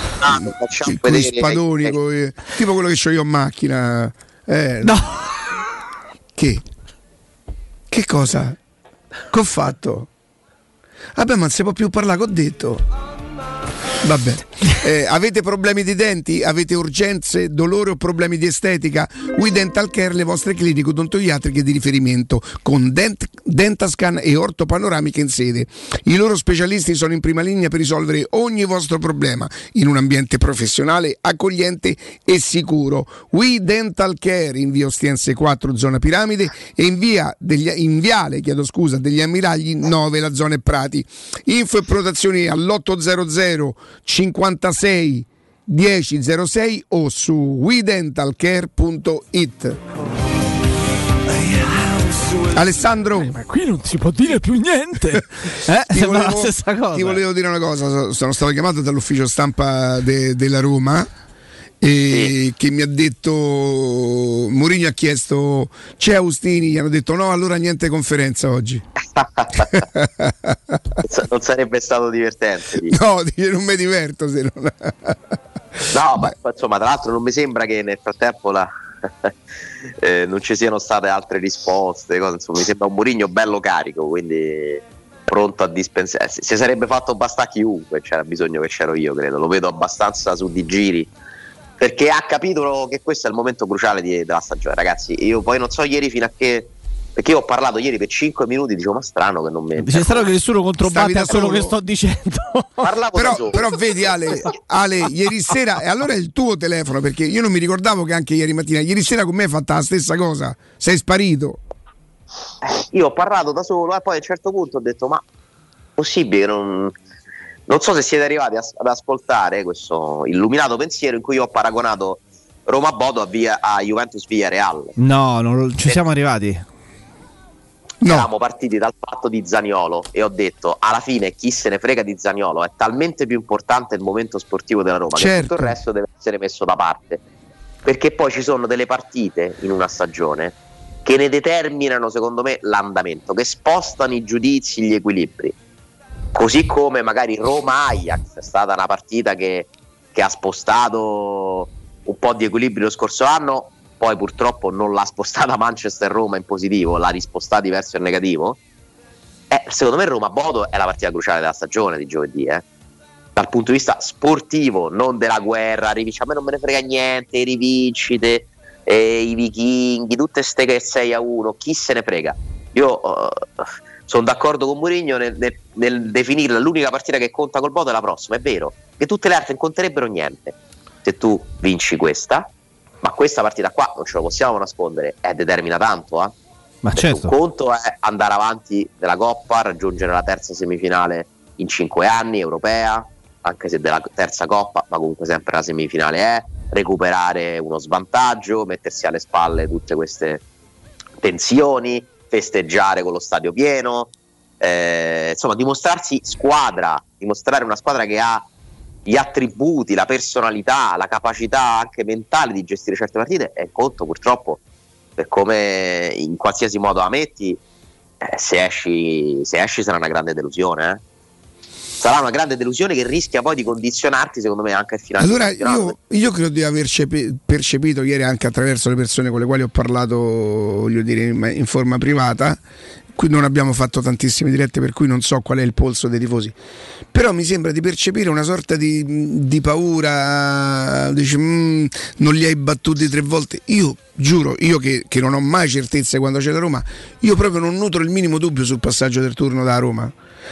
con i vedere- spadoni, coi- tipo quello che ho io in macchina. Eh, no. Che? Che cosa? Che ho fatto? Vabbè, ma non si può più parlare, che ho detto. Vabbè, Eh, avete problemi di denti? Avete urgenze, dolore o problemi di estetica? We Dental Care, le vostre cliniche odontoiatriche di riferimento con Dent- Dentascan e ortopanoramiche in sede. I loro specialisti sono in prima linea per risolvere ogni vostro problema in un ambiente professionale, accogliente e sicuro. We Dental Care in via Ostiense 4, zona Piramide e in, via degli, in viale chiedo scusa, degli Ammiragli 9, la zona Prati. Info e prenotazioni all'800 56 1006 o su wedentalcare.it. Alessandro, Ma qui non si può dire più niente. eh, ti volevo, la stessa cosa. ti volevo dire una cosa, so- sono stato chiamato dall'ufficio stampa de- della Roma e che mi ha detto Mourinho ha chiesto c'è Austini, gli hanno detto no, allora niente conferenza oggi. non sarebbe stato divertente. dico. No, dice, non mi diverto se non... No, ma insomma, tra l'altro non mi sembra che nel frattempo la- eh, non ci siano state altre risposte. cose, insomma, mi sembra un Murigno bello carico, quindi pronto a dispensare. Si sarebbe fatto bastare chiunque, c'era bisogno che c'ero io, credo. Lo vedo abbastanza su di giri. Perché ha capito che questo è il momento cruciale di- della stagione, ragazzi. Io poi non so ieri fino a che. Perché io ho parlato ieri per 5 minuti, dicevo, ma strano che non mi. C'è strano che nessuno controbatte a quello solo? che sto dicendo. Però, solo. però vedi Ale, Ale, ieri sera, e allora è il tuo telefono perché io non mi ricordavo che anche ieri mattina, ieri sera con me hai fatto la stessa cosa, sei sparito. Io ho parlato da solo e poi a un certo punto ho detto: Ma possibile che non. Non so se siete arrivati a- ad ascoltare questo illuminato pensiero in cui io ho paragonato Roma Bodo a, via, a Juventus via Real. No, non ci siamo arrivati. Eravamo partiti dal fatto di Zaniolo e ho detto alla fine chi se ne frega di Zaniolo è talmente più importante il momento sportivo della Roma che Certo. tutto il resto deve essere messo da parte. Perché poi ci sono delle partite in una stagione che ne determinano secondo me l'andamento, che spostano i giudizi, gli equilibri. Così come magari Roma-Ajax è stata una partita che, che ha spostato un po' di equilibrio lo scorso anno, poi purtroppo non l'ha spostata Manchester-Roma in positivo, l'ha rispostata verso il negativo. Eh, secondo me Roma-Bodo è la partita cruciale della stagione di giovedì, eh. dal punto di vista sportivo, non della guerra, rivinci- a me non me ne frega niente, i rivincite, eh, i vichinghi, tutte ste che 6 a 1, chi se ne frega. Io sono d'accordo con Mourinho nel, nel- nel definirla l'unica partita che conta col Bodo è la prossima, è vero, che tutte le altre non conterebbero niente. Se tu vinci questa, ma questa partita qua non ce lo possiamo nascondere, eh, determina tanto, eh. Ma Perché certo. Un conto è andare avanti della Coppa, raggiungere la terza semifinale in cinque anni, europea, anche se della terza Coppa, ma comunque sempre la semifinale è, recuperare uno svantaggio, mettersi alle spalle tutte queste tensioni, festeggiare con lo stadio pieno, eh, insomma dimostrarsi squadra, dimostrare una squadra che ha gli attributi, la personalità, la capacità anche mentale di gestire certe partite, è conto purtroppo per come in qualsiasi modo la metti, eh, se, esci, se esci sarà una grande delusione. eh. Sarà una grande delusione che rischia poi di condizionarti, secondo me, anche al finale. Allora io, io credo di aver percepito ieri anche attraverso le persone con le quali ho parlato, voglio dire, in, in forma privata, qui non abbiamo fatto tantissime dirette per cui non so qual è il polso dei tifosi. Però mi sembra di percepire una sorta di, di paura dici "Mm, non li hai battuti tre volte io giuro io che, che non ho mai certezze quando c'è la Roma io proprio non nutro il minimo dubbio sul passaggio del turno da Roma.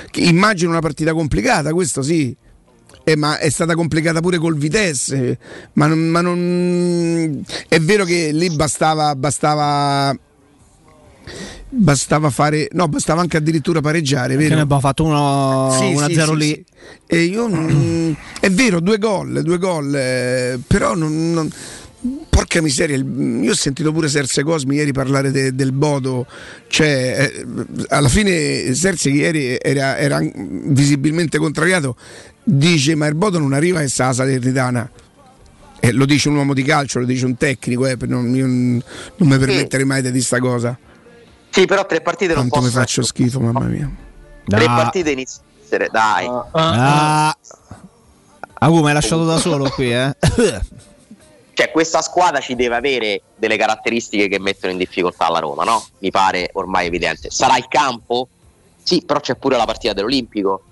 Che immagino una partita complicata questo sì. Eh, ma è stata complicata pure col Vitesse. Ma non, ma non- è vero che lì bastava bastava bastava fare no bastava anche addirittura pareggiare Che vero? ne abbiamo fatto uno, Sì, 1-0 sì, sì, lì. sì. E io non- è vero, due gol, due gol, eh, però non, non- porca miseria, io ho sentito pure Serse Cosmi ieri parlare de- del Bodo, cioè eh, alla fine Serse che ieri era, era visibilmente contrariato, dice ma il Bodo non arriva e sa la Salernitana. Eh, lo dice un uomo di calcio, lo dice un tecnico, eh, non, io non mi permetterei mai di dire sta cosa. Sì, però tre partite non Quanto mi faccio schifo, mamma mia. Tre Ah. partite iniziano essere, dai. Ah, ah, come hai lasciato da solo qui, eh? Cioè, questa squadra ci deve avere delle caratteristiche che mettono in difficoltà la Roma, no? Mi pare ormai evidente. Sarà il campo? Sì, però c'è pure la partita dell'Olimpico,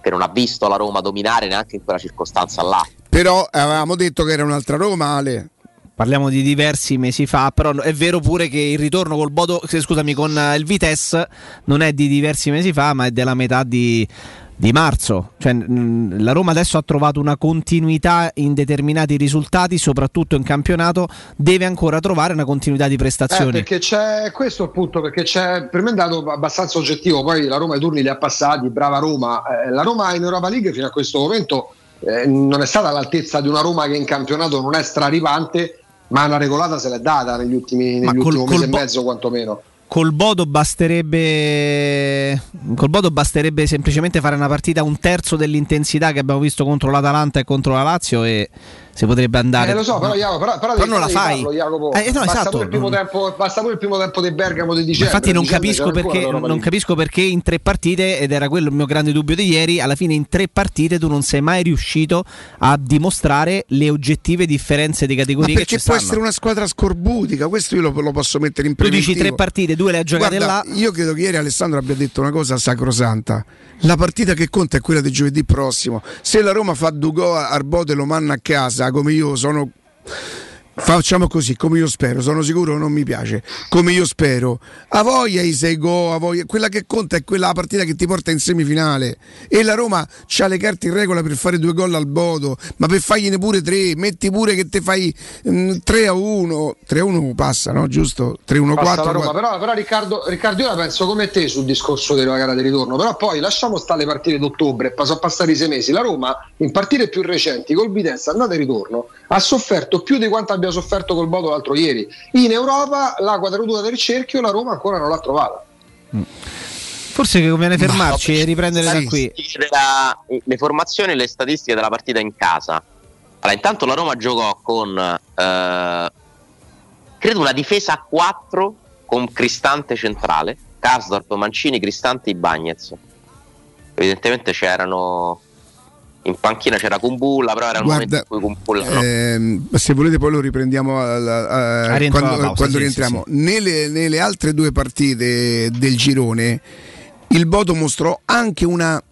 che non ha visto la Roma dominare neanche in quella circostanza là. Però avevamo detto che era un'altra Roma, Ale. Parliamo di diversi mesi fa, però è vero pure che il ritorno col Bodo, scusami, con eh, il Vitesse non è di diversi mesi fa, ma è della metà di, di marzo. Cioè, la Roma adesso ha trovato una continuità in determinati risultati, soprattutto in campionato, deve ancora trovare una continuità di Eh, prestazioni. perché c'è questo è il punto, perché c'è per me è dato abbastanza oggettivo. Poi la Roma i turni li ha passati, brava Roma. Eh, la Roma in Europa League fino a questo momento eh, non è stata all'altezza di una Roma che in campionato non è straripante, ma una regolata se l'è data negli ultimi, negli col- col mesi bo- e mezzo, quantomeno. Col Bodo basterebbe col Bodo basterebbe semplicemente fare una partita un terzo dell'intensità che abbiamo visto contro l'Atalanta e contro la Lazio e si potrebbe andare. Eh, lo so, però, Jacopo, però, però Però non la fai. farlo, Jacopo. Eh, no, basta, esatto. pure il primo tempo, basta pure il primo tempo di Bergamo di Ma dicembre. infatti non Dicembre capisco, perché, non capisco perché in tre partite, ed era quello il mio grande dubbio di ieri, alla fine in tre partite tu non sei mai riuscito a dimostrare le oggettive differenze di Ma categorie che perché ci può stanno. essere una squadra scorbutica, questo io lo, lo posso mettere in Tu dici preventivo. tre partite, due le ha giocate Guarda, là. Io credo che ieri Alessandro abbia detto una cosa sacrosanta. La partita che conta è quella di giovedì prossimo. Se la Roma fa due gol al Bote e lo manna a casa, come io sono. Facciamo così, come io spero, sono sicuro non mi piace. Come io spero, a voglia i sei gol, a voglia. Quella che conta è quella partita che ti porta in semifinale. E la Roma ha le carte in regola per fare due gol al Bodo, ma per fargliene pure tre, metti pure che ti fai mm, 3 a 1. 3 a 1 passa, no? Giusto? 3 a 1 Passa 4. la Roma, però, però Riccardo, Riccardo io la penso come te sul discorso della gara di ritorno, però poi lasciamo stare le partite d'ottobre, sono passati i sei mesi, la Roma in partite più recenti col Vitesse andata e ritorno ha sofferto più di quanto abbia sofferto col Bodo l'altro ieri. In Europa la quadratura del cerchio la Roma ancora non l'ha trovata. Forse che conviene fermarci e riprendere da qui. Della- le formazioni e le statistiche della partita in casa. Allora, intanto la Roma giocò con eh, credo una difesa a 4 con Cristante centrale, Karsdorp, Mancini, Cristante e Bagnez. Evidentemente c'erano in panchina c'era Kumbulla, però era il momento in Guarda, cui Kumbulla no. ehm, se volete poi lo riprendiamo alla- a- A quando, pausa, quando sì, rientriamo. sì, Nelle, nelle altre due partite del girone il Bodo mostrò anche una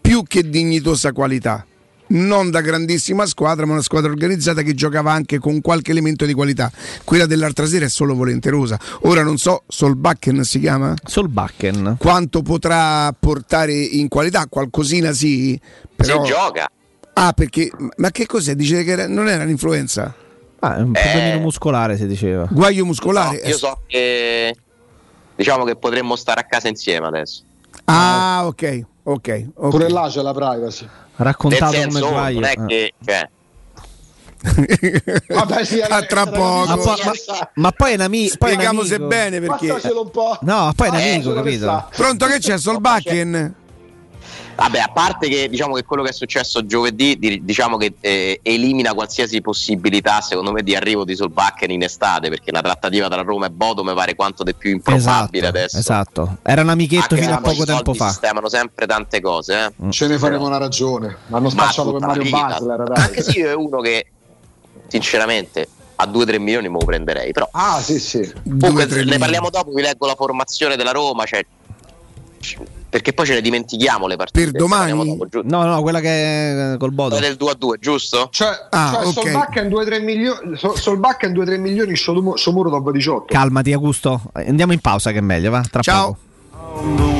più che dignitosa qualità. Non da grandissima squadra, ma una squadra organizzata che giocava anche con qualche elemento di qualità. Quella dell'altra sera è solo volenterosa. Ora non so, Solbakken si chiama? Solbakken. Quanto potrà portare in qualità? Qualcosina sì, però... Si gioca. Ah, perché. Ma che cos'è? Dice che era- non era l'influenza? Ah, è un Eh. problemino muscolare, si diceva. Guaio muscolare? Io so che diciamo che potremmo stare a casa insieme adesso. Ah, ok, ok. ok. Pure là c'è la privacy. Raccontato Nel come senso, sbaglio. non è eh. che cioè, Vabbè, sì, A tra poco. Ma, poi- ma- ma poi è un amico. bene perché. Passacelo un po'. No, poi è un Eh, amico, per capito? Pronto che c'è? Solbakken? Vabbè, a parte che diciamo che quello che è successo giovedì, di- diciamo che eh, elimina qualsiasi possibilità, secondo me, di arrivo di Solbakken in estate, perché la trattativa tra Roma e Bodo mi pare quanto di più improbabile Esatto, adesso. esatto. Era un amichetto Anche fino a poco tempo fa. sistemano sempre tante cose, eh. Ce ne faremo una ragione. L'hanno Ma spacciato per Mario. Basler. dai. Anche se io è uno che, sinceramente, a 2-3 milioni me lo prenderei. Però Ah, sì, sì. comunque, 2-3 ne parliamo dopo, vi leggo la formazione della Roma, cioè Perché poi ce le dimentichiamo le partite. Per domani? Dopo? No, no, quella che è col Bodo. Quella del 2 a 2, giusto? Cioè, Ah, cioè ok. Solbakken 2-3 milioni, Sol- Solbakken 2-3 milioni, Shomurodov Shomurodov 18. Calmati, Augusto. Andiamo in pausa che è meglio, va? Tra Ciao. poco.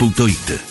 www.it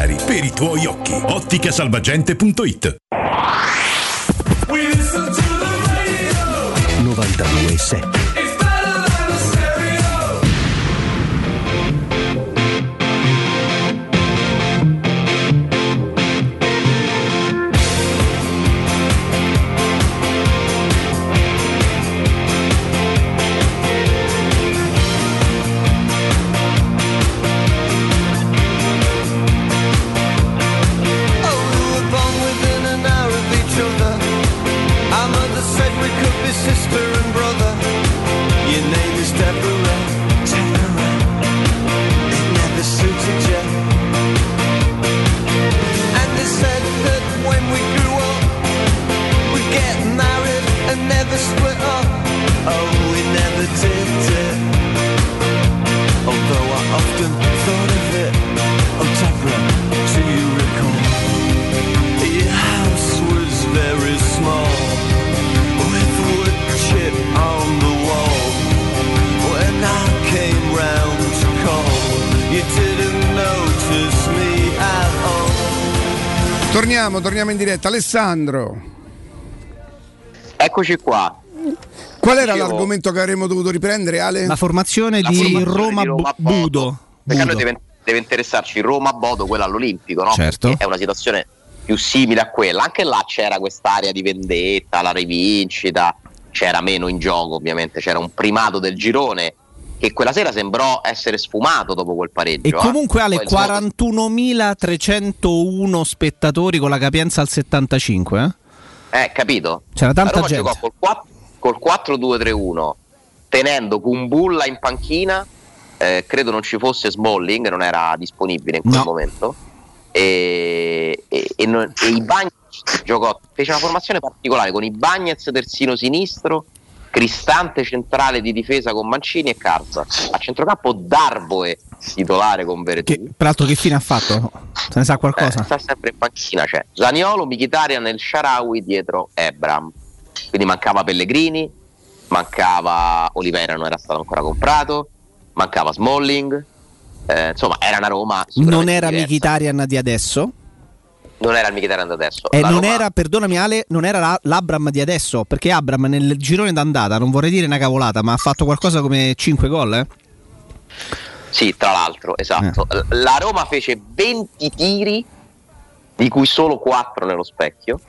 per i tuoi occhi. Otticasalvagente.it 92.7. Torniamo, torniamo in diretta. Alessandro, Eccoci qua. qual era Dicevo- l'argomento che avremmo dovuto riprendere, Ale? La formazione La di formazione Roma, di Roma Bu- Budo. Perché a noi Budo. deve, deve interessarci Roma-Bodo, quella all'Olimpico, no? Certo. Perché è una situazione più simile a quella. Anche là c'era quest'area di vendetta, la rivincita, c'era meno in gioco ovviamente, c'era un primato del girone che quella sera sembrò essere sfumato dopo quel pareggio. E eh. comunque il Smodo- 41.301 spettatori con la capienza al 75. Eh? Eh, capito? C'era tanta La Roma gente. giocò col, 4 col 4-2-3-1, tenendo Kumbulla in panchina. eh, credo non ci fosse Smalling, non era disponibile in quel No. momento. E, e, e non- e i Bagnets giocò, fece una formazione particolare con i Bagnets terzino sinistro, Cristante centrale di difesa con Mancini e Carza. A centrocampo Darboe titolare con Veretù. Peraltro che fine ha fatto? Se ne sa qualcosa? Eh, sta sempre in panchina, c'è Zaniolo, Mkhitaryan e il Sharawi dietro Ebram. Quindi mancava Pellegrini, mancava Oliveira, non era stato ancora comprato, mancava Smalling. eh, insomma, era una Roma. non era diversa. Mkhitaryan di adesso. Non era il Mkhitaryan da adesso. E La non Roma- era, perdonami Ale, non era la- l'Abram di adesso. Perché Abram nel girone d'andata, non vorrei dire una cavolata, ma ha fatto qualcosa come 5 gol. Eh? Sì, tra l'altro, esatto. Eh. La Roma fece 20 tiri, di cui solo 4 nello specchio.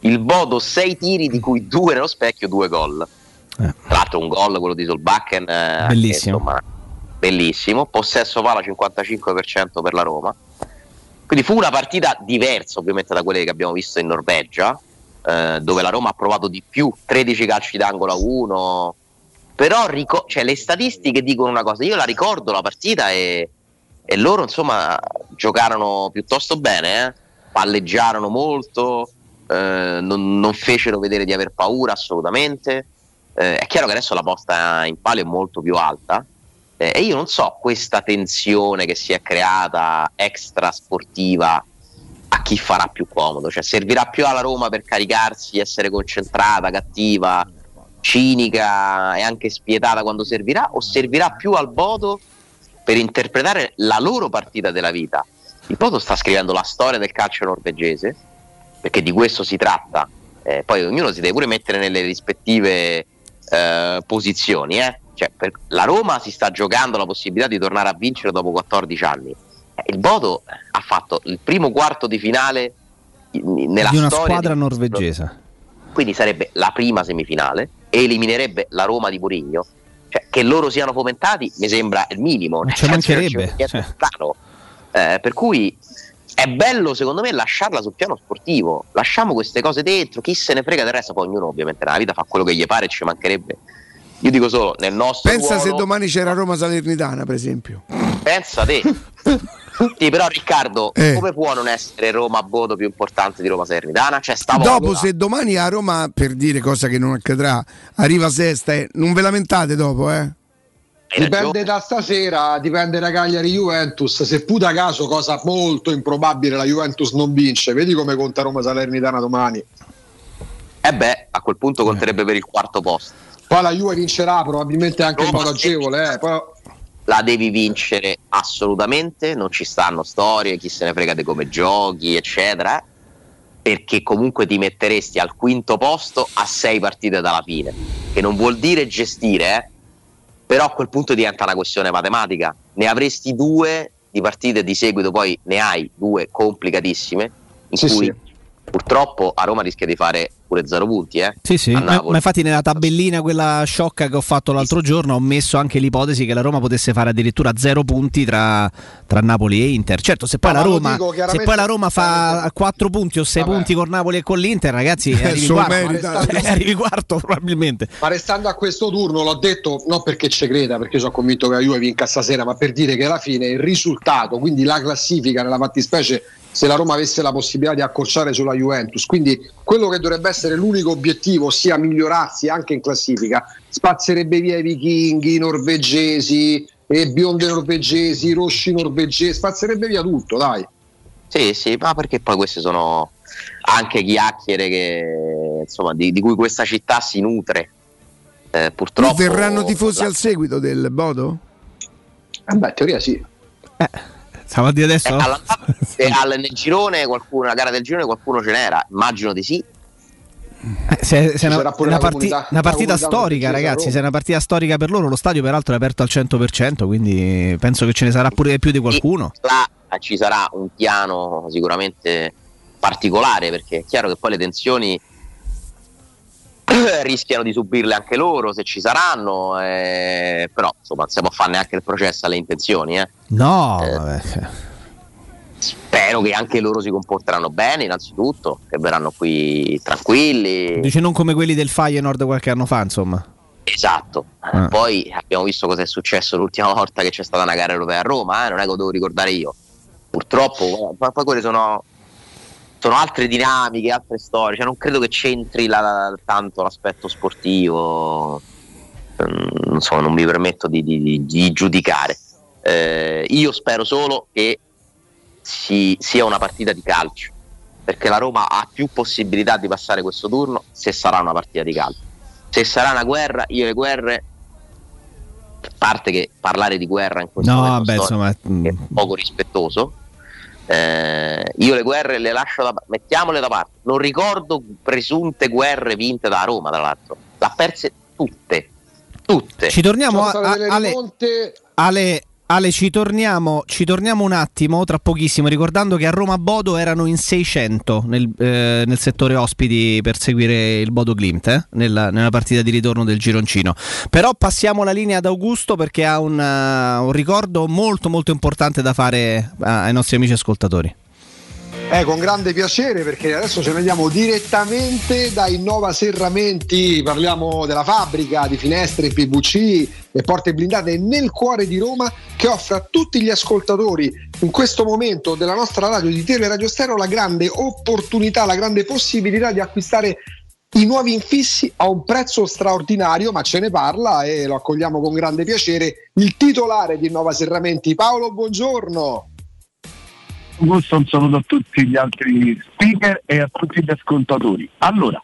Il Bodo 6 tiri, di cui 2 nello specchio, 2 gol. Tra l'altro un gol, quello di Solbakken. eh, Bellissimo. che, insomma, bellissimo. Possesso palla 55% per la Roma. Quindi fu una partita diversa ovviamente da quelle che abbiamo visto in Norvegia, eh, dove la Roma ha provato di più, 13 calci d'angolo a 1. Però rico- cioè, le statistiche dicono una cosa, io la ricordo la partita e, e loro insomma giocarono piuttosto bene, eh. palleggiarono molto, eh, non, non fecero vedere di aver paura assolutamente. Eh, è chiaro che adesso la posta in palio è molto più alta eh, e io non so questa tensione che si è creata extra sportiva a chi farà più comodo, cioè servirà più alla Roma per caricarsi, essere concentrata, cattiva, cinica e anche spietata quando servirà o servirà più al Bodo per interpretare la loro partita della vita. Il Bodo sta scrivendo la storia del calcio norvegese perché di questo si tratta. Eh, poi ognuno si deve pure mettere nelle rispettive eh, posizioni. eh. Cioè, per- la Roma si sta giocando la possibilità di tornare a vincere dopo 14 anni. Eh, il Bodo ha fatto il primo quarto di finale in- nella di una squadra di- norvegese. quindi sarebbe la prima semifinale e eliminerebbe la Roma di Mourinho. Cioè, che loro siano fomentati mi sembra il minimo. nel ci senso che mancherebbe, non cioè. strano. Eh, per cui è bello secondo me lasciarla sul piano sportivo. Lasciamo queste cose dentro, chi se ne frega del resto, poi ognuno ovviamente nella vita fa quello che gli pare ci mancherebbe. Io dico solo, nel nostro Pensa se ruolo, domani c'era Roma Salernitana, per esempio. pensa te. Sì, però Riccardo, Eh. come può non essere Roma a Bodo più importante di Roma Salernitana? Cioè, stavolta Dopo, se domani a Roma, per dire cosa che non accadrà, arriva sesta, eh, non ve lamentate dopo, eh? Dipende da stasera, dipende da Cagliari Juventus. Se puta caso, cosa molto improbabile, la Juventus non vince. Vedi come conta Roma Salernitana domani. Eh beh, a quel punto conterebbe per il quarto posto. Poi la Juve vincerà probabilmente anche in modo agevole. Eh. Poi- La devi vincere assolutamente, non ci stanno storie, chi se ne frega di come giochi, eccetera. perché comunque ti metteresti al quinto posto a sei partite dalla fine, che non vuol dire gestire, eh? però a quel punto diventa una questione matematica. Ne avresti due di partite di seguito, poi ne hai due complicatissime, in Sì, cui sì. purtroppo a Roma rischia di fare pure zero punti. Eh? Sì, sì, ma, ma infatti nella tabellina quella sciocca che ho fatto l'altro giorno ho messo anche l'ipotesi che la Roma potesse fare addirittura zero punti tra, tra Napoli e Inter. Certo, se poi, No, la, Roma, dico se poi la Roma fa 4 punti o 6 Vabbè. punti con Napoli e con l'Inter, ragazzi, Eh, arrivi quarto, restando- arrivi quarto probabilmente. Ma restando a questo turno, l'ho detto non perché ci creda, perché sono convinto che la Juve vinca stasera, ma per dire che alla fine il risultato, quindi la classifica nella fattispecie, se la Roma avesse la possibilità di accorciare sulla Juventus, quindi quello che dovrebbe essere l'unico obiettivo, ossia migliorarsi anche in classifica, spazzerebbe via i vichinghi, i norvegesi, e bionde norvegesi, i rossi norvegesi, spazzerebbe via tutto, dai. Sì, sì, ma perché poi queste sono anche chiacchiere che, insomma, di, di cui questa città si nutre. Eh, purtroppo Verranno tifosi la- al seguito del Bodo? Eh beh, in teoria sì. Stavo a dire adesso. Eh, alla- e al- nel girone qualcuno, la gara del girone qualcuno ce n'era, immagino di sì. Eh, se, se una, una la parti- comunità- una partita storica, ragazzi. Se è una partita storica per loro, lo stadio peraltro è aperto al 100%, quindi penso che ce ne sarà pure più di qualcuno. Là eh, ci sarà un piano sicuramente particolare perché è chiaro che poi le tensioni rischiano di subirle anche loro se ci saranno, eh, però insomma non si può fare neanche il processo alle intenzioni. eh. No, Eh. Spero che anche loro si comporteranno bene innanzitutto, che verranno qui tranquilli. Dice non come quelli del Feyenoord qualche anno fa, insomma. Esatto, Ah. poi abbiamo visto cosa è successo l'ultima volta che c'è stata una gara europea a Roma, eh, non è che lo devo ricordare io. Purtroppo, poi quelle sono, sono altre dinamiche, altre storie, cioè non credo che c'entri la- la- tanto l'aspetto sportivo, Mm, non so, non mi permetto di, di- di- di giudicare. Eh, io spero solo che si- sia una partita di calcio, perché la Roma ha più possibilità di passare questo turno se sarà una partita di calcio. Se sarà una guerra, io le guerre, a parte che parlare di guerra in questo No, momento vabbè, insomma, è poco rispettoso. Eh, io le guerre le lascio da mettiamole da parte. Non ricordo presunte guerre vinte da Roma, tra l'altro. L'ha perse tutte. Tutte. Ci torniamo a, a- Ale, Ale, Ale, ci torniamo, ci torniamo un attimo tra pochissimo, ricordando che a Roma Bodo erano in 600 nel, eh, nel settore ospiti per seguire il Bodo Glimt eh, nella, nella partita di ritorno del Gironcino. Però passiamo la linea ad Augusto perché ha un, eh, un ricordo molto molto importante da fare eh, ai nostri amici ascoltatori. Eh, con grande piacere perché adesso ce ne andiamo direttamente da Innova Serramenti, parliamo della fabbrica di finestre PVC e porte blindate nel cuore di Roma che offre a tutti gli ascoltatori in questo momento della nostra radio di Teleradio Stereo la grande opportunità, la grande possibilità di acquistare i nuovi infissi a un prezzo straordinario, ma ce ne parla e lo accogliamo con grande piacere il titolare di Innova Serramenti, Paolo, buongiorno. Un gusto un saluto a tutti gli altri speaker e a tutti gli ascoltatori. Allora,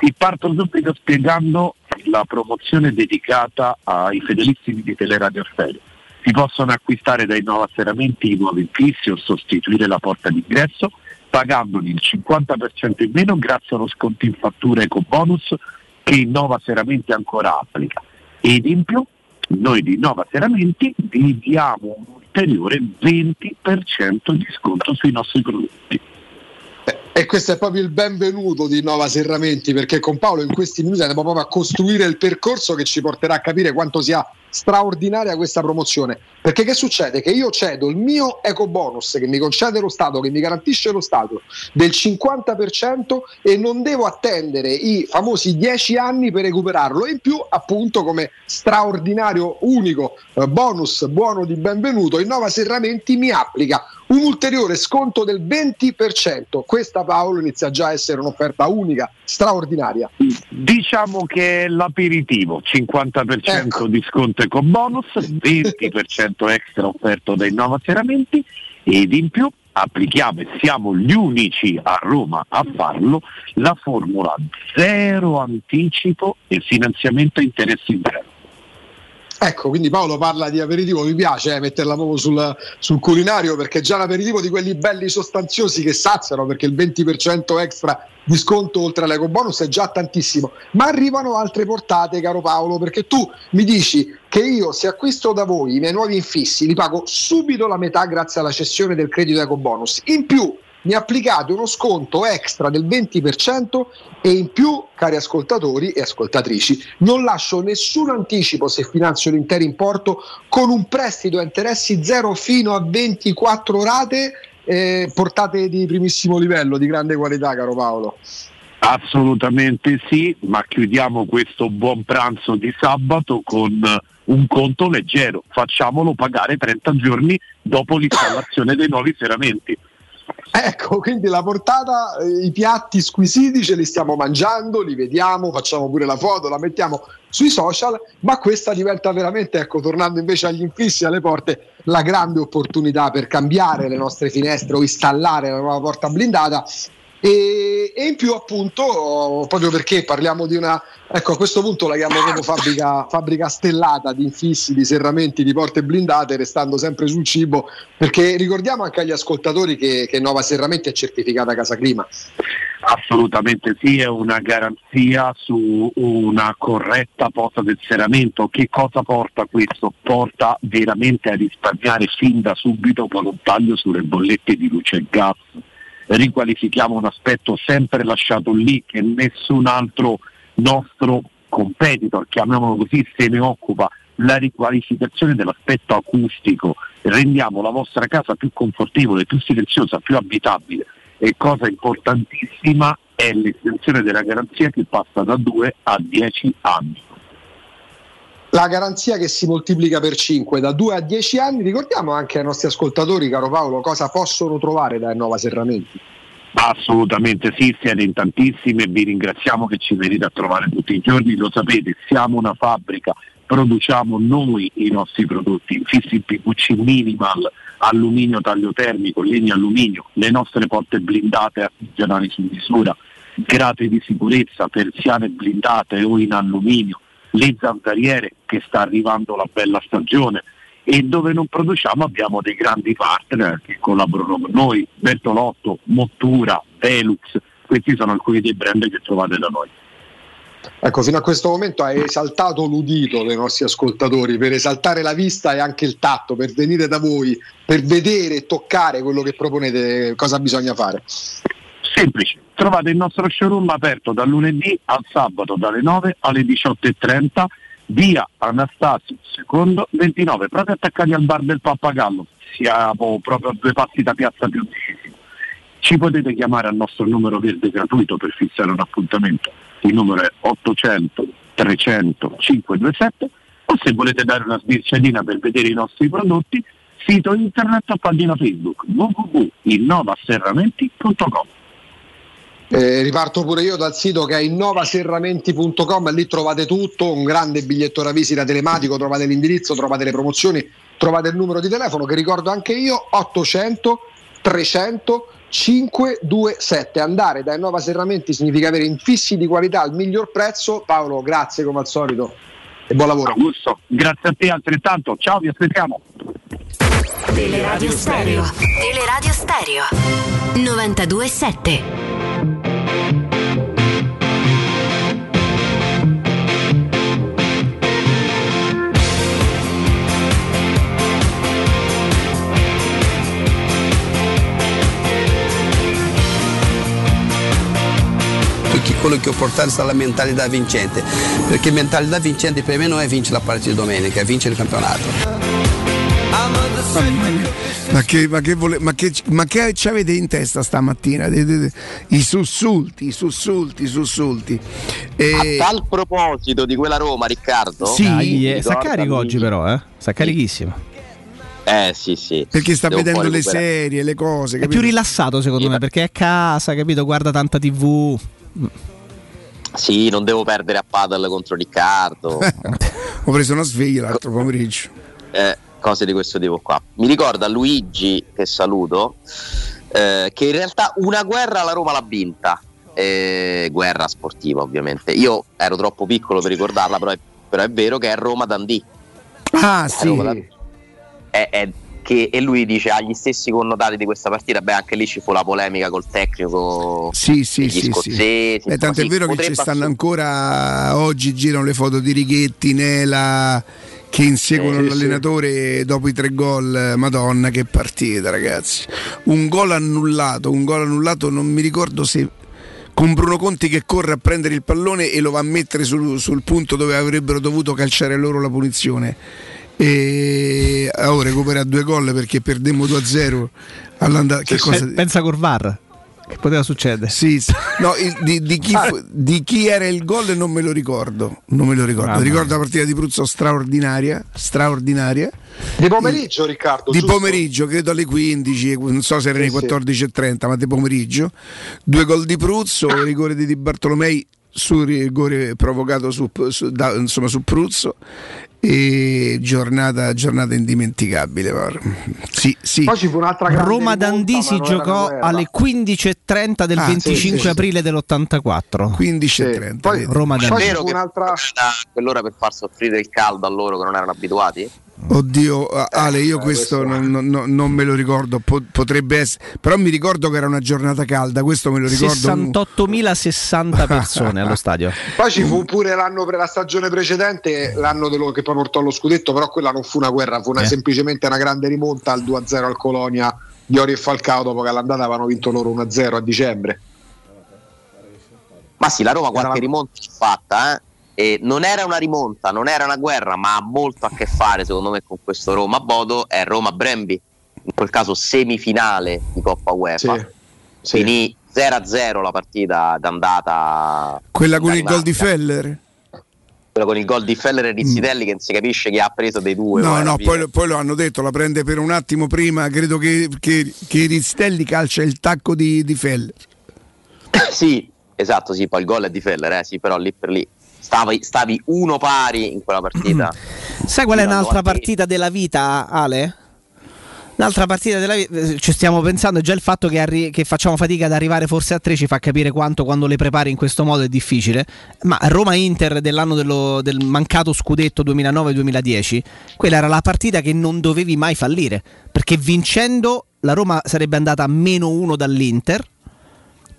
vi parto subito spiegando la promozione dedicata ai fedelissimi di Teleradio Stereo. Si possono acquistare dai Nova Serramenti i nuovi infissi o sostituire la porta d'ingresso pagandoli il 50% in meno grazie allo sconto in fattura eco bonus che Innova Serramenti ancora applica. Ed in più noi di Innova Serramenti vi diamo un ulteriore 20% di sconto sui nostri prodotti. E questo è proprio il benvenuto di Nova Serramenti perché con Paolo in questi minuti andiamo proprio a costruire il percorso che ci porterà a capire quanto sia straordinaria questa promozione. Perché che succede? Che io cedo il mio eco bonus che mi concede lo Stato, che mi garantisce lo Stato del 50% e non devo attendere i famosi 10 anni per recuperarlo. In più, appunto, come straordinario unico eh, bonus buono di benvenuto, Innova Serramenti mi applica un ulteriore sconto del 20%. Questa Paolo inizia già a essere un'offerta unica, straordinaria. Diciamo che è l'aperitivo, 50% di sconto eco bonus, 20% extra offerto dai Nova Serramenti ed in più applichiamo e siamo gli unici a Roma a farlo la formula zero anticipo e finanziamento a interessi zero. Ecco, quindi Paolo parla di aperitivo, mi piace eh, metterla proprio sul, sul, culinario perché già l'aperitivo di quelli belli sostanziosi che saziano perché il 20% extra di sconto oltre all'eco bonus è già tantissimo, ma arrivano altre portate caro Paolo perché tu mi dici che io se acquisto da voi i miei nuovi infissi li pago subito la metà grazie alla cessione del credito eco bonus, in più mi applicate uno sconto extra del 20% e in più, cari ascoltatori e ascoltatrici, non lascio nessun anticipo se finanzio l'intero importo con un prestito a interessi zero fino a 24 rate eh, portate di primissimo livello, di grande qualità, caro Paolo. Assolutamente sì, ma chiudiamo questo buon pranzo di sabato con un conto leggero, facciamolo pagare 30 giorni dopo l'installazione dei nuovi serramenti. Ecco, quindi la portata, eh, i piatti squisiti ce li stiamo mangiando, li vediamo, facciamo pure la foto, la mettiamo sui social, ma questa diventa veramente, ecco, tornando invece agli infissi, alle porte, la grande opportunità per cambiare le nostre finestre o installare la nuova porta blindata e, e, in più appunto proprio perché parliamo di una ecco a questo punto la chiamo proprio fabbrica, fabbrica stellata di infissi di serramenti di porte blindate restando sempre sul cibo perché ricordiamo anche agli ascoltatori che, che Nova Serramenti è certificata Casa Clima. Assolutamente sì è una garanzia su una corretta posa del serramento. Che cosa porta questo? porta veramente a risparmiare fin da subito con un taglio sulle bollette di luce e gas riqualifichiamo un aspetto sempre lasciato lì che nessun altro nostro competitor, chiamiamolo così, se ne occupa, la riqualificazione dell'aspetto acustico, rendiamo la vostra casa più confortevole, più silenziosa, più abitabile. E cosa importantissima è l'estensione della garanzia che passa da 2 a 10 anni la garanzia che si moltiplica per 5 da 2 a 10 anni. Ricordiamo anche ai nostri ascoltatori, caro Paolo, cosa possono trovare da Nuova Serramenti. Assolutamente sì, siete in tantissimi e vi ringraziamo che ci venite a trovare tutti i giorni, lo sapete, siamo una fabbrica, produciamo noi i nostri prodotti, infissi PVC minimal, alluminio taglio termico, legno alluminio, le nostre porte blindate artigianali su misura, grate di sicurezza, persiane blindate o in alluminio, le zanzariere che sta arrivando la bella stagione e dove non produciamo abbiamo dei grandi partner che collaborano con noi, Bertolotto, Mottura, Velux, questi sono alcuni dei brand che trovate da noi. Ecco, fino a questo momento hai esaltato l'udito dei nostri ascoltatori per esaltare la vista e anche il tatto, per venire da voi, per vedere e toccare quello che proponete, cosa bisogna fare. Semplice, trovate il nostro showroom aperto dal lunedì al sabato dalle 9 alle 18.30 via Anastasio secondo 29 proprio attaccati al bar del Pappagallo. Siamo proprio a due passi da piazza più ci potete chiamare al nostro numero verde gratuito per fissare un appuntamento. Il numero è 800 300 527 o se volete dare una sbirciatina per vedere i nostri prodotti sito internet o pagina Facebook www.innovaserramenti.com eh, riparto pure io dal sito che è innovaserramenti.com, lì trovate tutto, un grande biglietto da visita telematico, trovate l'indirizzo, trovate le promozioni, trovate il numero di telefono che ricordo anche io, 800 300 527. Andare da Innova Serramenti significa avere infissi di qualità al miglior prezzo. Paolo, grazie come al solito e buon lavoro. Augusto, grazie a te altrettanto. Ciao, vi aspettiamo. Teleradio Stereo. Teleradio Stereo. 927. quello che ho portato è la mentalità vincente, perché mentalità vincente per me non è vincere la partita di domenica, è vincere il campionato. Ma che, ma, che vole, ma, che, ma che, ci avete in testa stamattina? I sussulti, i sussulti, i sussulti. E... A tal proposito di quella Roma, Riccardo. Sì, eh, sta carico oggi però, eh? Sta carichissimo. Eh sì, sì. Perché sta Devo vedendo le serie, le cose. Capito? È più rilassato secondo sì, me perché è a casa, capito? Guarda tanta TV. Sì, non devo perdere a paddle contro Riccardo. Ho preso una sveglia l'altro pomeriggio. Eh, cose di questo tipo qua. Mi ricorda Luigi, che saluto, eh, che in realtà una guerra la Roma l'ha vinta. Eh, guerra sportiva, ovviamente. Io ero troppo piccolo per ricordarla, però è, però è vero che è Roma Dandì. Ah, sì. È, è che, e lui dice ha gli stessi connotati di questa partita. Beh, anche lì ci fu la polemica col tecnico. Sì, sì, sì. scozzesi. sì. Beh, tanto è vero che ci stanno ancora oggi girano le foto di Righetti, Nela che inseguono Sì, sì. l'allenatore dopo i tre gol. Madonna, che partita, ragazzi! Un gol annullato, un gol annullato, non mi ricordo se con Bruno Conti che corre a prendere il pallone e lo va a mettere sul, sul punto dove avrebbero dovuto calciare loro la punizione. E ora recupera due gol perché perdemmo 2-0 all'andata. Che cosa? Pensa col VAR. Che poteva succedere? Sì, sì. No, il- di, di chi, fu- di chi era il gol non me lo ricordo. Non me lo ricordo. Ricordo la partita di Pruzzo straordinaria. straordinaria. Di pomeriggio, Riccardo. Di giusto? pomeriggio, credo alle 15, non so se erano Sì, le sì. 14.30, ma di pomeriggio. Due gol di Pruzzo, rigore di Di Bartolomei su rigore provocato su, su- da- insomma, su Pruzzo. E giornata, giornata indimenticabile. Sì, sì. Poi ci fu un'altra grande Roma non era giocò alle 15.30 del Ah, 25 sì, sì, aprile dell'84. 15.30. Poi-. Roma È Dandisi. vero che a quell'ora per far soffrire il caldo a loro che non erano abituati? Oddio, a- Ale, io questo, non, non- non- non me lo ricordo, po- potrebbe essere, però mi ricordo che era una giornata calda, questo me lo ricordo. 68.060 persone allo stadio. Poi ci fu pure l'anno pre- la stagione precedente, l'anno dello- che poi portò allo scudetto, però quella non fu una guerra, fu una- Eh. semplicemente una grande rimonta al 2-0 al Colonia di Ori e Falcao dopo che all'andata avevano vinto loro 1-0 a dicembre. Ma sì, la Roma qualche rimonta fatta, eh? E non era una rimonta, non era una guerra, ma ha molto a che fare, secondo me, con questo Roma-Bodo. È Roma-Brembi, in quel caso semifinale di Coppa UEFA. Sì. Finì 0-0 la partita d'andata. Quella con il gol di. Feller? Quella con il gol di Feller e Rizzitelli, che non si capisce chi ha preso dei due. No, no, poi, lo- poi lo hanno detto, la prende per un attimo prima, credo che, che, che Rizzelli calcia il tacco di, di Feller. sì, esatto, sì, poi il gol è di Feller, eh, sì, però lì per lì stavi, stavi uno pari in quella partita. Sai qual è un'altra 90. partita della vita, Ale? Un'altra partita della vita, eh, ci stiamo pensando, già il fatto che, arri- che facciamo fatica ad arrivare forse a tre ci fa capire quanto quando le prepari in questo modo è difficile. Ma Roma-Inter dell'anno dello- del mancato scudetto 2009-2010, quella era la partita che non dovevi mai fallire, perché vincendo la Roma sarebbe andata a meno uno dall'Inter.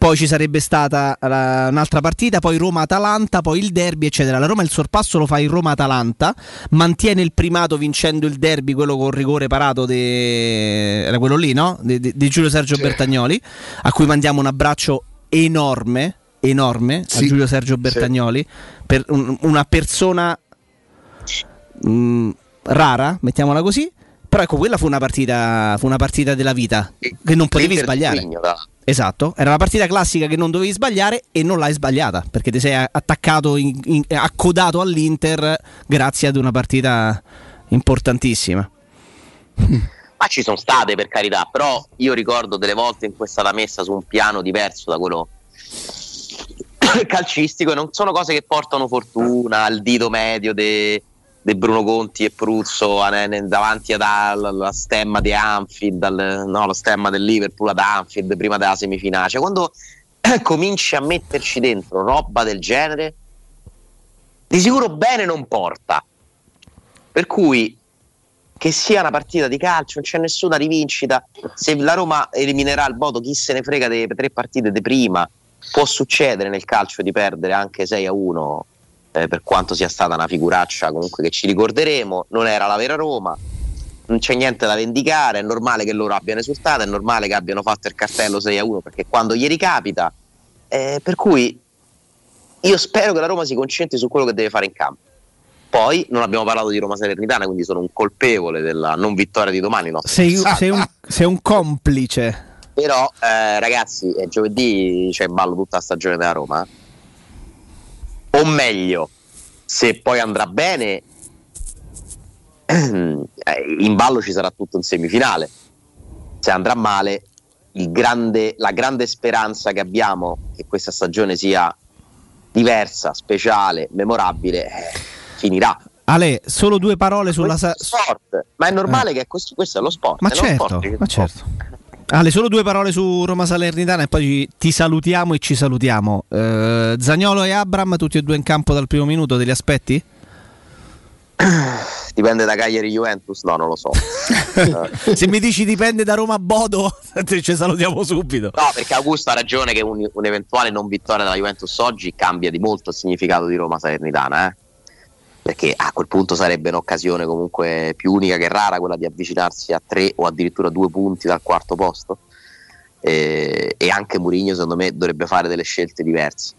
Poi ci sarebbe stata la- un'altra partita, poi Roma-Atalanta, poi il derby, eccetera. La Roma il sorpasso lo fa in Roma-Atalanta, mantiene il primato vincendo il derby, quello con rigore parato, de... era quello lì, no? Di, Giulio Sergio Bertagnoli, a cui mandiamo un abbraccio enorme, enorme a Sì. Giulio Sergio Bertagnoli, per un- una persona mh, rara, mettiamola così. Però ecco, quella fu una partita, fu una partita della vita che non potevi sbagliare. Tra l'altro. Esatto, era la partita classica che non dovevi sbagliare e non l'hai sbagliata perché ti sei attaccato, in- in- accodato all'Inter grazie ad una partita importantissima. Ma ci sono state per carità, però io ricordo delle volte in cui è stata messa su un piano diverso da quello calcistico e non sono cose che portano fortuna al dito medio di Bruno Conti e Pruzzo davanti alla stemma di Anfield, al- no, la stemma del Liverpool ad Anfield prima della semifinale. Cioè, quando cominci a metterci dentro roba del genere, di sicuro bene non porta. Per cui che sia una partita di calcio, non c'è nessuna rivincita. Se la Roma eliminerà il Bodo, chi se ne frega delle tre partite di prima. Può succedere nel calcio di perdere anche 6 a 1, eh, per quanto sia stata una figuraccia comunque che ci ricorderemo. Non era la vera Roma, non c'è niente da vendicare. È normale che loro abbiano esultato, è normale che abbiano fatto il cartello 6 a 1 perché quando gli ricapita. eh, per cui io spero che la Roma si concentri su quello che deve fare in campo. Poi non abbiamo parlato di Roma Salernitana, quindi sono un colpevole della non vittoria di domani. No? Sei, sei un, sei un complice. Però, eh, ragazzi, giovedì c'è in ballo tutta la stagione della Roma. O meglio, se poi andrà bene, eh, in ballo ci sarà tutto in semifinale. Se andrà male, il grande- la grande speranza che abbiamo che questa stagione sia diversa, speciale, memorabile, eh, finirà. Ale, solo due parole sulla è Sa- sport, ma è normale che questo, questo è lo sport. Ma è certo, sport ma certo. Ale, solo due parole su Roma Salernitana e poi ti salutiamo e ci salutiamo. Eh, Zagnolo e Abram, tutti e due in campo dal primo minuto, te li aspetti? Dipende da Cagliari Juventus? No, non lo so. Se mi dici dipende da Roma Bodo, ci salutiamo subito. No, perché Augusto ha ragione che un, un'eventuale non vittoria della Juventus oggi cambia di molto il significato di Roma Salernitana, eh? Perché a quel punto sarebbe un'occasione comunque più unica che rara quella di avvicinarsi a tre o addirittura due punti dal quarto posto. E, e anche Mourinho secondo me dovrebbe fare delle scelte diverse.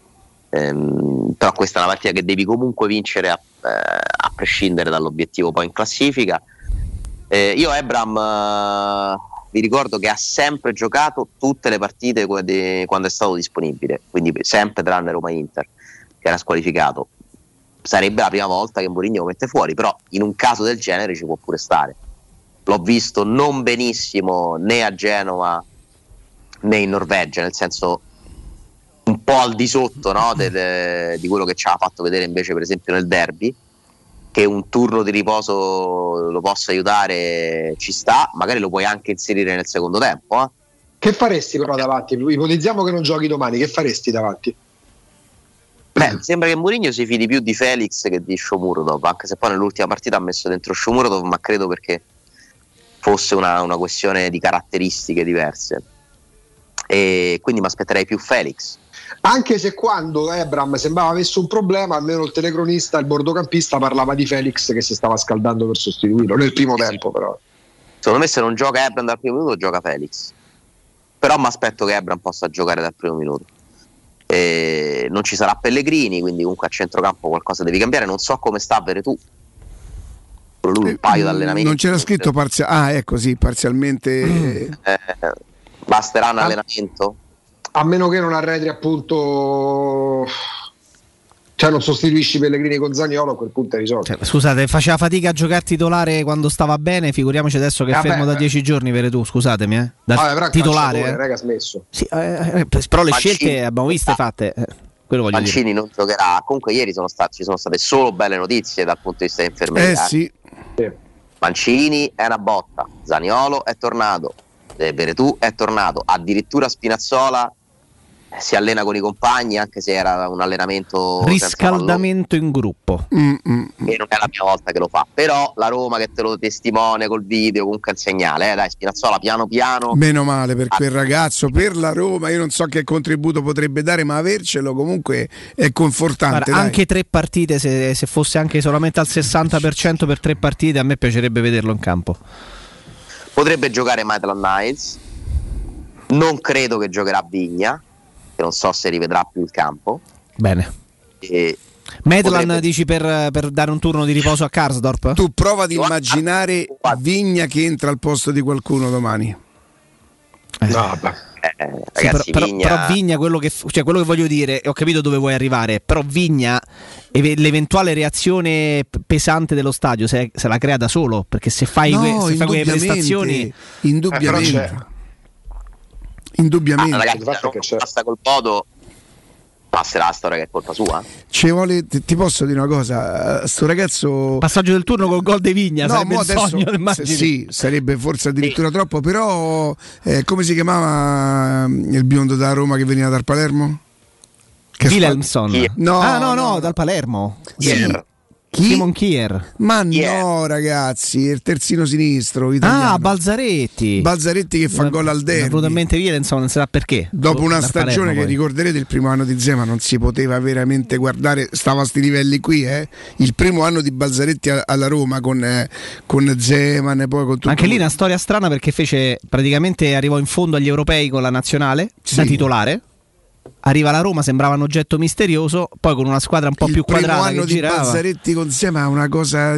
Ehm, però questa è una partita che devi comunque vincere a, eh, a prescindere dall'obiettivo poi in classifica. Eh, io Ebram eh, vi ricordo che ha sempre giocato tutte le partite quando è stato disponibile, quindi sempre tranne Roma Inter, che era squalificato. Sarebbe la prima volta che Mourinho lo mette fuori, però in un caso del genere ci può pure stare. L'ho visto non benissimo né a Genova né in Norvegia, nel senso un po' al di sotto no, de, di quello che ci ha fatto vedere invece per esempio nel derby che un turno di riposo lo possa aiutare ci sta, magari lo puoi anche inserire nel secondo tempo. Eh? Che faresti però davanti? Ipotizziamo che non giochi domani, che faresti davanti? Beh, sembra che Mourinho si fidi più di Felix che di Shomurodov, anche se poi nell'ultima partita ha messo dentro Shomurodov, ma credo perché fosse una, una questione di caratteristiche diverse. E quindi mi aspetterei più Felix anche se quando Ebram sembrava avesse un problema, almeno il telecronista, il bordocampista parlava di Felix che si stava scaldando per sostituirlo nel primo tempo però. Secondo me se non gioca Ebram dal primo minuto gioca Felix. Però mi aspetto che Ebram possa giocare dal primo minuto. E non ci sarà Pellegrini, quindi comunque a centrocampo qualcosa devi cambiare. Non so come sta a avere tu. Lui un paio di allenamenti. Non c'era scritto parzialmente. Ah, ecco sì, parzialmente. Eh, basterà un ah. allenamento? a meno che non arretri appunto cioè non sostituisci Pellegrini con Zagnolo a quel punto è risolto cioè, scusate faceva fatica a giocare titolare quando stava bene figuriamoci adesso che è fermo da dieci giorni per tu scusatemi eh. da Vabbè, titolare eh. raga, smesso. Sì, eh, eh però le Mancini, scelte abbiamo viste fatte eh, Mancini dire. non giocherà comunque ieri sono stati, ci sono state solo belle notizie dal punto di vista infermeria eh sì. Mancini è una botta Zaniolo è tornato Beretù è tornato addirittura Spinazzola si allena con i compagni anche se era un allenamento riscaldamento in gruppo. Mm, mm, e non è la prima volta che lo fa. Però la Roma che te lo testimone col video comunque è un segnale eh? dai Spinazzola piano piano. Meno male per quel ragazzo per la Roma io non so che contributo potrebbe dare ma avercelo comunque è confortante Guarda, anche tre partite se, se fosse anche solamente al 60% per tre partite a me piacerebbe vederlo in campo. Potrebbe giocare Maitland Niles non credo che giocherà Vigna che non so se rivedrà più il campo. Bene. E Medlan potrebbe... dici per, per, dare un turno di riposo a Karsdorp? Tu prova ad immaginare Vigna che entra al posto di qualcuno domani. Eh. No, eh, ragazzi, sì, però, Vigna... però, Vigna, quello che, cioè, quello che voglio dire, ho capito dove vuoi arrivare, però Vigna, l'eventuale reazione pesante dello stadio se, se la crea da solo, perché se fai, no, se fai quelle prestazioni... Indubbiamente. Eh, Indubbiamente. Ah, ragazzi, non basta col Bodo passerà la storia che è colpa sua? Ci vuole, ti, ti, posso dire una cosa, sto ragazzo... Passaggio del turno col gol di Vigna, no, sarebbe il sogno, Sì, sarebbe forse addirittura sì. troppo, però eh, come si chiamava mm, il biondo da Roma che veniva dal Palermo? Wilhelmson. No, ah, no, no, no, dal Palermo. Sì. Chi? Simon Kier. Ma yeah. no, ragazzi, il terzino sinistro. Italiano. Ah, Balzaretti. Balzaretti che fa gol al derby. Assolutamente via, insomma, non sa perché. Dopo una stagione Palermo, che poi. ricorderete, il primo anno di Zema non si poteva veramente guardare, stava a sti livelli qui. Eh? Il primo anno di Balzaretti alla Roma con, eh, con Zeman e poi con tutto. Anche lì una storia strana perché fece praticamente arrivò in fondo agli europei con la nazionale sì. da titolare arriva la Roma, sembrava un oggetto misterioso, poi con una squadra un po' il più quadrata anno che di girava. Bazzaretti consieme è una cosa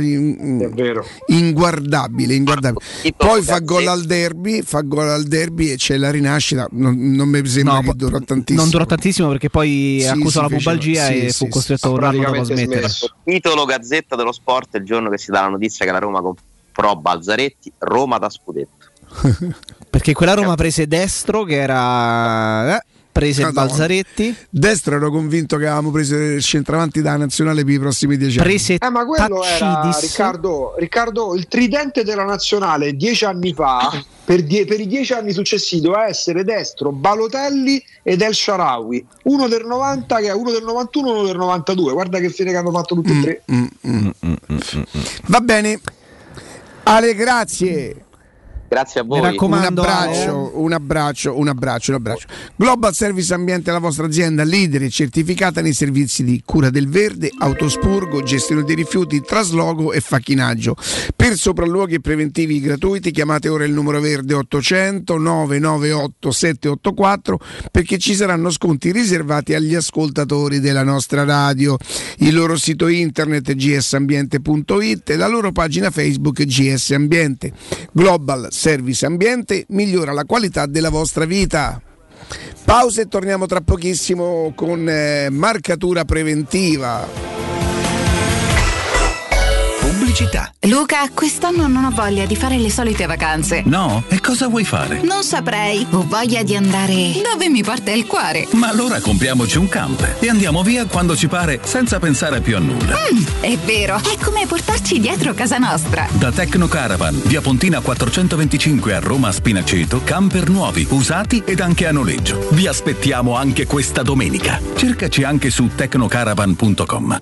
inguardabile, inguardabile. Poi fa gol al derby, fa gol al derby e c'è la rinascita, non, non mi sembra no, che durò tantissimo. Non durò tantissimo perché poi sì, accusò la pubalgia sì, e fu costretto a un anno dopo a smettere. Titolo Gazzetta dello Sport il giorno che si dà la notizia che la Roma comprò Balzaretti, Roma da scudetto. perché quella Roma prese destro che era... Eh, Prese Madonna. Balzaretti. Destro ero convinto che avevamo preso il centravanti da nazionale per i prossimi dieci anni. Prese Eh, ma quello era Taccidis. Riccardo, Riccardo, il tridente della nazionale dieci anni fa, per, die- per i dieci anni successivi, doveva essere destro, Balotelli ed El Sharawi. Uno del 90, che è uno del 91 e uno del 92. Guarda che fine che hanno fatto tutti e tre. Mm, mm. Va bene. Ale, grazie. Grazie a voi. Mi raccomando, un abbraccio, un abbraccio, un abbraccio, un abbraccio. Global Service Ambiente è la vostra azienda leader e certificata nei servizi di cura del verde, autospurgo, gestione dei rifiuti, trasloco e facchinaggio. Per sopralluoghi e preventivi gratuiti chiamate ora il numero verde 800 998 784 perché ci saranno sconti riservati agli ascoltatori della nostra radio. Il loro sito internet gsambiente.it e la loro pagina Facebook GS Ambiente. Global Service Ambiente migliora la qualità della vostra vita. Pausa e torniamo tra pochissimo con eh, marcatura preventiva. Pubblicità. Luca, quest'anno non ho voglia di fare le solite vacanze. No? E cosa vuoi fare? Non saprei. Ho voglia di andare dove mi parte il cuore. Ma allora compriamoci un camper e andiamo via quando ci pare senza pensare più a nulla. Mm, è vero, è come portarci dietro casa nostra. Da Tecno Caravan, via Pontina 425 a Roma Spinaceto, camper nuovi, usati ed anche a noleggio. Vi aspettiamo anche questa domenica. Cercaci anche su tecnocaravan.com.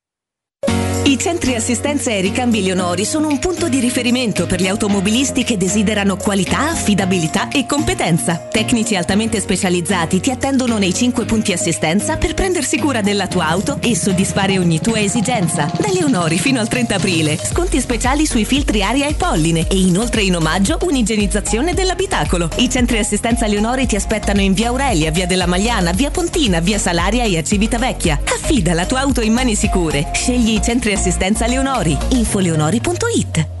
I centri assistenza e ricambi Leonori sono un punto di riferimento per gli automobilisti che desiderano qualità, affidabilità e competenza. Tecnici altamente specializzati ti attendono nei 5 punti assistenza per prendersi cura della tua auto e soddisfare ogni tua esigenza. Da Leonori fino al 30 aprile, sconti speciali sui filtri aria e polline e inoltre in omaggio un'igienizzazione dell'abitacolo. I centri assistenza Leonori ti aspettano in via Aurelia, via della Magliana, via Pontina, via Salaria e a Civitavecchia. Affida la tua auto in mani sicure. Scegli i centri assistenza Leonori. infoleonori.it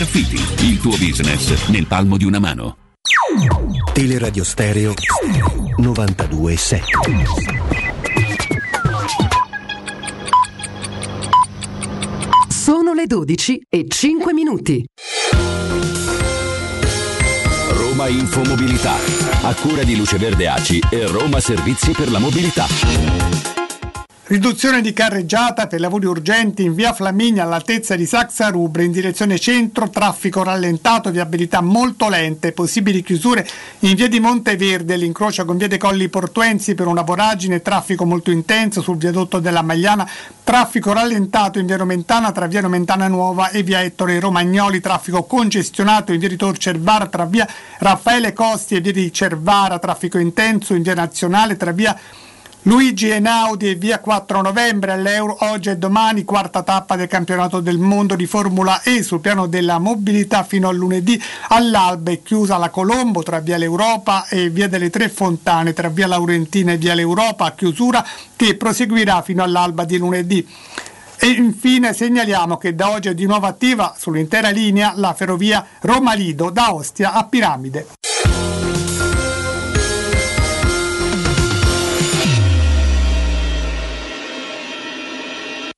il tuo business nel palmo di una mano. Teleradio Stereo 927. Sono le 12 e 5 minuti. Roma Infomobilità, a cura di Luce Verde Aci e Roma Servizi per la Mobilità. Riduzione di carreggiata per lavori urgenti in via Flaminia all'altezza di Saxa Rubre in direzione centro, traffico rallentato, viabilità molto lente, possibili chiusure in via di Monteverde, l'incrocio con via dei Colli Portuensi per una voragine, traffico molto intenso sul viadotto della Magliana, traffico rallentato in via Romentana tra via Romentana Nuova e via Ettore Romagnoli, traffico congestionato in via di Tor Cervara tra via Raffaele Costi e via di Cervara, traffico intenso in via Nazionale tra via Luigi Einaudi e via 4 novembre all'Euro oggi e domani, quarta tappa del campionato del mondo di Formula E sul piano della mobilità fino a lunedì all'alba è chiusa la Colombo tra via l'Europa e via delle Tre Fontane tra via Laurentina e via l'Europa, chiusura che proseguirà fino all'alba di lunedì. E infine segnaliamo che da oggi è di nuovo attiva sull'intera linea la ferrovia Roma-Lido da Ostia a Piramide.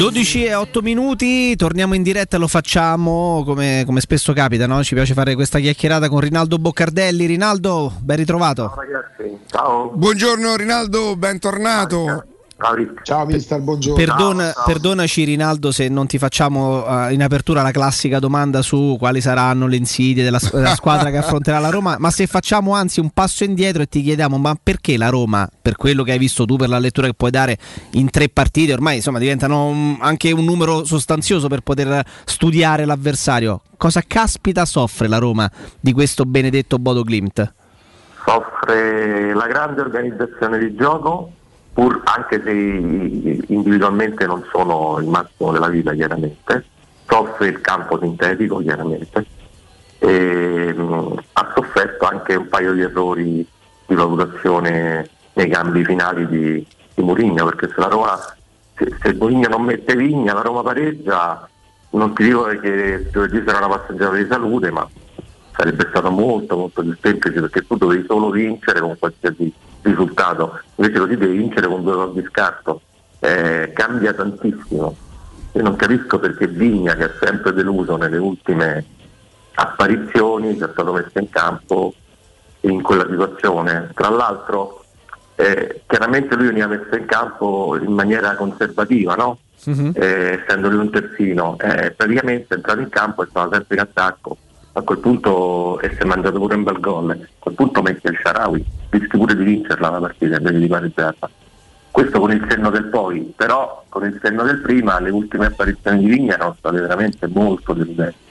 12 e 8 minuti, torniamo in diretta, lo facciamo come, come spesso capita, no? ci piace fare questa chiacchierata con Rinaldo Boccardelli. Rinaldo, ben ritrovato. ragazzi, ciao. Buongiorno Rinaldo, bentornato. Ciao mister, buongiorno. Perdona- Perdonaci Rinaldo se non ti facciamo eh, in apertura la classica domanda su quali saranno le insidie della, della squadra che affronterà la Roma, ma se facciamo anzi un passo indietro e ti chiediamo ma perché la Roma, per quello che hai visto tu, per la lettura che puoi dare in tre partite, ormai insomma diventano um, anche un numero sostanzioso per poter studiare l'avversario, cosa caspita soffre la Roma di questo benedetto Bodo Glimt? soffre la grande organizzazione di gioco, pur anche se individualmente non sono il massimo della vita chiaramente, soffre il campo sintetico chiaramente. E mh, ha sofferto anche un paio di errori di valutazione nei cambi finali di, di Mourinho, perché se la Roma se, se Mourinho non mette Vigna, la Roma pareggia, non ti dico che giovedì sarà una passeggiata di salute, ma sarebbe stato molto molto più semplice perché tu dovevi solo vincere con qualsiasi risultato, invece così devi vincere con due gol di scarto, Eh, cambia tantissimo. Io non capisco perché Vigna, che ha sempre deluso nelle ultime apparizioni, sia stato messo in campo in quella situazione. Tra l'altro, eh, chiaramente lui veniva messo in campo in maniera conservativa, no? Mhm. Eh, essendo lui un terzino, eh, praticamente è entrato in campo e stava sempre in attacco. A quel punto e si è mangiato pure un bel gol. A quel punto mette il Sharawi, rischi pure di vincerla la partita invece di pareggiarla. Questo con il senno del poi, però con il senno del prima le ultime apparizioni di Vigna erano state veramente molto deludenti.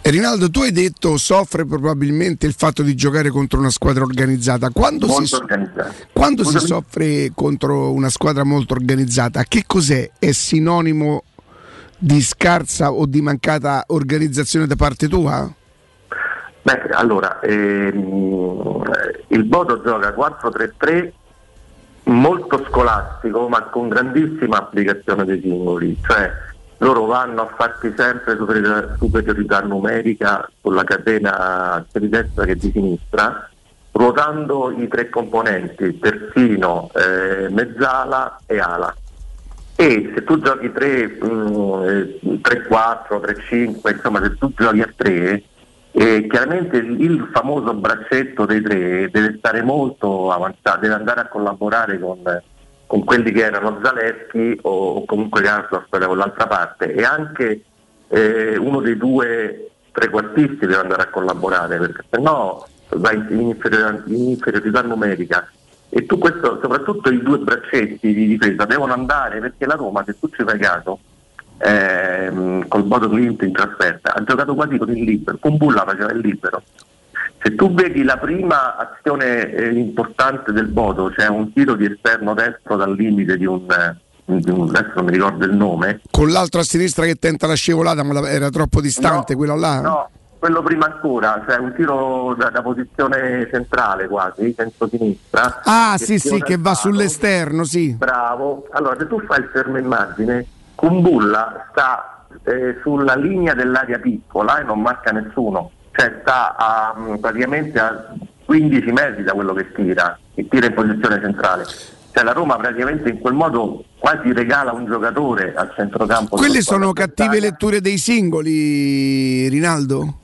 E Rinaldo, tu hai detto soffre probabilmente il fatto di giocare contro una squadra organizzata. Quando, si, organizzati. quando si soffre contro una squadra molto organizzata, che cos'è? È sinonimo di scarsa o di mancata organizzazione da parte tua? Beh, allora, ehm, il Bodo gioca 4-3-3 molto scolastico ma con grandissima applicazione dei singoli, cioè loro vanno a farti sempre superiorità, superiorità numerica sulla catena sia di destra che di sinistra, ruotando i tre componenti, terzino, eh, mezzala e ala. E se tu giochi 3, 3-4, 3-5, insomma se tu giochi a 3, eh, chiaramente il, famoso braccetto dei tre deve stare molto avanzato, deve andare a collaborare con, con quelli che erano Zaleschi o, o comunque Karsdorp da quell'altra parte. E anche eh, uno dei due trequartisti deve andare a collaborare perché se no vai in inferiorità numerica e tu questo, soprattutto i due braccetti di difesa devono andare perché la Roma, se tu ci fai caso, ehm, col Bodo Clint in trasferta, ha giocato quasi con il libero, con Bulla faceva il libero. Se tu vedi la prima azione eh, importante del Bodo, cioè un tiro di esterno destro dal limite di un, eh, di un- adesso non mi ricordo il nome, Con l'altro a sinistra che tenta la scivolata, ma era troppo distante quello là? no, quello prima ancora, cioè un tiro da, da posizione centrale quasi, centro-sinistra. Ah, che sì, sì, che va palo. sull'esterno, sì. Bravo. Allora, se tu fai il fermo immagine, Kumbulla sta eh, sulla linea dell'area piccola e non marca nessuno, cioè sta a, mm, praticamente a 15 metri da quello che tira, e tira in posizione centrale. Cioè la Roma praticamente in quel modo quasi regala un giocatore al centrocampo. Quelle sono cattive letture dei singoli, Rinaldo?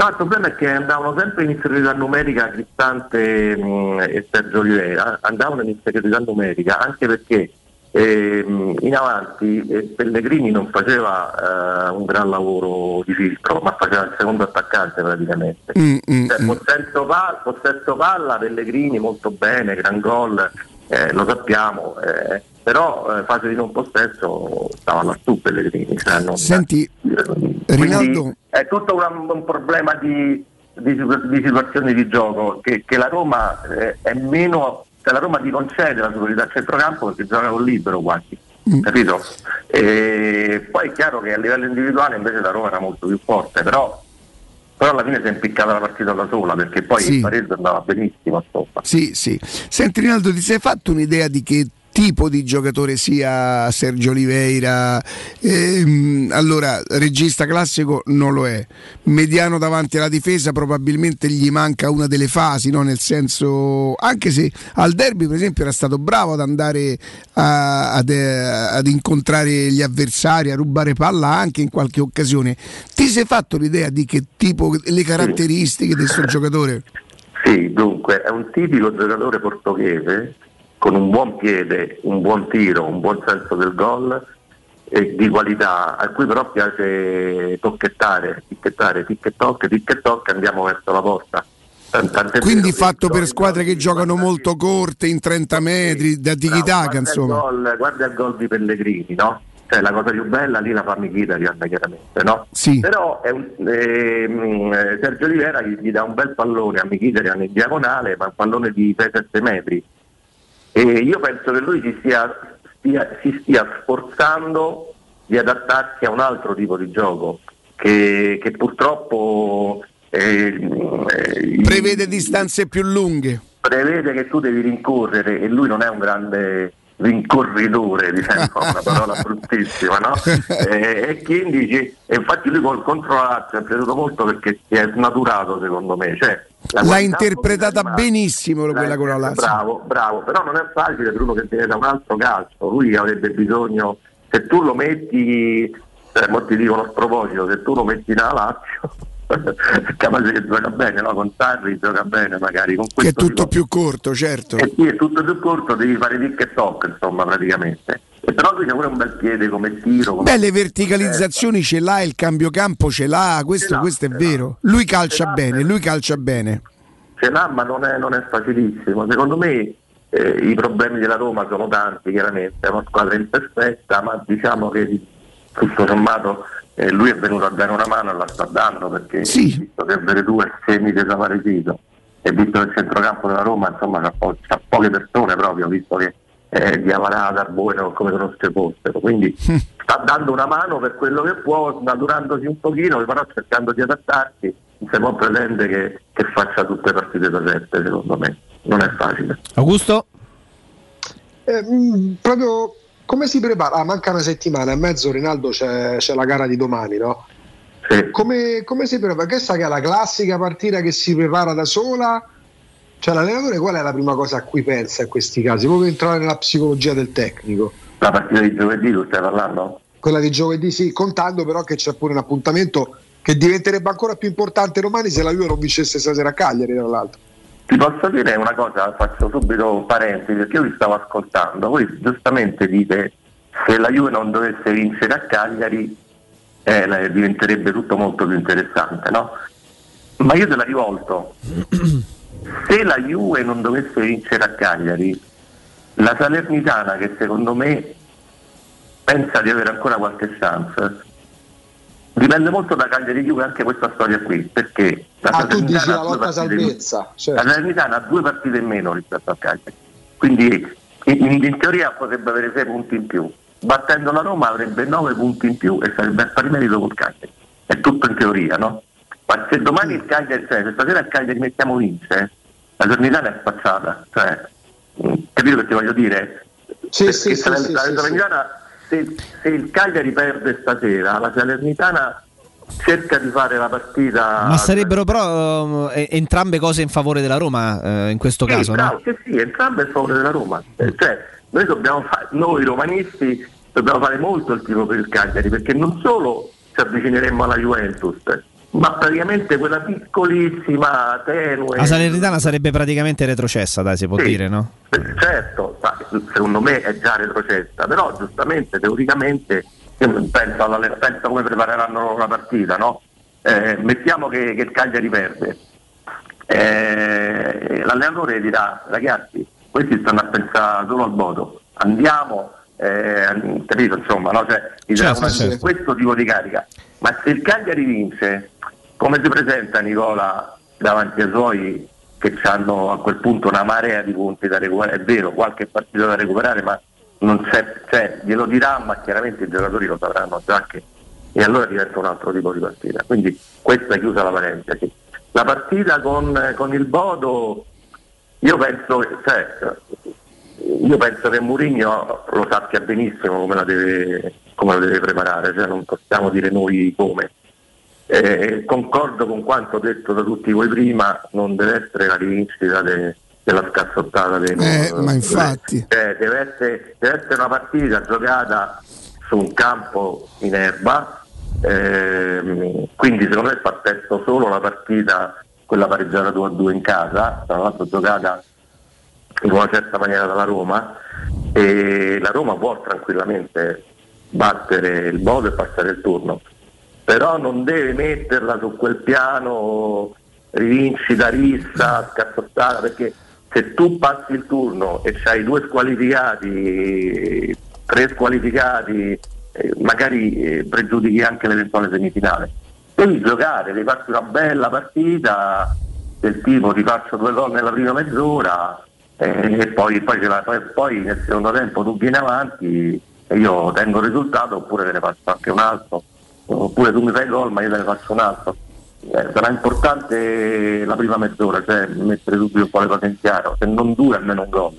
No, il problema è che andavano sempre in inferiorità numerica Cristante mh, e Sergio Oliveira, andavano in inferiorità numerica anche perché ehm, in avanti eh, Pellegrini non faceva eh, un gran lavoro di filtro, ma faceva il secondo attaccante praticamente. Mm, mm, Cioè, possesso, palla, possesso palla, Pellegrini molto bene, gran gol, eh, lo sappiamo, eh, però eh, fase di non possesso stava lassù Pellegrini. cioè non- Senti, quindi Rinaldo- è tutto una- un problema di, di di situazioni di gioco che, che la Roma eh, è meno cioè la Roma ti concede la superiorità al centrocampo perché gioca con libero quasi Mm. capito? E poi è chiaro che a livello individuale invece la Roma era molto più forte però, però alla fine si è impiccata la partita da sola perché poi Sì. il pareggio andava benissimo insomma. Sì, sì. Senti Rinaldo, ti sei fatto un'idea di che tipo di giocatore sia Sergio Oliveira? Ehm, allora, regista classico non lo è. Mediano davanti alla difesa probabilmente gli manca una delle fasi, no? nel senso, anche se al derby per esempio era stato bravo ad andare a- ad, eh, ad incontrare gli avversari, a rubare palla anche in qualche occasione. Ti sei fatto l'idea di che tipo, le caratteristiche del suo giocatore? Sì, dunque è un tipico giocatore portoghese con un buon piede, un buon tiro, un buon senso del gol e di qualità, a cui però piace tocchettare, ticchettare, tic e toc, tic e toc, andiamo verso la porta. Tan- tant'è Quindi fatto per squadre che giocano molto corte, in 30 metri, da tiki taka, guarda insomma. Il gol, guarda il gol di Pellegrini, no? Cioè la cosa più bella lì la fa Mkhitaryan chiaramente, no? Sì. Però un- ehm, eh, Sergio Olivera gli, gli dà un bel pallone a Mkhitaryan in diagonale, ma un pallone di 6-7 metri. E io penso che lui si stia, stia- si stia sforzando di adattarsi a un altro tipo di gioco che, che purtroppo ehm, eh, Prevede distanze più lunghe. prevede che tu devi rincorrere e lui non è un grande rincorridore, diciamo, una parola bruttissima, no? E, e quindi ci- e infatti lui col contro la Lazio è piaciuto molto perché si è snaturato secondo me. Cioè, L'ha interpretata benissimo L'ha quella con la Lazio. Bravo, bravo, però non è facile per uno che viene da un altro calcio, lui avrebbe bisogno se tu lo metti, eh, molti dicono a sproposito, se tu lo metti nella Lazio capace che gioca bene, no? con Sarri gioca bene magari. Con Che è tutto più corto, certo. e sì, è tutto più corto, devi fare tic e toc, insomma, praticamente. E però lui c'ha pure un bel piede come tiro. Come Beh, le verticalizzazioni ce l'ha, il cambio campo ce l'ha, questo, questo è vero. Lui calcia bene, lui calcia bene. ce l'ha, ma non è, non è facilissimo. Secondo me eh, i problemi della Roma sono tanti, chiaramente, è una squadra imperfetta, ma diciamo che tutto sommato eh, lui è venuto a dare una mano e la sta dando perché visto che Veretù è semi desaparecito e visto che il centrocampo della Roma insomma c'ha, po- c'ha poche persone proprio, visto che eh, di Avarà, Darbueno come se non ci fossero, quindi sta dando una mano per quello che può, maturandosi un pochino, però cercando di adattarsi, non si può pretendere che, che faccia tutte le partite da sette, secondo me, non è facile. Augusto? Eh, mh, proprio come si prepara? Ah, manca una settimana e mezzo, Rinaldo, c'è, c'è la gara di domani, no? Come, come si prepara? Questa che è la classica partita che si prepara da sola? Cioè l'allenatore qual è la prima cosa a cui pensa in questi casi? Proprio entrare nella psicologia del tecnico. La partita di giovedì, tu stai parlando? Quella di giovedì sì, contando però che c'è pure un appuntamento che diventerebbe ancora più importante domani se la Juve non vincesse stasera a Cagliari, tra l'altro. Ti posso dire una cosa, faccio subito un parentesi perché io vi stavo ascoltando, voi giustamente dite se la Juve non dovesse vincere a Cagliari eh, diventerebbe tutto molto più interessante, no? Ma io te la rivolto, se la Juve non dovesse vincere a Cagliari, la Salernitana che secondo me pensa di avere ancora qualche chance, dipende molto da Cagliari Juve anche questa storia qui, perché la Ah, tu dici la lotta salvezza. certo. la Salernitana ha due partite in meno rispetto a Cagliari, quindi in, in teoria potrebbe avere sei punti in più. Battendo la Roma avrebbe nove punti in più e sarebbe a pari merito col Cagliari. È tutto in teoria, no? Ma se domani il Cagliari, cioè se stasera il Cagliari mettiamo vince, la Salernitana è spacciata. Cioè, mh, capito che ti voglio dire? Sì, Perché sì, la, sì, sì, la sì, Salernitana, se, se il Cagliari perde stasera, la Salernitana cerca di fare la partita Ma sarebbero però eh, entrambe cose in favore della Roma eh, in questo Sì, caso, bravo, no? sì, entrambe in favore della Roma. Eh, cioè, noi dobbiamo fare, noi romanisti dobbiamo fare molto il tifo per il Cagliari, perché non solo ci avvicineremmo alla Juventus, ma praticamente quella piccolissima, tenue. La Salernitana sarebbe praticamente retrocessa, dai, si può Sì. dire, no? Eh, Certo, ma secondo me è già retrocessa, però giustamente teoricamente penso, alla, penso come prepareranno la partita, no? Eh, mettiamo che, che il Cagliari perde. Eh, l'allenatore dirà, ragazzi, questi stanno a pensare solo al voto, andiamo, eh, capito insomma, no? cioè, Certo, una- certo. questo tipo di carica. Ma se il Cagliari vince, come si presenta Nicola davanti ai suoi che hanno a quel punto una marea di punti da recuperare? È vero, qualche partita da recuperare, ma non c'è, cioè, glielo dirà, ma chiaramente i giocatori lo sapranno già che e allora diventa un altro tipo di partita. Quindi questa è chiusa la parentesi. La partita con, con il Bodo, io penso, cioè, io penso che Mourinho lo sappia benissimo come la deve, come la deve preparare, cioè non possiamo dire noi come. Eh, concordo con quanto detto da tutti voi prima, non deve essere la rivincita de- della scazzottata dei Eh, ma infatti. eh, deve, essere, deve essere una partita giocata su un campo in erba, ehm, quindi secondo me fa testo solo la partita, quella pareggiata 2 a 2 in casa, tra l'altro giocata in una certa maniera dalla Roma e la Roma può tranquillamente battere il Bodo e passare il turno, però non deve metterla su quel piano rivincita, rissa, scazzottata, perché se tu passi il turno e c'hai due squalificati, tre squalificati, eh, magari eh, pregiudichi anche l'eventuale semifinale. Devi giocare, devi farti una bella partita del tipo ti faccio due gol nella prima mezz'ora eh, e poi, poi, la- poi nel secondo tempo tu vieni avanti e io tengo il risultato oppure te ne faccio anche un altro oppure tu mi fai gol ma io te ne faccio un altro eh, sarà importante la prima mezz'ora, cioè mettere subito un po' le cose in chiaro, se non dura almeno un gol.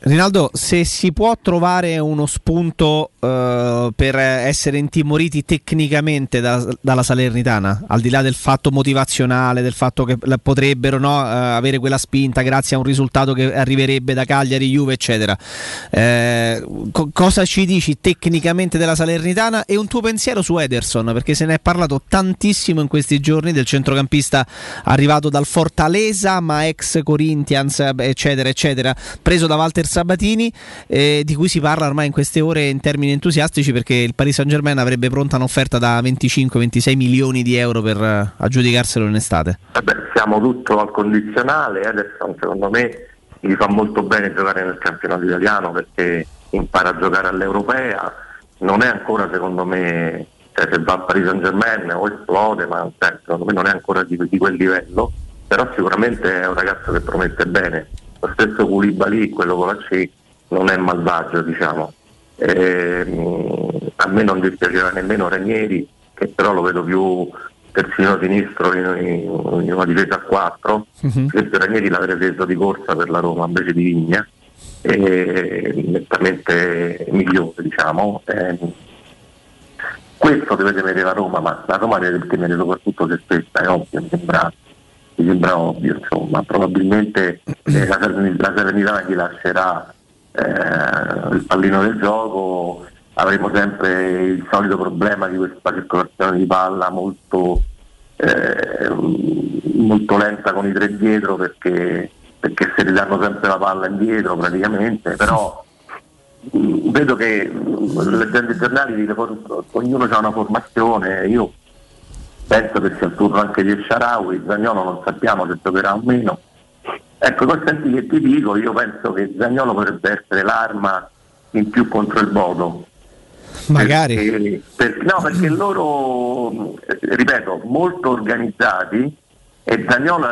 Rinaldo, se si può trovare uno spunto eh, per essere intimoriti tecnicamente da- dalla Salernitana, al di là del fatto motivazionale, del fatto che potrebbero no, eh, avere quella spinta grazie a un risultato che arriverebbe da Cagliari, Juve, eccetera, eh, co- cosa ci dici tecnicamente della Salernitana e un tuo pensiero su Ederson? Perché se ne è parlato tantissimo in questi giorni del centrocampista arrivato dal Fortaleza, ma ex Corinthians, eccetera, eccetera, preso da Walter Sabatini, eh, di cui si parla ormai in queste ore in termini entusiastici perché il Paris Saint Germain avrebbe pronta un'offerta da 25-26 milioni di euro per eh, aggiudicarselo in estate. Vabbè, siamo tutto al condizionale, Ederson secondo me gli fa molto bene giocare nel campionato italiano perché impara a giocare all'europea, non è ancora secondo me, cioè, se va a Paris Saint Germain o esplode, ma cioè, secondo me non è ancora di, di quel livello, però sicuramente è un ragazzo che promette bene, lo stesso Koulibaly, quello con la C, non è malvagio diciamo. Ehm, a me non dispiaceva nemmeno Ranieri, che però lo vedo più terzino sinistro in, in- una difesa a 4. Questo Ranieri l'avrei preso di corsa per la Roma invece di Vigna, e nettamente migliore diciamo. Ehm, questo deve temere la Roma, ma la Roma deve temere soprattutto se stessa, è ovvio, mi sembra, mi sembra ovvio, insomma, probabilmente eh, la, Salernitana gli lascerà eh, il pallino del gioco, avremo sempre il solito problema di questa circolazione di palla molto, eh, molto lenta con i tre dietro perché, perché se ridanno sempre la palla indietro praticamente, però mh, vedo che mh, leggendo i giornali ognuno ha una formazione, io penso che sia il turno anche di Sharawi, Zagnolo non sappiamo se giocherà o meno. Ecco, consenti che ti dico, io penso che Zagnolo potrebbe essere l'arma in più contro il Bodo. Magari. Perché, per- no, perché loro, ripeto, molto organizzati e Zagnolo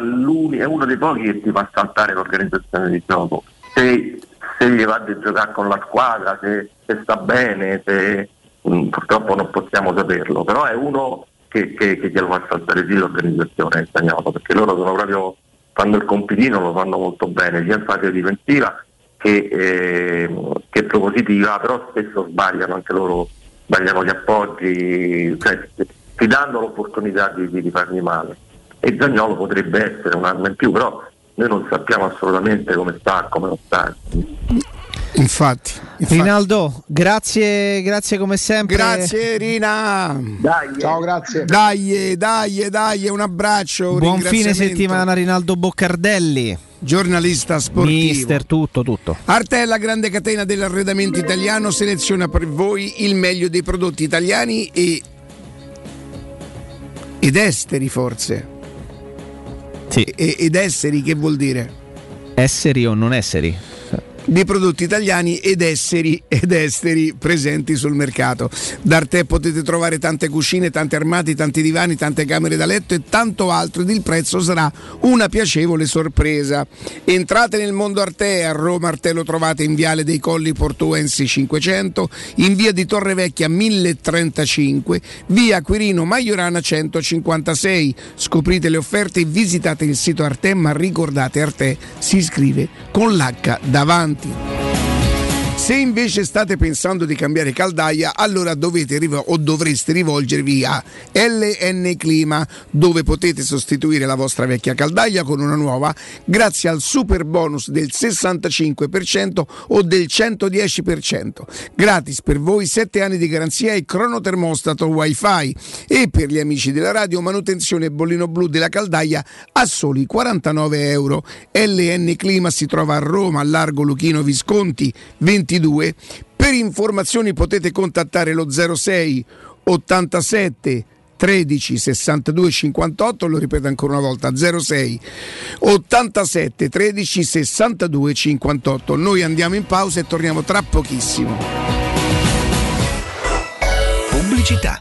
è, uno dei pochi che ti fa saltare l'organizzazione di gioco. Se, se gli va di giocare con la squadra, se, se sta bene, se, mm, purtroppo non possiamo saperlo, però è uno che, che, che glielo fa saltare sì l'organizzazione Zagnolo, perché loro sono proprio, fanno il compitino, lo fanno molto bene, sia in fase difensiva che, eh, che propositiva, però spesso sbagliano anche loro, sbagliano gli appoggi, cioè, ti danno l'opportunità di, di, fargli male. E Zagnolo potrebbe essere un'arma in più, però noi non sappiamo assolutamente come sta, come non sta. Infatti, Rinaldo, grazie, grazie come sempre. Grazie Rina. Dai, ciao, grazie. Dai, dai, dai, un abbraccio. un Buon fine settimana Rinaldo Boccardelli. Giornalista sportivo. Mister, tutto, tutto. Arte è la grande catena dell'arredamento italiano, seleziona per voi il meglio dei prodotti italiani e ed esteri forse. Sì. E- ed esteri che vuol dire? Esseri o non esseri? Di prodotti italiani ed esteri ed esteri presenti sul mercato. Da Arte potete trovare tante cucine, tanti armadi, tanti divani, tante camere da letto e tanto altro ed il prezzo sarà una piacevole sorpresa. Entrate nel mondo Arte, a Roma Arte lo trovate in Viale dei Colli Portuensi 500, in via di Torrevecchia 1035, via Quirino Maiorana 156. Scoprite le offerte e visitate il sito Arte, ma ricordate Arte si scrive con l'H davanti. 地 Se invece state pensando di cambiare caldaia, allora dovete o dovreste rivolgervi a LN Clima, dove potete sostituire la vostra vecchia caldaia con una nuova grazie al super bonus del 65% o del 110%. Gratis per voi 7 anni di garanzia e cronotermostato wifi e per gli amici della radio manutenzione bollino blu della caldaia a soli 49 euro. LN Clima si trova a Roma, a Largo Luchino Visconti 22. Per informazioni potete contattare lo 06 87 13 62 58, lo ripeto ancora una volta 06 87 13 62 58. Noi andiamo in pausa e torniamo tra pochissimo. pubblicità.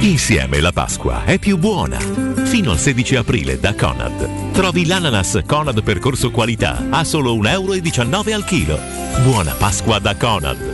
Insieme la Pasqua è più buona. Fino al 16 aprile da Conad. Trovi l'ananas Conad percorso qualità a solo 1,19 euro al chilo. Buona Pasqua da Conad.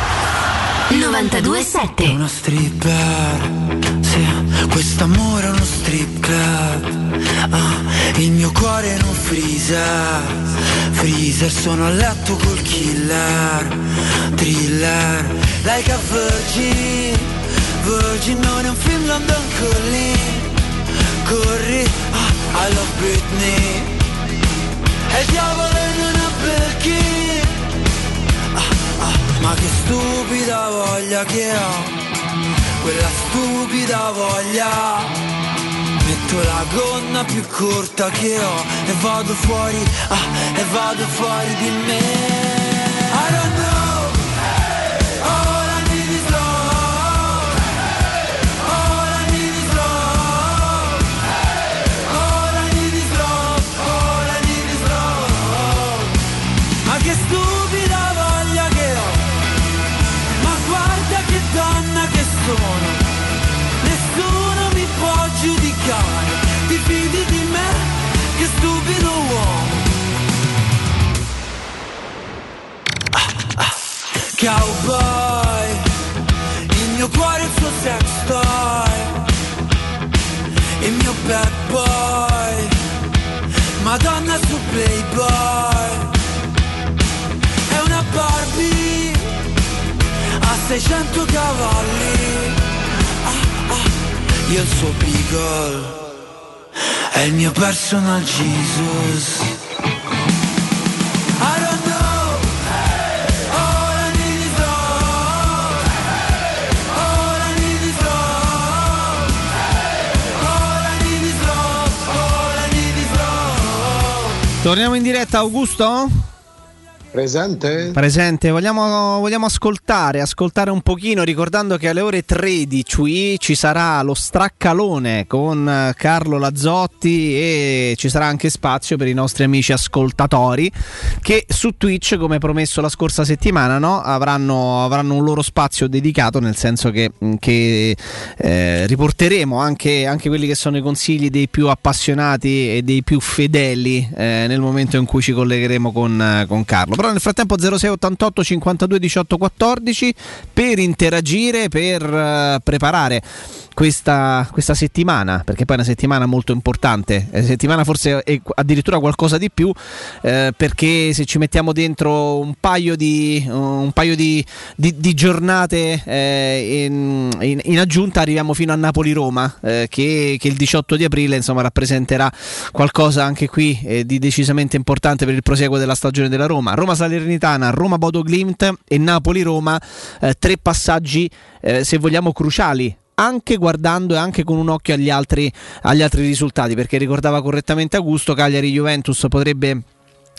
927 Uno stripper, sì, quest'amore è uno strip club. Ah, il mio cuore non freezer, freezer, sono a letto col killer, thriller, like a virgin, Virgin non è un film London Calling Corri, ah, I love Britney. E il diavolo Birkin ah, ah, Ma che stupida voglia che ho Quella stupida voglia. Metto la gonna più corta che ho E vado fuori, ah, e vado fuori di me Cowboy. Il mio cuore è il suo sex toy. Il mio bad boy. Madonna su Playboy. È una Barbie A 600 cavalli. Ah, ah. Io il suo Beagle. È il mio personal Jesus Torniamo in diretta, Augusto? Presente? Presente, vogliamo, vogliamo ascoltare, ascoltare un pochino, ricordando che alle ore 13 ci sarà lo straccalone con eh, Carlo Lazzotti e ci sarà anche spazio per i nostri amici ascoltatori che su Twitch, come promesso la scorsa settimana, no, avranno, avranno, un loro spazio dedicato, nel senso che, che eh, riporteremo anche, anche, quelli che sono i consigli dei più appassionati e dei più fedeli eh, nel momento in cui ci collegheremo con, con Carlo però nel frattempo 0688 52 18 14 per interagire, per uh, preparare questa, questa, settimana, perché poi è una settimana molto importante, è una settimana forse addirittura qualcosa di più, eh, perché se ci mettiamo dentro un paio di, un paio di, di, di giornate eh, in, in, in, aggiunta arriviamo fino a Napoli-Roma, eh, che, che, il 18 di aprile insomma, rappresenterà qualcosa anche qui eh, di decisamente importante per il proseguo della stagione della Roma. Roma Salernitana, Roma Bodo Glimt e Napoli-Roma, eh, tre passaggi eh, se vogliamo cruciali anche guardando e anche con un occhio agli altri, agli altri risultati, perché ricordava correttamente Augusto, Cagliari-Juventus potrebbe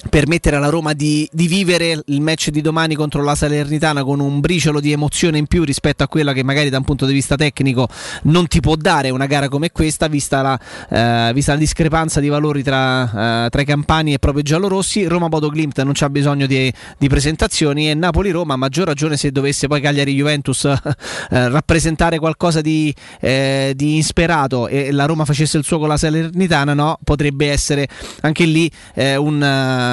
permettere alla Roma di, di, vivere il match di domani contro la Salernitana con un briciolo di emozione in più rispetto a quella che magari da un punto di vista tecnico non ti può dare una gara come questa vista la, eh, vista la discrepanza di valori tra, eh, tra, i campani e proprio giallorossi Roma Bodo Glimt non c'ha bisogno di, di presentazioni e Napoli-Roma a maggior ragione se dovesse poi Cagliari-Juventus eh, rappresentare qualcosa di, eh, di, insperato e la Roma facesse il suo con la Salernitana no? potrebbe essere anche lì eh, un uh,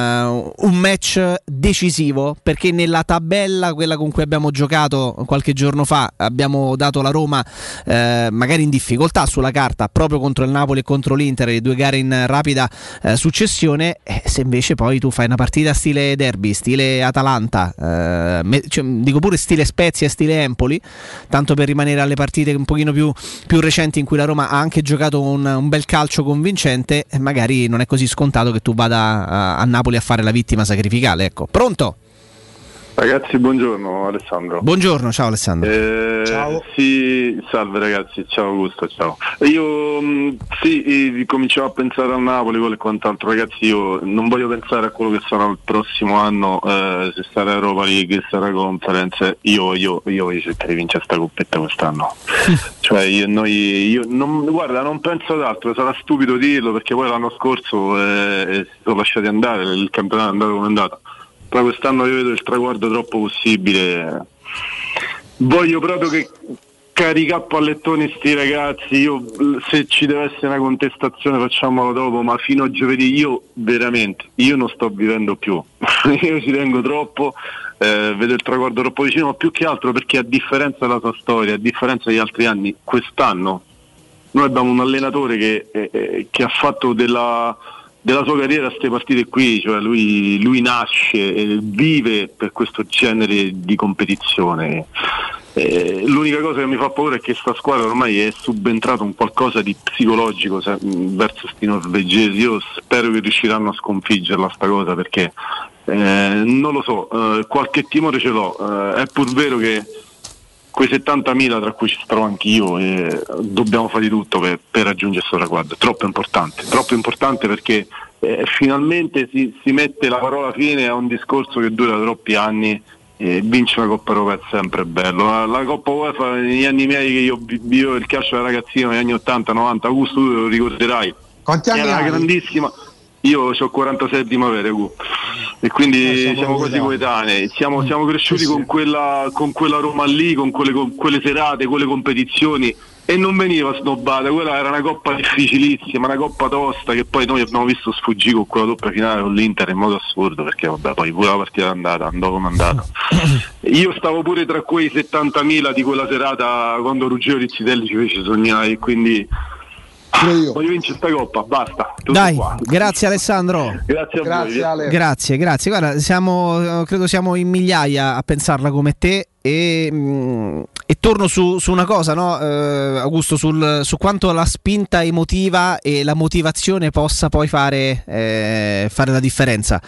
un match decisivo perché nella tabella, quella con cui abbiamo giocato qualche giorno fa, abbiamo dato la Roma uh, magari in difficoltà sulla carta proprio contro il Napoli e contro l'Inter, le due gare in rapida uh, successione. Eh, se invece poi tu fai una partita stile derby, stile Atalanta, me, cioè, dico pure stile Spezia stile Empoli, tanto per rimanere alle partite un pochino più, più recenti in cui la Roma ha anche giocato un, un bel calcio convincente, magari non è così scontato che tu vada a, a Napoli Napoli a fare la vittima sacrificale. Ecco, pronto? Ragazzi, buongiorno Alessandro. Buongiorno, ciao Alessandro. Eh, ciao. Sì, salve ragazzi, ciao Augusto, ciao. Io mh, sì, cominciavo a pensare al Napoli e quant'altro, ragazzi, io non voglio pensare a quello che sarà il prossimo anno, eh, se sarà Europa League, se sarà Conference, io, io, io voglio cercare di vincere questa coppetta quest'anno. cioè, io, noi, io non, guarda, non penso ad altro, sarà stupido dirlo perché poi l'anno scorso eh, si sono lasciati andare, il campionato è andato come è andato però quest'anno io vedo il traguardo troppo possibile. Voglio proprio che carica a pallettoni sti ragazzi, io se ci deve essere una contestazione facciamolo dopo, ma fino a giovedì io veramente, io non sto vivendo più, io ci tengo troppo, eh, vedo il traguardo troppo vicino, ma più che altro perché a differenza della sua storia, a differenza degli altri anni, quest'anno noi abbiamo un allenatore che, eh, eh che ha fatto della della sua carriera queste partite qui, cioè lui, lui nasce e vive per questo genere di competizione. Eh, l'unica cosa che mi fa paura è che sta squadra ormai è subentrato un qualcosa di psicologico se, verso sti norvegesi. Io spero che riusciranno a sconfiggerla sta cosa perché eh, non lo so, eh, qualche timore ce l'ho. Eh, è pur vero che quei 70.000 tra cui ci sto anch'io e dobbiamo fare di tutto per, per raggiungere questo traguardo. È troppo importante, troppo importante perché eh, finalmente si, si mette la parola fine a un discorso che dura troppi anni e vincere la Coppa Europea è sempre bello. La, la Coppa UEFA negli anni miei che io vivevo il calcio da ragazzino negli anni 80-90, Augusto tu lo ricorderai. Quanti anni Era una grandissima. Io ho 46 di primavera, Gu. e quindi Eh, siamo siamo quasi coetanei. Siamo, siamo cresciuti con, quella, con quella Roma lì, con quelle, con quelle serate, quelle competizioni e non veniva snobbata, quella era una coppa difficilissima, una coppa tosta che poi noi abbiamo visto sfuggire con quella doppia finale con l'Inter in modo assurdo perché vabbè poi pure la partita è andata, andò come è andata. Io stavo pure tra quei 70.000 di quella serata quando Ruggero Rizzitelli ci fece sognare quindi voglio vincere sta coppa, basta. tutto Dai, qua. grazie Alessandro. Grazie a voi. Grazie, grazie. Guarda, siamo, eh, credo siamo in migliaia a pensarla come te. E, mm, e torno su, su una cosa, no, eh, Augusto, sul, su quanto la spinta emotiva e la motivazione possa poi fare, eh, fare la differenza.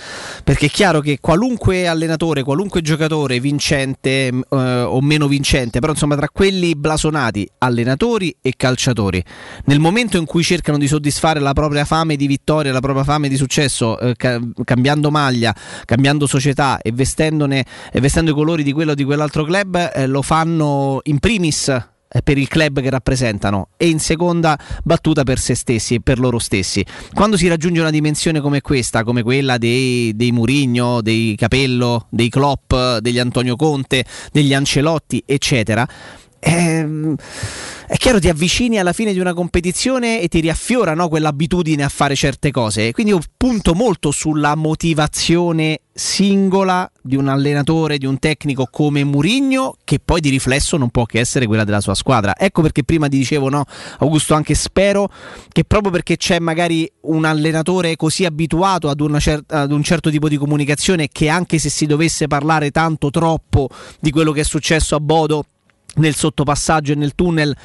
Perché è chiaro che qualunque allenatore, qualunque giocatore vincente mm, eh, o meno vincente, però insomma tra quelli blasonati, allenatori e calciatori, nel momento in cui cercano di soddisfare la propria fame di vittoria, la propria fame di successo, eh, ca- cambiando maglia, cambiando società e, vestendone, e vestendo i colori di quello o di quell'altro club, eh, lo fanno in primis eh, per il club che rappresentano e in seconda battuta per se stessi e per loro stessi. Quando si raggiunge una dimensione come questa, come quella dei, dei Murigno, dei Capello, dei Klopp, degli Antonio Conte, degli Ancelotti, eccetera, ehm, è chiaro ti avvicini alla fine di una competizione e ti riaffiora no, quell'abitudine a fare certe cose. Quindi io punto molto sulla motivazione singola di un allenatore, di un tecnico come Murigno, che poi di riflesso non può che essere quella della sua squadra. Ecco perché prima ti dicevo, no, Augusto, anche spero che proprio perché c'è magari un allenatore così abituato ad, cer- ad un certo tipo di comunicazione che anche se si dovesse parlare tanto troppo di quello che è successo a Bodo nel sottopassaggio e nel tunnel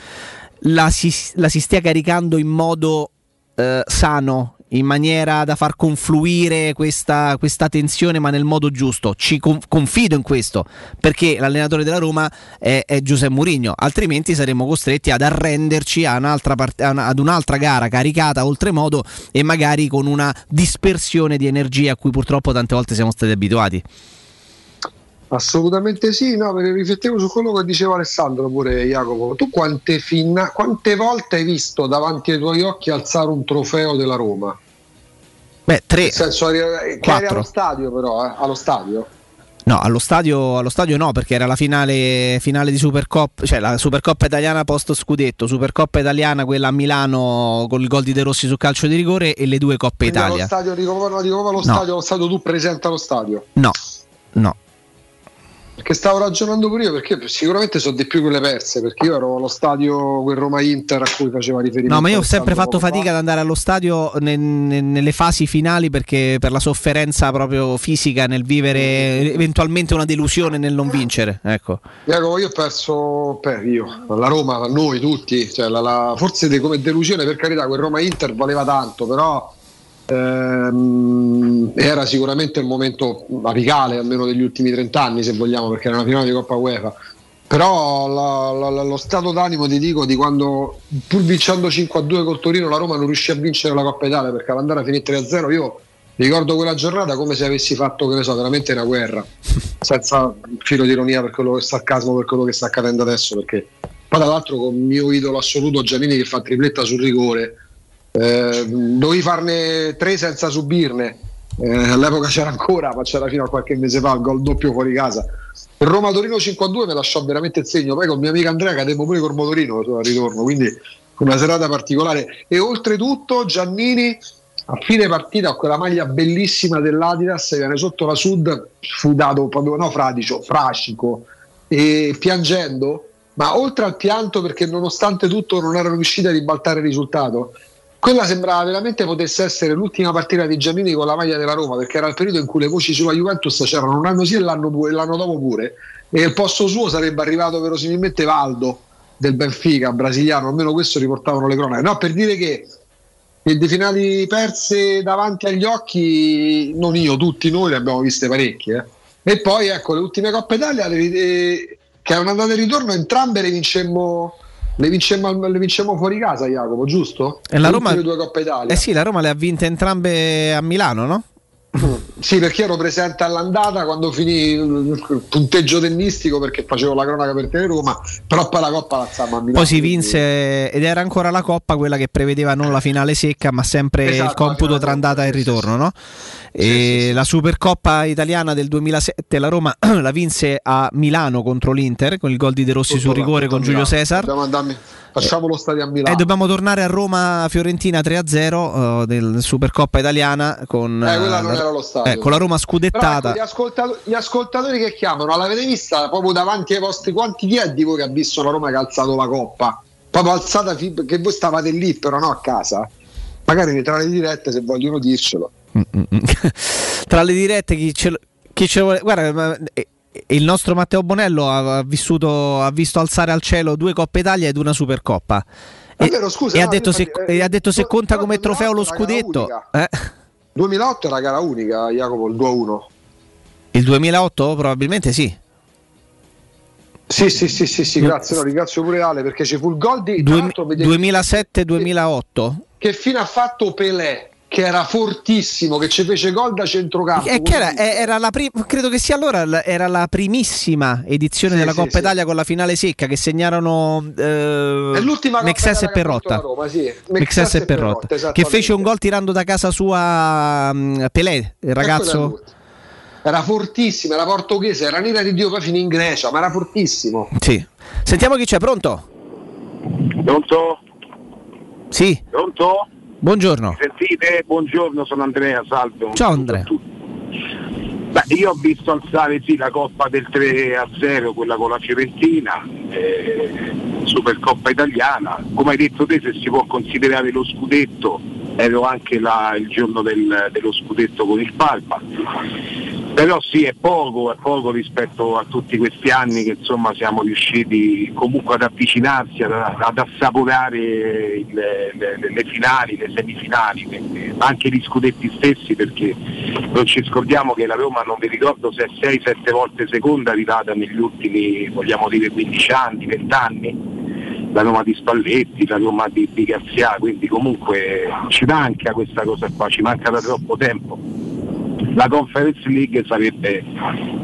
la si, la si stia caricando in modo eh, sano, in maniera da far confluire questa, questa tensione, ma nel modo giusto. Ci con- confido in questo perché l'allenatore della Roma è, è Giuseppe Mourinho, altrimenti saremmo costretti ad arrenderci part- ad un'altra gara caricata oltremodo e magari con una dispersione di energia a cui purtroppo tante volte siamo stati abituati. Assolutamente sì, no, perché riflettevo su quello che diceva Alessandro pure Jacopo. Tu quante, finna- quante volte hai visto davanti ai tuoi occhi alzare un trofeo della Roma? Beh, tre. Nel senso, eri- che eri Quattro. allo stadio però, eh? allo stadio. No, allo stadio, allo stadio no, perché era la finale, finale di Supercoppa, cioè la Supercoppa italiana post scudetto, Supercoppa italiana quella a Milano con il gol di De Rossi su calcio di rigore e le due Coppe Quindi allo Italia. stadio, no, dico proprio allo No. stadio, allo stadio tu presente allo stadio. No, no. Perché stavo ragionando pure io, perché sicuramente sono di più quelle perse, perché io ero allo stadio quel Roma Inter a cui faceva riferimento. No, ma io ho sempre fatto poco fa. fatica ad andare allo stadio ne- ne- nelle fasi finali perché per la sofferenza proprio fisica nel vivere eventualmente una delusione nel non vincere. Ecco. Jacopo, io ho perso, beh, io, la Roma, noi tutti, cioè la- la- forse de- come delusione per carità, quel Roma Inter valeva tanto, però ehm, era sicuramente il momento apicale almeno degli ultimi 30 anni, se vogliamo, perché era una finale di Coppa UEFA. Però la- la- lo stato d'animo ti dico di quando pur vincendo 5-2 col Torino la Roma non riuscì a vincere la Coppa Italia perché all'andare a finire 3-0 io ricordo quella giornata come se avessi fatto che ne so, veramente una guerra senza filo di ironia per quello che sarcasmo per quello che sta accadendo adesso perché poi tra l'altro con il mio idolo assoluto Giannini che fa tripletta sul rigore eh, dovevi farne tre senza subirne. Eh, all'epoca c'era ancora ma c'era fino a qualche mese fa il gol doppio fuori casa. Il Roma Torino 5-2 me lasciò veramente il segno. Poi con mio amico Andrea cademmo pure col motorino al ritorno quindi una serata particolare. E oltretutto Giannini a fine partita con quella maglia bellissima dell'Adidas viene sotto la Sud fu dato proprio no fradicio frascico. E piangendo ma oltre al pianto perché nonostante tutto non erano riusciti a ribaltare il risultato quella sembrava veramente potesse essere l'ultima partita di Giannini con la maglia della Roma perché era il periodo in cui le voci sulla Juventus c'erano un anno sì e l'anno, pu- e l'anno dopo pure e al posto suo sarebbe arrivato verosimilmente Valdo del Benfica, brasiliano, almeno questo riportavano le cronache. No, per dire che e di finali perse davanti agli occhi, non io, tutti noi le abbiamo viste parecchie. Eh. E poi ecco, le ultime Coppe Italia, le, eh, che erano andate e ritorno, entrambe le vincemmo, le vincemmo, le vincemmo fuori casa, Jacopo, giusto? E la Roma, le due Coppe Italia. Eh sì, la Roma le ha vinte entrambe a Milano, no? Sì, perché ero presente all'andata quando finì il punteggio tennistico perché facevo la cronaca per Teleroma, però poi la Coppa la a Milano. Poi si vinse ed era ancora la Coppa quella che prevedeva non la finale secca ma sempre esatto, il computo tra andata e ritorno, no? E sì, sì, la Supercoppa italiana del 2007 la Roma la vinse a Milano contro l'Inter con il gol di De Rossi sul rigore con Giulio Cesar. Facciamo lo stadio a Milano. E dobbiamo tornare a Roma-Fiorentina 3-0 uh, del Supercoppa italiana con, eh, quella non era lo stadio. Eh, con la Roma scudettata. Ecco, gli, ascoltatori, gli, ascoltatori che chiamano, l'avete vista proprio davanti ai vostri quanti chi è di voi che ha visto la Roma che ha alzato la coppa? Proprio alzata che voi stavate lì però no a casa. Magari tra le dirette se vogliono dircelo. tra le dirette chi ce lo, chi ce lo vuole... Guarda, eh, il nostro Matteo Bonello ha, vissuto, ha visto alzare al cielo due Coppe Italia ed una Supercoppa. E, vero, scusa, e, no, ha detto se, eh, ha detto se conta come trofeo lo scudetto. Eh? 2008 era gara unica, Jacopo, il 2-1. Il 2008 probabilmente sì. Sì, sì, sì, sì, sì grazie, no, ringrazio pure Ale perché ci fu il gol di 2007-2008. Che fine ha fatto Pelé? Che era fortissimo, che ci fece gol da centrocampo. E che era, era la prim- credo che sia allora era la primissima edizione sì, della sì, Coppa sì. Italia con la finale secca che segnarono eh, Mexes e Perrotta. Roma, sì. Mexes e Perrotta, che fece un gol tirando da casa sua um, Pelé, il ragazzo era fortissimo, era portoghese, era nera di Dio, poi finì in Grecia, ma era fortissimo. Sì. Sentiamo chi c'è, pronto? Pronto? Sì. Pronto? Buongiorno. Mi sentite? Buongiorno, sono Andrea, salve. Ciao Andrea. Beh, io ho visto alzare sì, la Coppa del 3 a 0, quella con la Fiorentina, eh, Supercoppa italiana. Come hai detto te, se si può considerare lo scudetto, ero anche là il giorno del, dello scudetto con il Parma però sì è poco, è poco rispetto a tutti questi anni che insomma siamo riusciti comunque ad avvicinarsi, ad, ad assaporare il, le, le, finali, le semifinali, anche gli scudetti stessi perché non ci scordiamo che la Roma non vi ricordo se è 6-7 volte seconda arrivata negli ultimi vogliamo dire 15 anni, 20 anni la Roma di Spalletti, la Roma di, di Garzia, quindi comunque ci manca questa cosa qua, ci manca da troppo tempo la Conference League sarebbe,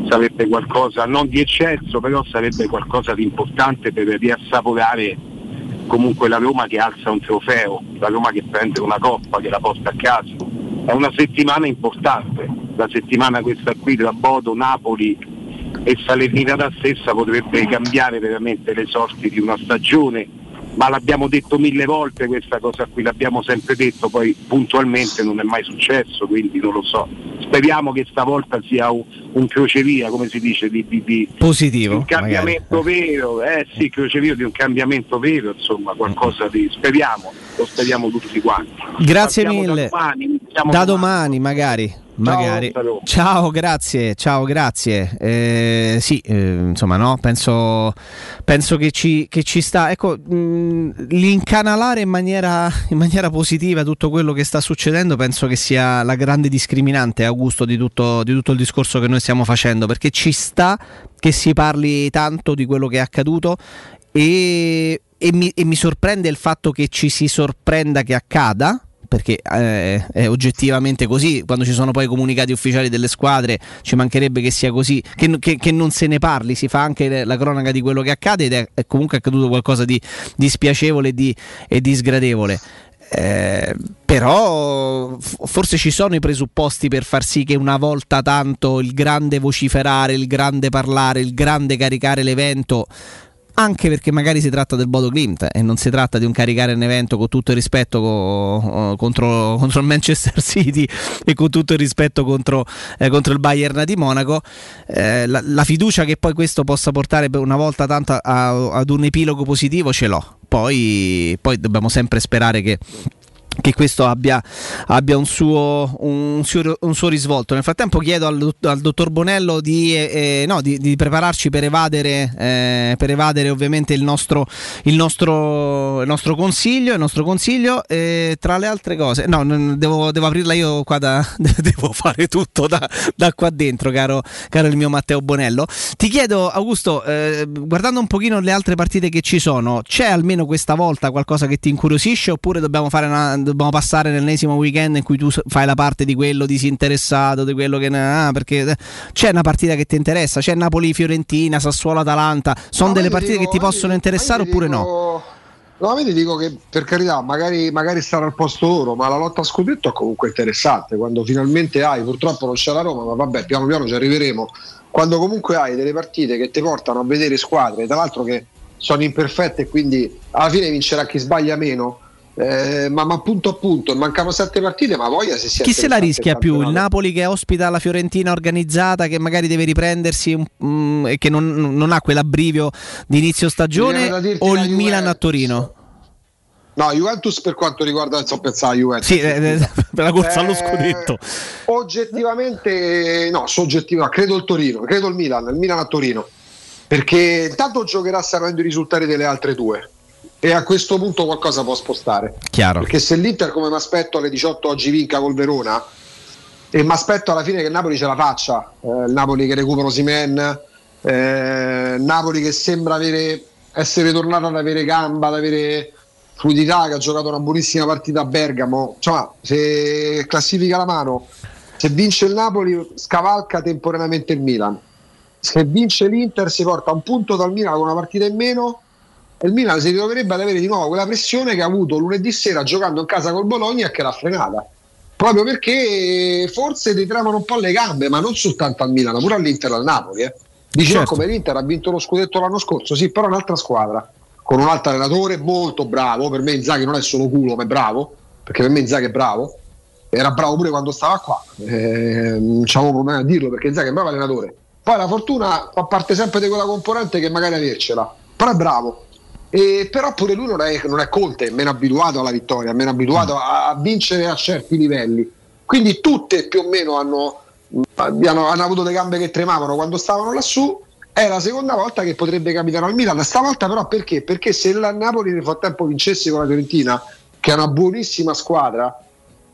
sarebbe, qualcosa non di eccesso, però sarebbe qualcosa di importante per riassaporare comunque la Roma che alza un trofeo, la Roma che prende una coppa, che la porta a casa. È una settimana importante, la settimana questa qui tra Bodo, Napoli e Salernitana stessa potrebbe cambiare veramente le sorti di una stagione ma l'abbiamo detto mille volte questa cosa qui, l'abbiamo sempre detto, poi puntualmente non è mai successo, quindi non lo so. Speriamo che stavolta sia un, un crocevia, come si dice, di, di, di positivo. Un cambiamento magari. vero, eh sì, crocevia di un cambiamento vero, insomma, qualcosa di. speriamo, lo speriamo tutti quanti. Grazie Partiamo mille. Da domani, da domani magari. Magari. Ciao, ciao, grazie, ciao, grazie. Eh, sì, eh, insomma, no, penso, penso che, ci, che, ci, sta. Ecco, mh, l'incanalare in maniera, in maniera, positiva tutto quello che sta succedendo penso che sia la grande discriminante, Augusto, di tutto, di tutto il discorso che noi stiamo facendo, perché ci sta che si parli tanto di quello che è accaduto e, e, mi, e mi sorprende il fatto che ci si sorprenda che accada perché eh, è oggettivamente così, quando ci sono poi i comunicati ufficiali delle squadre ci mancherebbe che sia così, che, che, che non se ne parli, si fa anche la cronaca di quello che accade ed è, è comunque accaduto qualcosa di, di spiacevole e di, e di sgradevole. Eh, però forse ci sono i presupposti per far sì che una volta tanto il grande vociferare, il grande parlare, il grande caricare l'evento anche perché magari si tratta del Bodo Glimt e non si tratta di un caricare un evento con tutto il rispetto co- contro, contro, il Manchester City e con tutto il rispetto contro, eh, contro il Bayern di Monaco. Eh, la, la, fiducia che poi questo possa portare una volta tanto a, a, ad un epilogo positivo ce l'ho. Poi, poi dobbiamo sempre sperare che che questo abbia, abbia un, suo, un, suo, un, suo, risvolto. Nel frattempo chiedo al, al dottor Bonello di, eh, no, di, di, prepararci per evadere, eh, per evadere ovviamente il nostro, il, nostro, il nostro, consiglio. Il nostro consiglio eh, tra le altre cose, no, devo, devo, aprirla io qua da, devo fare tutto da, da qua dentro, caro, caro, il mio Matteo Bonello. Ti chiedo, Augusto, eh, guardando un pochino le altre partite che ci sono, c'è almeno questa volta qualcosa che ti incuriosisce oppure dobbiamo fare una dobbiamo passare nell'ennesimo weekend in cui tu fai la parte di quello disinteressato, di quello che... Ah, perché eh, c'è una partita che ti interessa, c'è Napoli-Fiorentina, Sassuolo-Atalanta, sono no, delle partite dico, che ti possono interessare oppure dico... no? Ti dico che per carità, magari, magari stare al posto loro, ma la lotta a scudetto è comunque interessante. Quando finalmente hai, purtroppo non c'è la Roma, ma vabbè, piano piano ci arriveremo. Quando comunque hai delle partite che ti portano a vedere squadre, tra l'altro che sono imperfette quindi alla fine vincerà chi sbaglia meno, eh, ma, ma, punto a punto mancano sette partite ma voglia se si chi se la rischia più il Napoli che ospita la Fiorentina organizzata che magari deve riprendersi um, e che non, non, ha quell'abbrivio di inizio stagione o il Milan a Torino No, Juventus per quanto riguarda, so pensare a Juventus. Sì, eh, eh per la corsa allo scudetto. Oggettivamente, no, soggettivamente, credo il Torino, credo il Milan, il Milan a Torino. Perché intanto giocherà seguendo i risultati delle altre due e a questo punto qualcosa può spostare. Chiaro. Perché se l'Inter, come mi aspetto alle 18 oggi, vinca col Verona, e mi aspetto alla fine che il Napoli ce la faccia, eh, il Napoli che recupera Simen, eh, Napoli che sembra avere, essere tornato ad avere gamba, ad avere fluidità, che ha giocato una buonissima partita a Bergamo, insomma, se classifica la mano, se vince il Napoli scavalca temporaneamente il Milan, se vince l'Inter si porta un punto dal Milan con una partita in meno il Milan si ritroverebbe ad avere di nuovo quella pressione che ha avuto lunedì sera giocando in casa col Bologna e che l'ha frenata proprio perché forse ti tremano un po' le gambe ma non soltanto al Milan pure all'Inter e al Napoli eh. dici certo. come l'Inter ha vinto lo scudetto l'anno scorso sì però un'altra squadra con un altro allenatore molto bravo per me Inzaghi non è solo culo ma è bravo perché per me Inzaghi è bravo era bravo pure quando stava qua eh, non c'avevo problema a dirlo perché Inzaghi è un bravo allenatore poi la fortuna fa parte sempre di quella componente che magari avercela però è bravo e però pure lui non è, non è Conte, è meno abituato alla vittoria, meno abituato a, a, vincere a certi livelli. Quindi tutte più o meno hanno, hanno, hanno avuto le gambe che tremavano quando stavano lassù. È la seconda volta che potrebbe capitare al Milan. Stavolta però perché? Perché se il Napoli nel frattempo vincesse con la Fiorentina, che è una buonissima squadra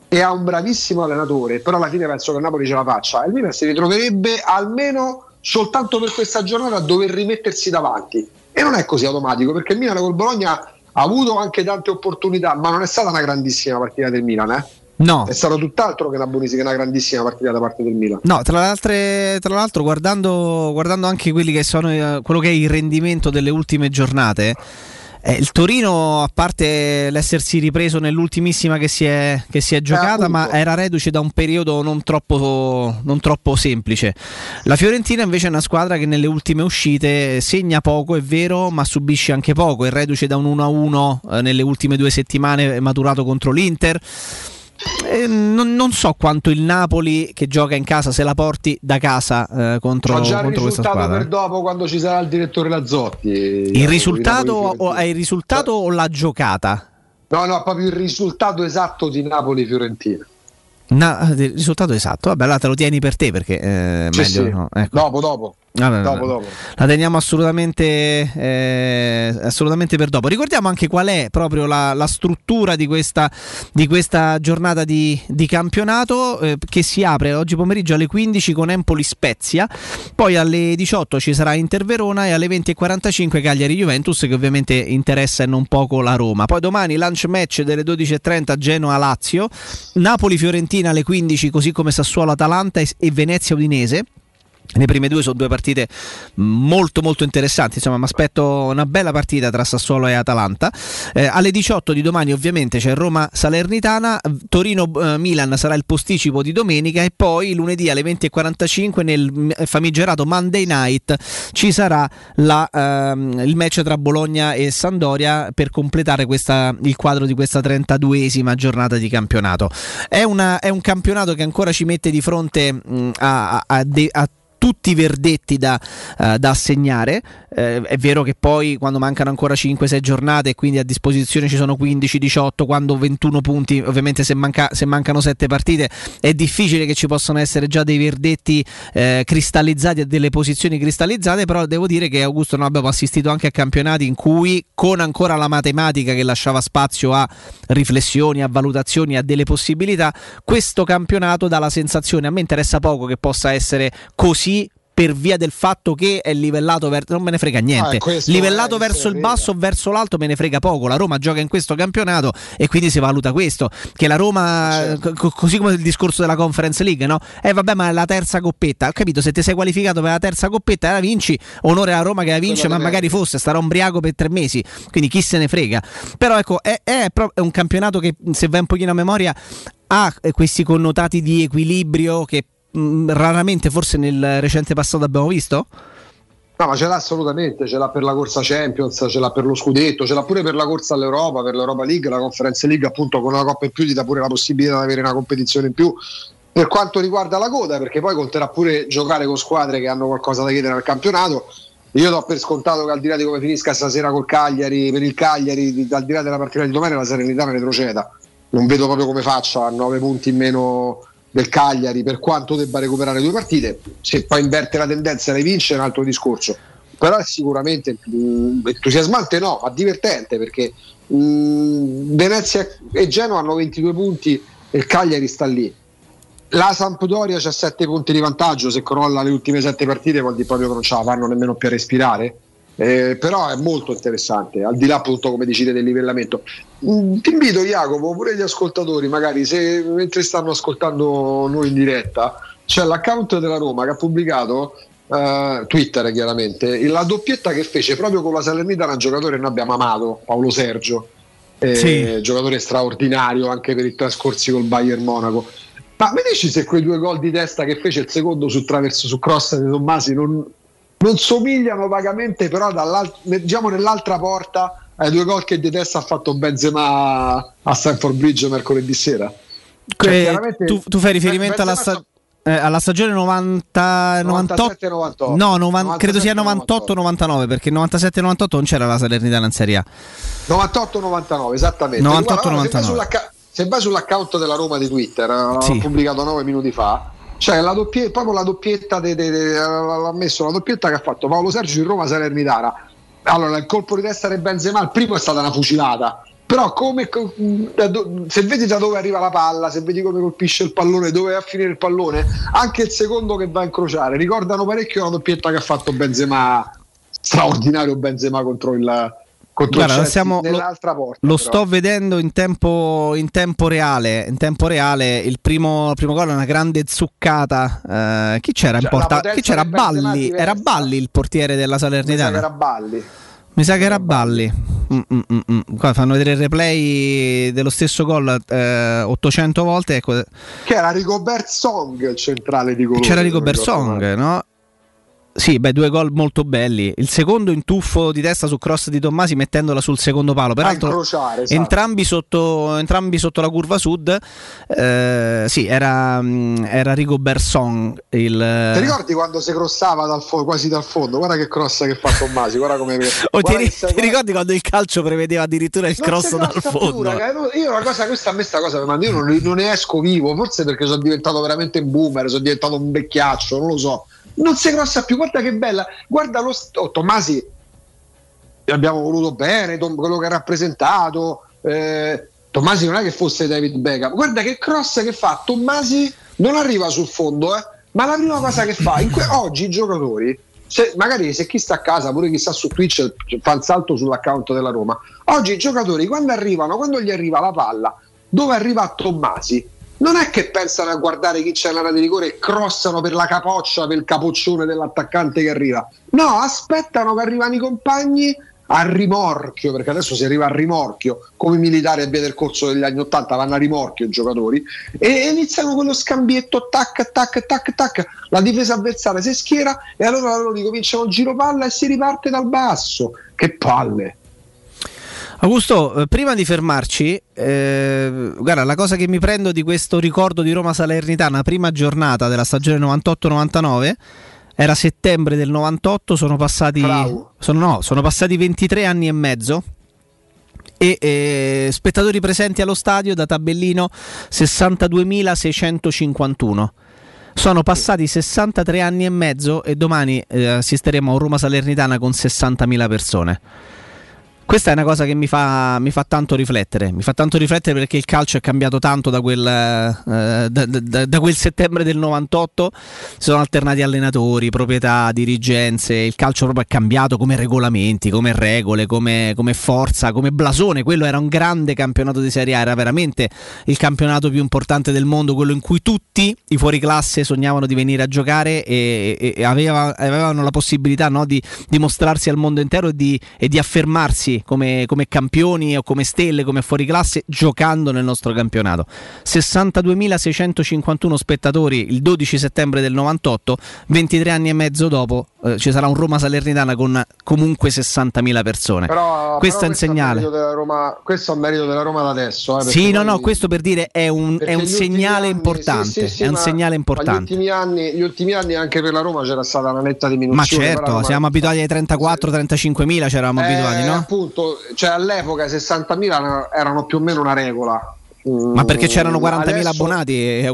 e ha un bravissimo allenatore, però alla fine penso che Napoli ce la faccia, il Milan si ritroverebbe almeno soltanto per questa giornata a dover rimettersi davanti e non è così automatico perché il Milan col Bologna ha avuto anche tante opportunità, ma non è stata una grandissima partita del Milan, eh? No. È stato tutt'altro che una buonissima, una grandissima partita da parte del Milan. No, tra, tra l'altro, guardando, guardando, anche quelli che sono, eh, quello che è il rendimento delle ultime giornate eh, il Torino, a parte l'essersi ripreso nell'ultimissima che si è, che si è giocata, eh, ma era reduce da un periodo non troppo, non troppo, semplice. La Fiorentina invece è una squadra che nelle ultime uscite segna poco, è vero, ma subisce anche poco. È reduce da un 1-1 eh, nelle ultime due settimane maturato contro l'Inter eh, non, non, so quanto il Napoli che gioca in casa se la porti da casa eh, contro, Ho già contro questa squadra. per dopo quando ci sarà il direttore Lazzotti. Il risultato, o, è il risultato o la giocata? No, no, proprio il risultato esatto di Napoli-Fiorentina. Na, il risultato esatto, vabbè, allora te lo tieni per te perché eh, meglio, sì. No, ecco. dopo, dopo. Vabbè, dopo, dopo. La teniamo assolutamente, eh, assolutamente, per dopo. Ricordiamo anche qual è proprio la, la struttura di questa, di questa giornata di, di campionato eh, che si apre oggi pomeriggio alle 15 con Empoli Spezia, poi alle 18 ci sarà Inter Verona e alle 20.45 Cagliari Juventus che ovviamente interessa e non poco la Roma. Poi domani lunch match delle 12.30 Genoa Lazio, Napoli Fiorentina alle 15 così come Sassuolo Atalanta e Venezia Udinese. Le prime due sono due partite molto molto interessanti, insomma mi aspetto una bella partita tra Sassuolo e Atalanta. Eh, alle 18 di domani ovviamente c'è Roma Salernitana, Torino-Milan sarà il posticipo di domenica e poi lunedì alle 20.45 nel famigerato Monday Night ci sarà la, ehm, il match tra Bologna e Sandoria per completare questa, il quadro di questa 32esima giornata di campionato. È, una, è, un campionato che ancora ci mette di fronte mh, a, a, a, a tutti verdetti da, uh, da assegnare. Eh, è vero che poi quando mancano ancora 5-6 giornate e quindi a disposizione ci sono 15-18, quando 21 punti, ovviamente se, manca, se, mancano 7 partite è difficile che ci possano essere già dei verdetti eh, cristallizzati a delle posizioni cristallizzate, però devo dire che Augusto noi abbiamo assistito anche a campionati in cui con ancora la matematica che lasciava spazio a riflessioni, a valutazioni, a delle possibilità, questo campionato dà la sensazione, a me interessa poco che possa essere così per via del fatto che è livellato verso non me ne frega niente. Ah, livellato è, verso il basso o verso l'alto me ne frega poco. La Roma gioca in questo campionato e quindi si valuta questo. Che la Roma, certo. c- così come il discorso della Conference League, no? Eh vabbè, ma è la terza coppetta. Ho capito, se ti sei qualificato per la terza coppetta la vinci, onore alla Roma che la vince, ma magari fosse, starà ombriaco per tre mesi. Quindi chi se ne frega. Però ecco, è, è, è un campionato che se vai un pochino a memoria ha questi connotati di equilibrio che mm, raramente forse nel recente passato abbiamo visto? No, ma ce l'ha assolutamente, ce l'ha per la corsa Champions, ce l'ha per lo scudetto, ce l'ha pure per la corsa all'Europa, per l'Europa League, la Conference League appunto con una coppa in più ti dà pure la possibilità di avere una competizione in più. Per quanto riguarda la coda, perché poi conterà pure giocare con squadre che hanno qualcosa da chiedere al campionato, io do per scontato che al di là di come finisca stasera col Cagliari, per il Cagliari, al di là della partita di domani la Serenità ne retroceda. Non vedo proprio come faccia a 9 punti in meno del Cagliari per quanto debba recuperare due partite se poi inverte la tendenza e le vince è un altro discorso. Però è sicuramente mh, mm, entusiasmante no ma divertente perché mh, mm, Venezia e Genoa hanno 22 punti e il Cagliari sta lì. La Sampdoria ha 7 punti di vantaggio se crolla le ultime 7 partite vuol dire proprio che non ce la fanno nemmeno più a respirare eh, però è molto interessante, al di là appunto come decide del livellamento. Mm, ti invito Jacopo, pure gli ascoltatori, magari se mentre stanno ascoltando noi in diretta, c'è l'account della Roma che ha pubblicato Uh, Twitter chiaramente la doppietta che fece proprio con la Salernitana un giocatore che noi abbiamo amato Paolo Sergio eh, sì. giocatore straordinario anche per i trascorsi col Bayern Monaco ma mi dici se quei due gol di testa che fece il secondo sul traverso su cross di Tommasi non, non somigliano vagamente, però diciamo nell'altra porta ai due gol che di testa ha fatto Benzema a Stanford Bridge mercoledì sera. Cioè, tu, tu, fai riferimento alla, sta- eh, alla, stagione 90, 97, 98? No, novan- credo sia 98-99 perché 97-98 non c'era la Salernitana in Serie A. 98-99, esattamente. 98-99. Se, vai sull'account della Roma di Twitter, eh, sì. pubblicato 9 minuti fa, cioè la doppietta, proprio la doppietta de, de, de, l'ha messo la doppietta che ha fatto Paolo Sergio in Roma Salernitana. Allora il colpo di testa di Benzema il primo è stata una fucilata. Però come, se vedi da dove arriva la palla se vedi come colpisce il pallone dove va a finire il pallone anche il secondo che va a incrociare ricordano parecchio la doppietta che ha fatto Benzema straordinario Benzema contro il, Guarda, siamo, nell'altra porta. Lo però. sto vedendo in tempo, in tempo, reale. In tempo reale, il primo, primo gol è una grande zuccata. Eh, chi c'era cioè, in porta? Chi c'era? Balli. Era Balli il portiere della Salernitana. Era Balli. Mi sa che era Balli. Mm, mm, mm, mm. Qua fanno vedere il replay dello stesso gol eh, 800 volte. Ecco. Che era Rigobert Song il centrale di colore. C'era Rigobert Song, no? Sì, beh, due gol molto belli. Il secondo in tuffo di testa su cross di Tommasi mettendola sul secondo palo. Peraltro, esatto. entrambi, sotto, entrambi, sotto, la curva sud. Eh, sì, era, mm, era Rigo Berson. Il... Ti ricordi quando si crossava dal fo- quasi dal fondo? Guarda che cross che fa Tommasi. Guarda come. oh, guarda ti, ti ricordi quando il calcio prevedeva addirittura il non cross dal fondo? Più, io una cosa, questa a me sta cosa, ma io non, non ne esco vivo. Forse perché sono diventato veramente un boomer, sono diventato un vecchiaccio, non lo so non si crossa più. Guarda che bella, guarda lo oh, Tommasi. Abbiamo voluto bene quello che ha rappresentato. Eh, Tommasi non è che fosse David Beckham. Guarda che cross che fa. Tommasi non arriva sul fondo, eh, ma la prima cosa che fa que- oggi i giocatori. Se, magari se chi sta a casa, pure chi sta su Twitch, fa il salto sull'account della Roma. Oggi i giocatori quando arrivano, quando gli arriva la palla, dove arriva Tommasi? Non è che pensano a guardare chi c'è nella di rigore e crossano per la capoccia, per il capoccione dell'attaccante che arriva. No, aspettano che arrivano i compagni a rimorchio, perché adesso si arriva a rimorchio, come i militari a via del corso degli anni Ottanta vanno a rimorchio i giocatori, e iniziano quello scambietto, tac, tac, tac, tac, la difesa avversaria si schiera e allora loro ricominciano il giro palla e si riparte dal basso. Che palle! Augusto, eh, prima di fermarci, eh, guarda, la cosa che mi prendo di questo ricordo di Roma Salernitana, prima giornata della stagione 98-99, Era settembre del 98, sono passati, sono, no, sono passati 23 anni e mezzo e eh, spettatori presenti allo stadio da tabellino 62.651. Sono passati 63 anni e mezzo e domani eh, assisteremo a un Roma Salernitana con 60.000 persone. Questa è una cosa che mi fa, mi fa, tanto riflettere. Mi fa tanto riflettere perché il calcio è cambiato tanto da quel, eh, da, da, da quel, settembre del 98. Si sono alternati allenatori, proprietà, dirigenze. Il calcio proprio è cambiato come regolamenti, come regole, come, come, forza, come blasone. Quello era un grande campionato di Serie A. Era veramente il campionato più importante del mondo, quello in cui tutti i fuoriclasse sognavano di venire a giocare e, e, e aveva, avevano la possibilità no, di, di, mostrarsi al mondo intero e di, e di affermarsi come, come, campioni o come stelle, come fuori classe, giocando nel nostro campionato. 62.651 spettatori il 12 settembre del 98, 23 anni e mezzo dopo eh, ci sarà un Roma Salernitana con comunque 60.000 persone. Però, questo però è un segnale. Roma, questo è un merito della Roma da adesso. Eh, sì, no, no, questo per dire è un, è un segnale anni, importante. Sì, sì, sì, è un segnale importante. Gli ultimi, anni, gli ultimi anni anche per la Roma c'era stata una netta diminuzione. Ma certo, siamo abituati ai 34-35 mila, c'eravamo eh, abituati, no? Appunto, cioè all'epoca 60.000 erano più o meno una regola. Ma perché c'erano 40.000 adesso... abbonati? Eh,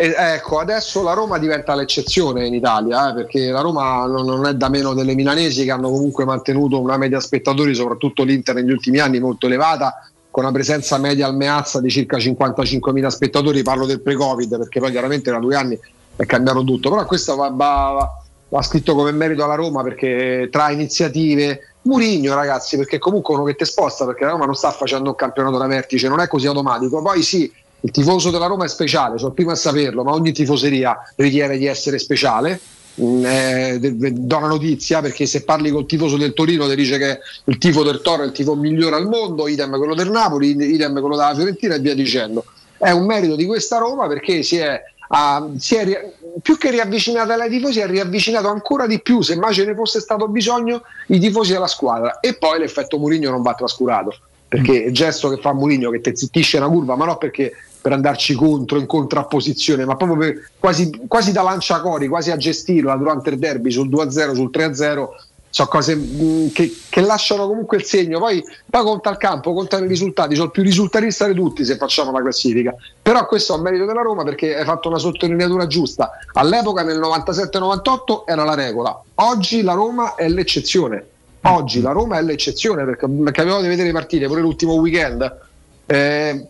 e, ecco, adesso la Roma diventa l'eccezione in Italia, eh, perché la Roma non, non, è da meno delle milanesi che hanno comunque mantenuto una media spettatori, soprattutto l'Inter negli ultimi anni, molto elevata, con una presenza media al Meazza di circa 55.000 spettatori, parlo del pre-Covid, perché poi chiaramente da due anni è cambiato tutto, però questo va, va, va scritto come merito alla Roma perché tra iniziative, Murigno ragazzi, perché comunque uno che ti sposta, perché la Roma non sta facendo un campionato da vertice, non è così automatico, poi sì, il tifoso della Roma è speciale, sono il primo a saperlo, ma ogni tifoseria ritiene di essere speciale. Mm, eh, do una notizia perché se parli col tifoso del Torino ti dice che il tifo del Toro è il tifo migliore al mondo, idem quello del Napoli, idem quello della Fiorentina e via dicendo. È un merito di questa Roma perché si è, uh, si è più che riavvicinata ai tifosi, è riavvicinato ancora di più, se mai ce ne fosse stato bisogno, i tifosi alla squadra. E poi l'effetto Murigno non va trascurato perché il gesto che fa Mourinho che ti zittisce una curva, ma non perché per andarci contro, in contrapposizione, ma proprio per, quasi, quasi da lanciacori, quasi a gestirla durante il derby sul 2-0, sul 3-0, sono cose mh, mm, che, che, lasciano comunque il segno. Poi, poi conta il campo, contano i risultati, sono più risultatista di tutti se facciamo la classifica. Però questo è un merito della Roma perché hai fatto una sottolineatura giusta. All'epoca nel 97-98 era la regola, oggi la Roma è l'eccezione. Oggi la Roma è l'eccezione perché, perché avevo di vedere le partite pure l'ultimo weekend. Eh,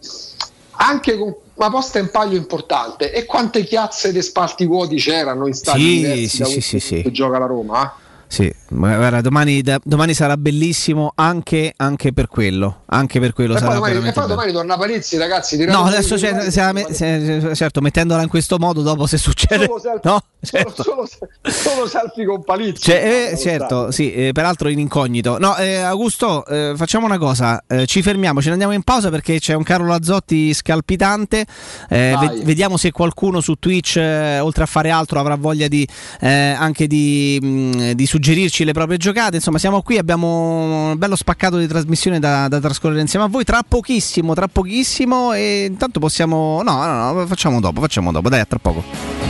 anche con una posta in palio importante. E quante chiazze di spalti vuoti c'erano in stati sì, diversi sì, sì, sì, che gioca la Roma? Sì, guarda, domani, da, domani, sarà bellissimo anche, anche, per quello. Anche per quello e sarà poi domani, e poi domani torna Palizzi, ragazzi. No, adesso c'è, se, se, certo, mettendola in questo modo, dopo se succede. Solo selfie, no? certo. solo, solo, solo selfie con Palizzi. Cioè, eh, certo, sì, eh, peraltro in incognito. No, eh, Augusto, eh, facciamo una cosa: eh, ci fermiamo, ce ne andiamo in pausa perché c'è un Carlo Lazzotti scalpitante. Eh, Ve- vediamo se qualcuno su Twitch, oltre a fare altro, avrà voglia di, anche di, mh, di suggerire suggerirci le proprie giocate. Insomma, siamo qui, abbiamo un bello spaccato di trasmissione da, da trascorrere insieme a voi. Tra pochissimo, tra pochissimo. E intanto possiamo. No, no, no, facciamo dopo, facciamo dopo. Dai, a tra poco.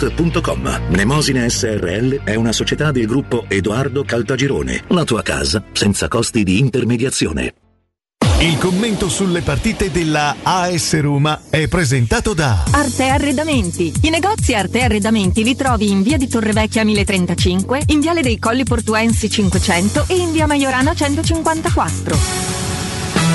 www.mnemosine.com. Mnemosine SRL è una società del gruppo Edoardo Caltagirone. La tua casa senza costi di intermediazione. Il commento sulle partite della AS Roma è presentato da Arte Arredamenti. I negozi Arte Arredamenti li trovi in via di Torrevecchia 1035, in viale dei Colli Portuensi 500 e in via Maiorana 154.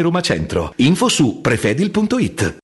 Roma Centro. Info su prefedil.it.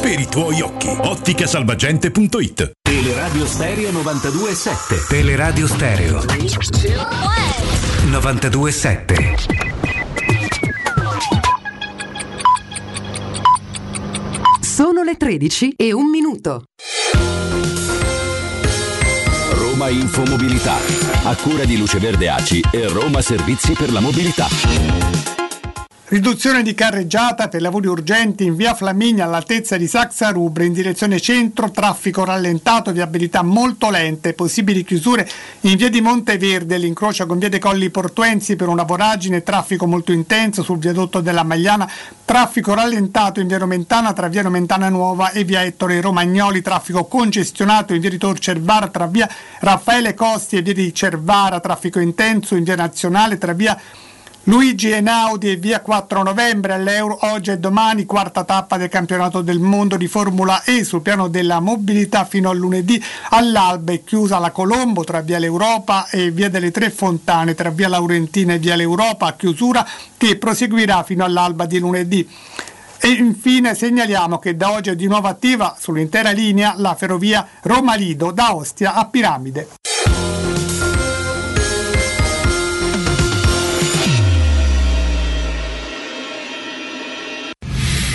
per i tuoi occhi. Otticasalvagente.it Teleradio Stereo 92.7 Teleradio Stereo 92.7 Sono le 13 e un minuto. Roma Infomobilità, a cura di Luce Verde Aci e Roma Servizi per la Mobilità. Riduzione di carreggiata per lavori urgenti in via Flaminia all'altezza di Saxa Rubre in direzione centro, traffico rallentato, viabilità molto lente, possibili chiusure in via di Monteverde, l'incrocio con via dei Colli Portuensi per una voragine, traffico molto intenso sul viadotto della Magliana, traffico rallentato in via Romentana tra via Romentana Nuova e via Ettore Romagnoli, traffico congestionato in via di Tor Cervara tra via Raffaele Costi e via di Cervara, traffico intenso in via Nazionale tra via Luigi Einaudi e via 4 novembre all'Euro oggi e domani, quarta tappa del campionato del mondo di Formula E sul piano della mobilità fino a lunedì all'alba è chiusa la Colombo tra via l'Europa e via delle Tre Fontane tra via Laurentina e via l'Europa, chiusura che proseguirà fino all'alba di lunedì. E infine segnaliamo che da oggi è di nuovo attiva sull'intera linea la ferrovia Roma-Lido da Ostia a Piramide.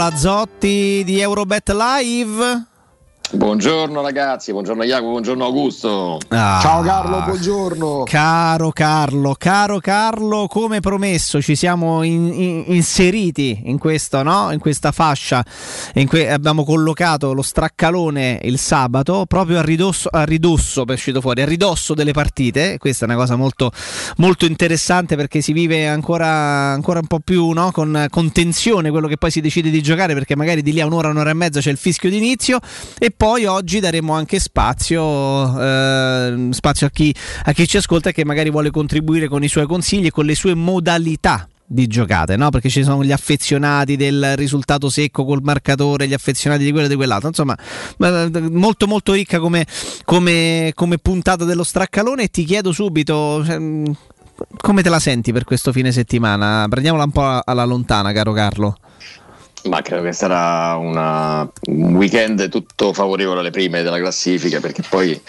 Lazzotti di Eurobet Live. Buongiorno ragazzi, buongiorno Jacopo, buongiorno Augusto. Ah, Ciao Carlo, buongiorno. Caro Carlo, caro Carlo, come promesso ci siamo in- in- inseriti in, questo, no? in questa fascia, in que- abbiamo collocato lo straccalone il sabato proprio a ridosso, a ridosso, è uscito fuori, a ridosso delle partite, questa è una cosa molto, molto interessante perché si vive ancora, ancora un po' più no? con, con tensione quello che poi si decide di giocare perché magari di lì a un'ora, un'ora e mezza c'è il fischio d'inizio e poi oggi daremo anche spazio, eh, spazio a, chi, a chi ci ascolta e che magari vuole contribuire con i suoi consigli e con le sue modalità di giocate, no? Perché ci sono gli affezionati del risultato secco col marcatore, gli affezionati di quello e di quell'altro. Insomma, molto molto ricca come, come, come puntata dello straccalone. E ti chiedo subito. mh, Come te la senti per questo fine settimana? Prendiamola un po' alla lontana, caro Carlo. Ma credo che sarà una- un weekend tutto favorevole alle prime della classifica perché poi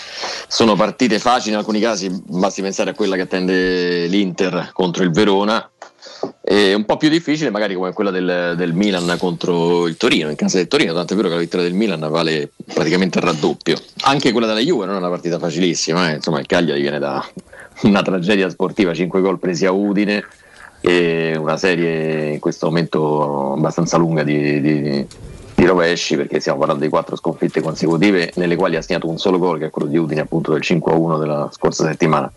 sono partite facili in alcuni casi, basti pensare a quella che attende l'Inter contro il Verona e un po' più difficile magari come quella del, del Milan contro il Torino, in casa del Torino, tanto è vero che la vittoria del Milan vale praticamente il raddoppio. Anche quella della Juve non è una partita facilissima, eh. insomma il Cagliari viene da una tragedia sportiva, 5 gol presi a Udine e una serie in questo momento abbastanza lunga di, di- di rovesci perché stiamo parlando di quattro sconfitte consecutive nelle quali ha segnato un solo gol che è quello di Udine appunto del 5-1 della scorsa settimana.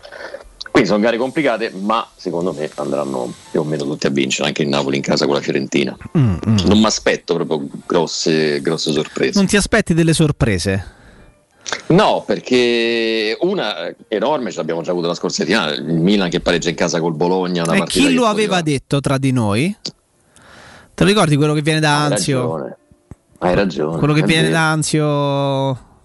Quindi sono gare complicate ma secondo me andranno più o meno tutti a vincere anche il Napoli in casa con la Fiorentina. Mm, non mi aspetto proprio grosse, grosse sorprese. Non ti aspetti delle sorprese? No, perché una enorme ce l'abbiamo già avuto la scorsa settimana, il Milan che pareggia in casa col Bologna, una E partita chi lo aveva detto tra di noi? Te lo ricordi quello che viene da Hai Anzio? ragione. Hai ragione. Quello che viene vero. da Anzio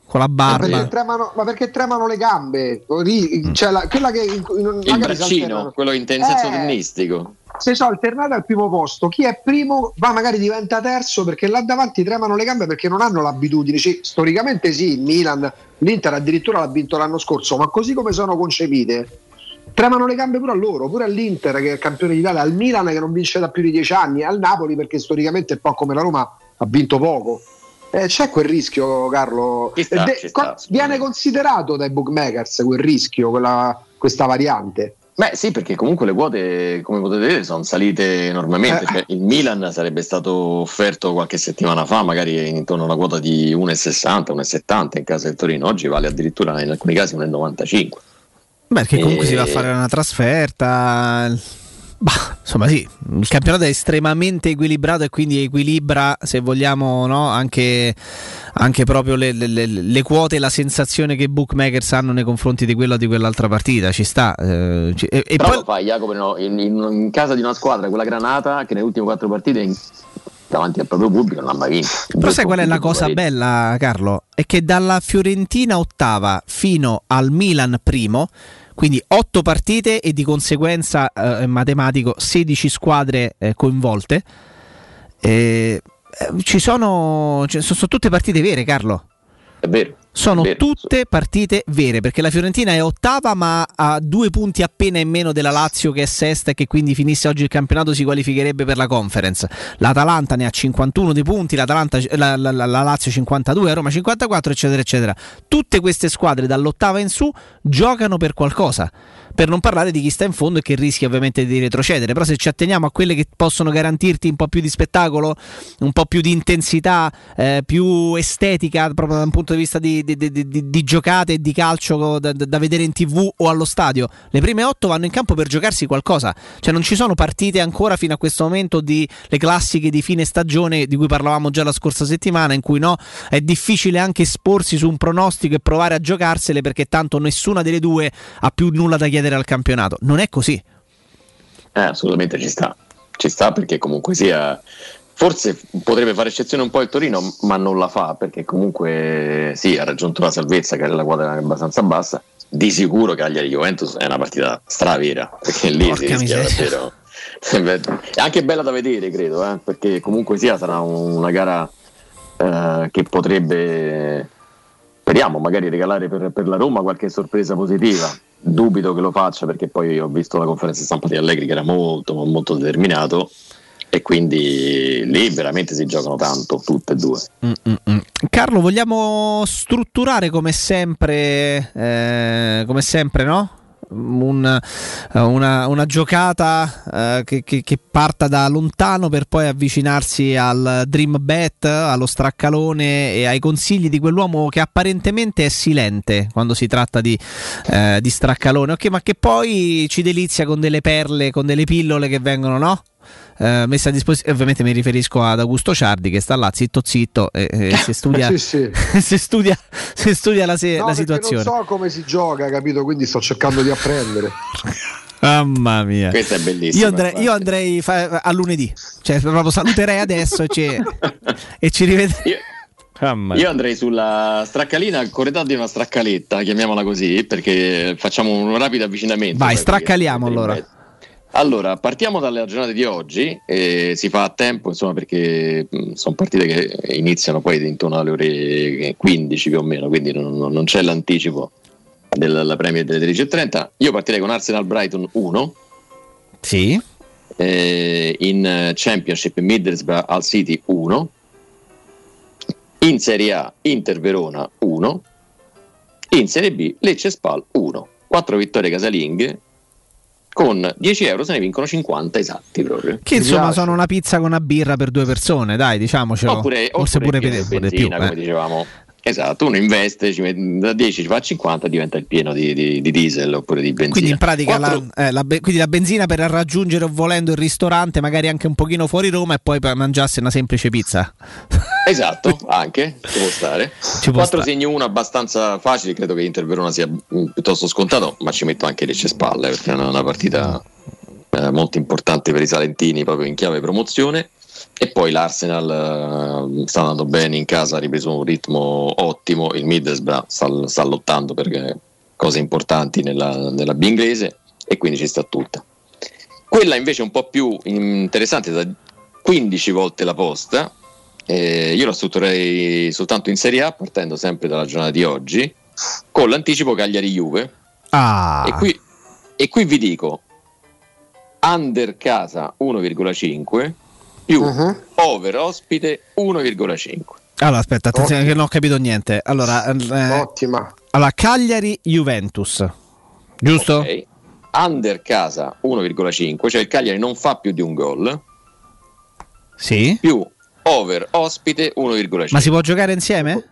con la Ma perché, barba. tremano, ma perché tremano le gambe? Lì, cioè la- quella che in- in- Il braccino, quello in, in senso Eh. tennistico. Se sono alternate al primo posto, chi è primo va magari diventa terzo perché là davanti tremano le gambe perché non hanno l'abitudine. Sì, storicamente sì, il Milan, l'Inter addirittura l'ha vinto l'anno scorso, ma così come sono concepite, tremano le gambe pure a loro, pure all'Inter che è campione d'Italia, al Milan che non vince da più di dieci anni, al Napoli perché storicamente un po' come la Roma ha vinto poco. Eh, c'è quel rischio, Carlo. Sta, E de- sta, viene considerato dai bookmakers quel rischio, quella- questa variante. Beh sì, perché comunque le quote, come potete vedere, sono salite enormemente. Eh. Cioè, il Milan sarebbe stato offerto qualche settimana fa, magari intorno a una quota di 1,60, 1,70 in casa del Torino. Oggi vale addirittura in alcuni casi 1,95. Beh, perché comunque E- si va a fare una trasferta. Bah, insomma, sì, il campionato è estremamente equilibrato e quindi equilibra, se vogliamo, no, anche, anche proprio le, le- le- quote e la sensazione che i bookmakers hanno nei confronti di quella o di quell'altra partita. Ci sta. eh, ci- e, e Però poi lo fai Jacopo no, in, in- in casa di una squadra, quella granata, che nelle ultime quattro partite in- davanti al proprio pubblico non ha mai vinto. Però sai qual è la cosa Pareggio. bella, Carlo? È che dalla Fiorentina ottava fino al Milan primo, quindi 8 partite e di conseguenza, eh, matematico, 16 squadre eh, coinvolte. Eh, eh, ci sono, cioè, sono, sono tutte partite vere, Carlo. È vero. Sono vero. tutte partite vere perché la Fiorentina è ottava ma ha due punti appena in meno della Lazio che è sesta e che quindi finisse oggi il campionato si qualificherebbe per la conference. L'Atalanta ne ha 51 di punti, l'Atalanta- la, la- la- la Lazio 52, la Roma 54 eccetera eccetera. Tutte queste squadre dall'ottava in su giocano per qualcosa. Per non parlare di chi sta in fondo e che rischia ovviamente di retrocedere. Però se ci atteniamo a quelle che possono garantirti un po' più di spettacolo, un po' più di intensità, eh, più estetica proprio da un punto di vista di, di- di- di- giocate e di calcio da- da vedere in tv o allo stadio, le prime otto vanno in campo per giocarsi qualcosa. Cioè non ci sono partite ancora fino a questo momento di le classiche di fine stagione di cui parlavamo già la scorsa settimana, in cui no, è difficile anche esporsi su un pronostico e provare a giocarsele perché tanto nessuna delle due ha più nulla da chiedere al campionato. Non è così. Eh, assolutamente ci sta. Ci sta perché comunque sia. Forse potrebbe fare eccezione un po' il Torino, ma non la fa perché comunque sì, ha raggiunto la salvezza che è la quadra abbastanza bassa. Di sicuro Cagliari Juventus è una partita stravera perché lì Porca si rischia miseria. davvero. È anche bella da vedere, credo, eh, perché comunque sia sarà una gara eh, che potrebbe, speriamo, magari regalare per, per la Roma qualche sorpresa positiva. Dubito che lo faccia perché poi ho visto la conferenza stampa di Allegri che era molto, molto determinato. e quindi lì veramente si giocano tanto tutte e due. Mm-mm. Carlo, vogliamo strutturare come sempre, eh, come sempre, no? Un, una, una, giocata eh, che, che, che, parta da lontano per poi avvicinarsi al dream bet, allo straccalone e ai consigli di quell'uomo che apparentemente è silente quando si tratta di, eh, di straccalone, okay, ma che poi ci delizia con delle perle, con delle pillole che vengono, no? Uh, messa a disposizione. Ovviamente mi riferisco ad Augusto Ciardi che sta là zitto zitto e, e si, studia, sì, sì. si, studia, si studia la, se- no, la situazione. Non so come si gioca, capito? Quindi sto cercando di apprendere. Mamma mia, questa è bellissima. Io andrei, io andrei fa- a lunedì, cioè proprio saluterei adesso e ci, e ci rivedremo. Io... Io andrei sulla straccalina corredata di una straccaletta, chiamiamola così, perché facciamo un rapido avvicinamento. Vai, straccaliamo allora. Allora, partiamo dalle giornate di oggi, eh, si fa a tempo insomma perché mh, sono partite che iniziano poi intorno alle ore 15 più o meno, quindi non, non c'è l'anticipo della Premier delle 13.30. Io partirei con Arsenal Brighton 1. Sì. Eh, in Championship Middlesbrough al City 1. In Serie A Inter Verona 1. In Serie B Lecce Spal 1. 4 vittorie casalinghe con 10 euro se ne vincono 50 esatti proprio. Che insomma sono una pizza con una birra per due persone, dai, diciamocelo. Oppure, Forse oppure pure per, di benzina, più. come eh. dicevamo. Esatto, uno investe, da 10 ci fa 50, diventa il pieno di, di- di diesel oppure di benzina. Quindi in pratica Quattro- la, eh, la be- quindi la benzina per raggiungere volendo il ristorante, magari anche un pochino fuori Roma, e poi per mangiarsi una semplice pizza. Esatto, anche, ci può stare. Ci può 4 stare. segni 1 abbastanza facili, credo che Inter Verona sia mm, piuttosto scontato, ma ci metto anche Lecce Spalle perché è una, una partita eh, molto importante per i Salentini proprio in chiave promozione. E poi l'Arsenal eh, sta andando bene in casa, ha ripreso un ritmo ottimo, il Middlesbrough sta, sta lottando per cose importanti nella, nella B inglese e quindi ci sta tutta. Quella invece un po' più interessante da 15 volte la posta, eh, io la strutturerei soltanto in Serie A partendo sempre dalla giornata di oggi con l'anticipo Cagliari-Juve Ah, e, qui, e qui vi dico under casa 1,5 più over ospite 1,5 allora aspetta, attenzione che non ho capito niente. Allora, eh, Ottima. allora Cagliari Juventus, giusto? Ok. under casa 1,5 cioè il Cagliari non fa più di un gol Sì. più over ospite 1,5 Ma si può giocare insieme?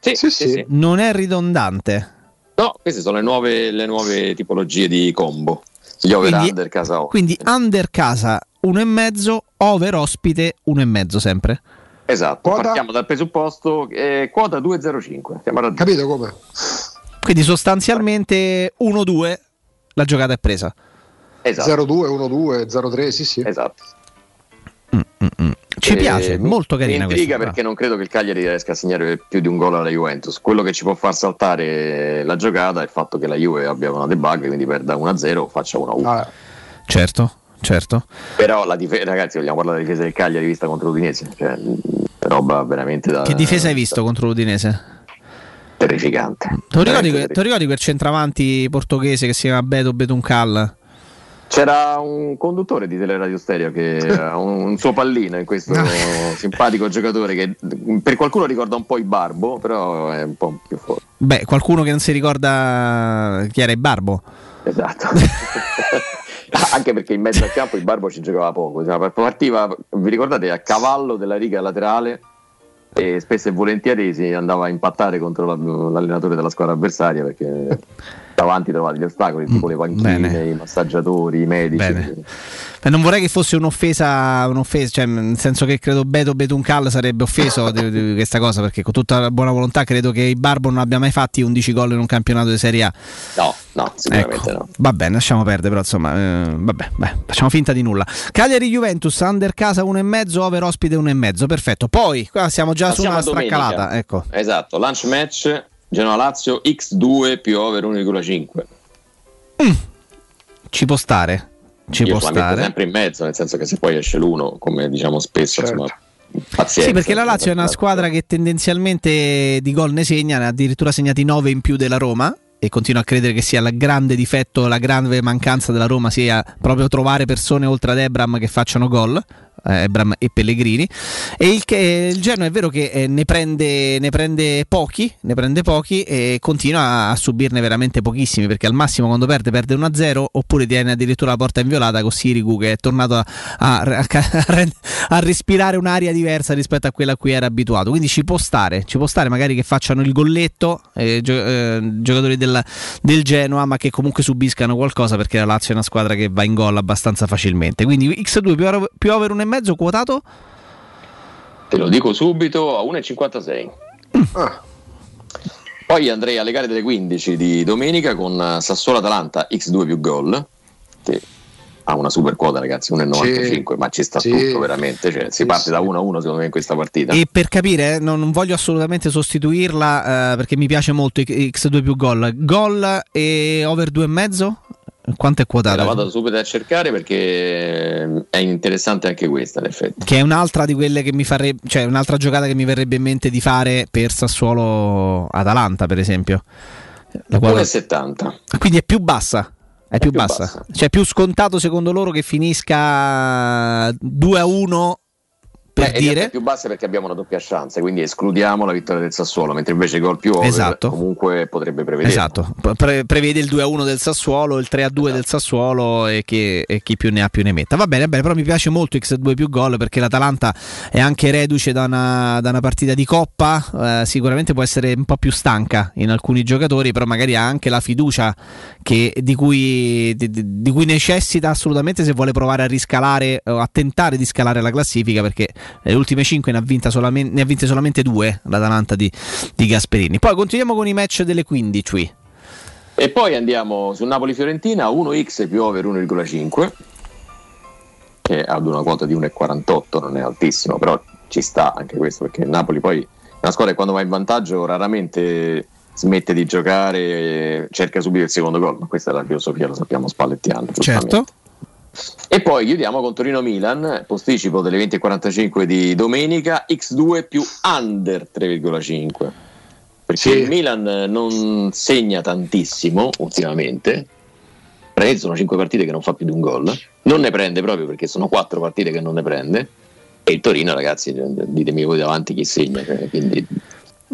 Sì, sì, sì. Non è ridondante. No, queste sono le nuove, le nuove tipologie di combo. Gli over Quindi- under casa ospite. Quindi under casa 1,5, over ospite 1,5 sempre. Esatto, partiamo dal presupposto che è quota 2,05. Siamo a raggiungere. Capito come? Quindi sostanzialmente 1-2 la giocata è presa. Esatto. 0-2, 1-2, 0-3, sì sì. Esatto. Ci Eh, piace, mi- molto carina Mi intriga questa. perché non credo che il Cagliari riesca a segnare più di un gol alla Juventus. Quello che ci può far saltare la giocata è il fatto che la Juve abbia una debug, quindi perda 1-0 o faccia 1-1. Ah, Certo, certo. Però la difesa, ragazzi, vogliamo parlare della difesa del Cagliari vista contro l'Udinese. Cioè, roba veramente da. Che difesa hai visto contro l'Udinese? Terrificante. Lo ricordi quel centravanti portoghese che si chiama Beto Betuncal? C'era un conduttore di Teleradio Stereo che ha un, un suo pallino in questo simpatico giocatore che per qualcuno ricorda un po' il Barbo, però è un po' più forte. Beh, qualcuno che non si ricorda chi era il Barbo. Esatto. Anche perché in mezzo al campo il Barbo ci giocava poco, partiva, vi ricordate, a cavallo della riga laterale e spesso e volentieri si andava a impattare contro la- l'allenatore della squadra avversaria perché davanti trovate gli ostacoli, tipo le panchine, bene. i massaggiatori, i medici. Non vorrei che fosse un'offesa, un'offesa cioè, nel senso che credo Beto Betuncal sarebbe offeso di, di questa cosa, perché con tutta la buona volontà credo che il Barbo non abbia mai fatti 11 gol in un campionato di Serie A. No, no, sicuramente Ecco, no. Va bene, lasciamo perdere, però insomma, eh, vabbè, beh, facciamo finta di nulla. Cagliari Juventus, under casa 1,5, over ospite 1,5, perfetto. Poi, qua siamo già Passiamo su una straccalata, ecco. Esatto, lunch match Genoa Lazio X2 più over 1,5. Ci può stare, ci Io può stare. sempre in mezzo, nel senso che se poi esce l'uno, come diciamo spesso, insomma, pazienza. Certo. Sì, perché la Lazio è una squadra che tendenzialmente di gol ne segna, ne ha addirittura segnati 9 in più della Roma e continuo a credere che sia il grande difetto, la grande mancanza della Roma sia proprio trovare persone oltre ad Ebram che facciano gol. Eh, Ebram e Pellegrini. E il, il Genoa è vero che eh, ne prende, ne, prende pochi, ne prende pochi e continua a subirne veramente pochissimi perché al massimo quando perde perde 1-0 oppure tiene addirittura la porta inviolata con Sirigu che è tornato a, a, a, a, respirare un'aria diversa rispetto a quella a cui era abituato. Quindi ci può stare, ci può stare magari che facciano il golletto eh, gio, eh, giocatori del, del Genoa ma che comunque subiscano qualcosa perché la Lazio è una squadra che va in gol abbastanza facilmente. Quindi X2 più over 1,5 mezzo quotato? Te lo dico subito a 1,56. Ah. Poi andrei alle gare delle 15 di domenica con Sassuolo-Atalanta x2 più gol, che ha una super quota ragazzi, 1,95, ma ci sta sì, tutto veramente, cioè, si sì, parte da 1 a 1 secondo me in questa partita. E per capire, eh, non, non, voglio assolutamente sostituirla eh, perché mi piace molto x2 più gol, gol e over 2,5 quanto è quotato? La vado subito a cercare perché è interessante anche questa, in effetti. Che è un'altra di quelle che mi farebbe, cioè un'altra giocata che mi verrebbe in mente di fare per Sassuolo Atalanta, per esempio. La quale... 1,70. Quindi è più bassa. È, è più, più bassa. bassa. Cioè, più scontato secondo loro che finisca 2 a 1 per Beh, dire più basse perché abbiamo una doppia chance quindi escludiamo la vittoria del Sassuolo mentre invece il gol più over esatto. comunque potrebbe prevedere esatto Pre- prevede il 2-1 del Sassuolo il 3-2 esatto. del Sassuolo e, che, e, chi più ne ha più ne metta va bene, bene però mi piace molto X2 più gol perché l'Atalanta è anche reduce da una, da una partita di Coppa eh, sicuramente può essere un po' più stanca in alcuni giocatori però magari ha anche la fiducia che, di, cui, di, di cui necessita assolutamente se vuole provare a riscalare o a tentare di scalare la classifica perché le ultime 5 ne ha, vinta solamente, ne ha vinte solamente 2 l'Atalanta di, di Gasperini. Poi continuiamo con i match delle 15. E poi andiamo su Napoli-Fiorentina 1x più over 1,5 che ad una quota di 1,48 non è altissimo, però ci sta anche questo perché Napoli poi una squadra che quando va in vantaggio raramente smette di giocare cerca subito il secondo gol, ma questa è la filosofia, lo sappiamo spallettiano. Certo. E poi chiudiamo con Torino-Milan, posticipo delle 20.45 di domenica, X2 più under 3,5. Perché sì. il Milan non segna tantissimo ultimamente, perché sono 5 partite che non fa più di un gol, non ne prende proprio perché sono 4 partite che non ne prende, e il Torino ragazzi, ditemi voi davanti chi segna. Cioè, quindi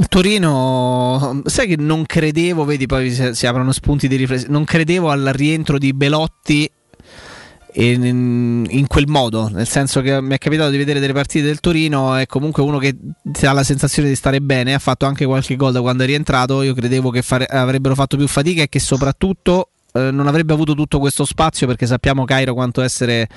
Torino, sai che non credevo, vedi poi si, si aprono spunti di riflessione, non credevo al rientro di Belotti in, in, quel modo, nel senso che mi è capitato di vedere delle partite del Torino, è comunque uno che ha la sensazione di stare bene, ha fatto anche qualche gol da quando è rientrato, io credevo che fare, avrebbero fatto più fatica e che soprattutto eh, non avrebbe avuto tutto questo spazio perché sappiamo Cairo quanto essere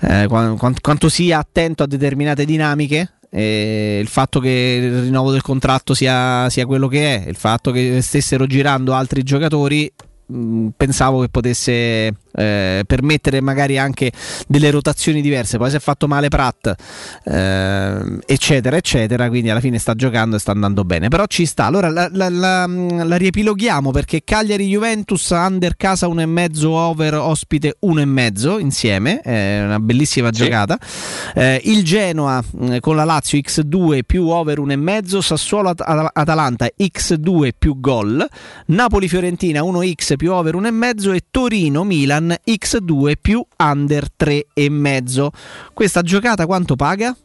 eh, quanto, quanto sia attento a determinate dinamiche e il fatto che il rinnovo del contratto sia, sia, quello che è, il fatto che stessero girando altri giocatori, mh, pensavo che potesse eh, permettere magari anche delle rotazioni diverse. Poi si è fatto male Pratt, eh, eccetera, eccetera. Quindi alla fine sta giocando e sta andando bene. Però ci sta. Allora la, la, la, la riepiloghiamo perché Cagliari Juventus, under casa 1,5, over ospite 1,5 insieme. È una bellissima sì. giocata. Eh, il Genoa eh, con la Lazio X2 più over 1,5, Sassuolo At- Atalanta X2 più gol, Napoli Fiorentina 1x più over 1,5 e Torino Milan Milan X2 più under 3,5. Questa giocata quanto paga?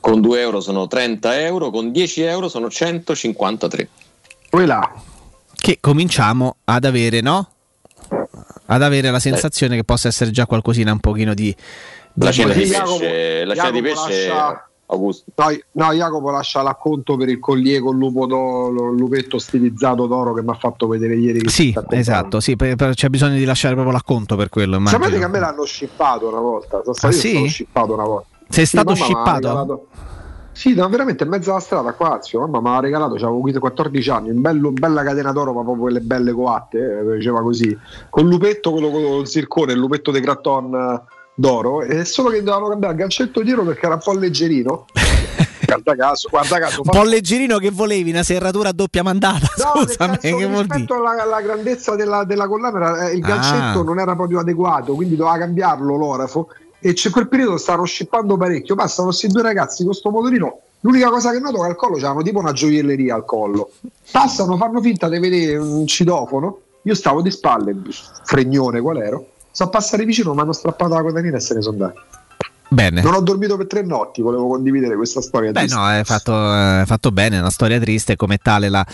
Con 2 euro sono 30 euro, con 10 euro sono 153. Quella. Che cominciamo ad avere, no? Ad avere la sensazione Beh. che possa essere già qualcosina un pochino di... di la cena di pesce, la cena di pesce lascia... Augusto. No, no, Jacopo lascia l'acconto per il collier con lupo d'oro, lupetto stilizzato d'oro che mi ha fatto vedere ieri. sì, esatto, sì, per, per, c'è bisogno di lasciare proprio l'acconto per quello. Immagino. Sapete che a me l'hanno shippato una volta? Ah, sì? shippato una volta. Sei stato shippato? Sì, no, veramente in mezzo alla strada qua, zio, mamma mi ha regalato, avevo 14 anni, un bello, bella catena d'oro, ma proprio quelle belle coatte, eh, diceva così, con lupetto, quello con il zircone, il lupetto dei Cratton d'oro, e solo che dovevano cambiare il gancetto di oro perché era un po' leggerino. guarda caso, guarda caso. Un po' leggerino che volevi, una serratura a doppia mandata. No, Scusami, che rispetto alla, alla, grandezza della, della collana, eh, il gancetto ah. non era proprio adeguato, quindi doveva cambiarlo l'orafo. E c'è quel periodo stavano scippando parecchio. Passano questi due ragazzi con questo motorino. L'unica cosa che noto è che al collo c'erano tipo una gioielleria al collo. Passano, fanno finta di vedere un citofono. Io stavo di spalle, fregnone qual ero. Sono passati vicino, mi hanno strappato la codanina e se ne sono andati. Bene. Non ho dormito per tre notti, volevo condividere questa storia. Beh, triste. no, è fatto, è fatto bene, è una storia triste come tale la,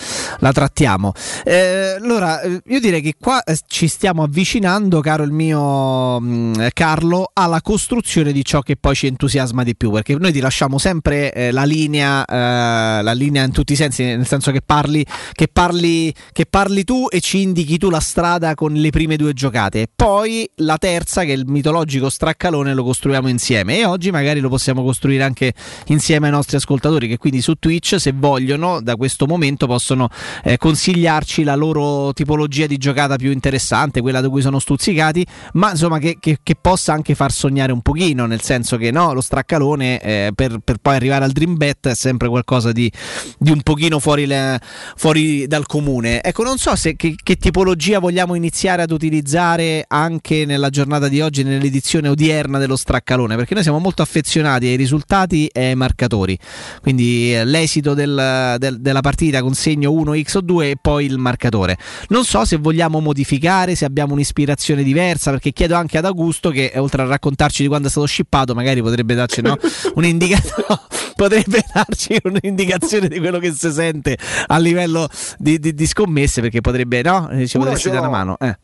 la trattiamo. Eh, allora, eh, io direi che qua eh, ci stiamo avvicinando, caro il mio mh, Carlo, alla costruzione di ciò che poi ci entusiasma di più, perché noi ti lasciamo sempre eh, la linea, eh, la linea in tutti i sensi, nel senso che parli, che, parli, che parli tu e ci indichi tu la strada con le prime due giocate. Poi la terza, che è il mitologico straccalone, lo costruiamo insieme e oggi magari lo possiamo costruire anche insieme ai nostri ascoltatori che quindi su Twitch se vogliono da questo momento possono eh, consigliarci la loro tipologia di giocata più interessante, quella da cui sono stuzzicati, ma insomma che, che- che possa anche far sognare un pochino, nel senso che no, lo straccalone eh, per, per poi arrivare al dream bet è sempre qualcosa di, di un pochino fuori, le- fuori dal comune. Ecco, non so se che, che tipologia vogliamo iniziare ad utilizzare anche nella giornata di oggi, nell'edizione odierna dello straccalone, perché noi siamo molto affezionati ai risultati e ai marcatori. Quindi eh, l'esito del- del- della partita con segno 1x o 2 e poi il marcatore. Non so se vogliamo modificare, se abbiamo un'ispirazione diversa, perché chiedo anche ad Augusto che eh, oltre a raccontarci di quando è stato shippato, magari potrebbe darci no, un'indicazione. potrebbe darci un'indicazione di quello che si sente a livello di, di- di scommesse, perché potrebbe, no? Ci potresti dare una mano. Eh.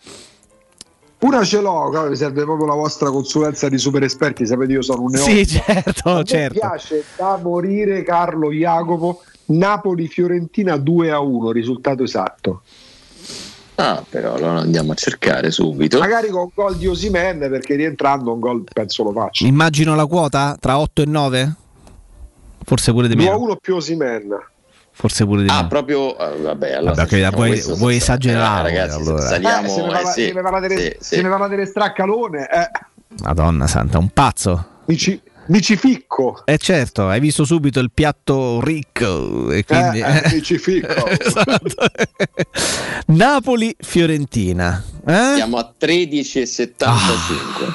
Una ce l'ho, mi serve proprio la vostra consulenza di super esperti. Sapete, io sono un neofita. Sì, certo, A certo. piace da morire Carlo Jacopo. Napoli-Fiorentina 2 a 1, risultato esatto. Ah, però lo andiamo a cercare subito. Magari con gol di Osimen, perché rientrando un gol penso lo faccia. Immagino la quota tra 8 e 9? Forse pure di 2 a meno. 1 più Osimen. Forse pure di Ah, meno. proprio. eh, vabbè, allora Vabbè, ok, diciamo, vuoi, vuoi esagerare, eh, ragazzi, allora. saliamo. Eh, se ne va, eh, sì, se ne va a vedere, sì, sì. se ne va a vedere straccalone, eh, Madonna santa, un pazzo. mi, ci, mi ci ficco. Eh certo, hai visto subito il piatto ricco e quindi... Eh, eh, mi ci ficco. Esatto. Napoli-Fiorentina. Eh? Siamo a 13,75.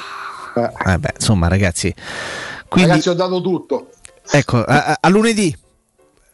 Eh beh, insomma ragazzi, quindi... Ragazzi, ho dato tutto. Ecco, a- a lunedì.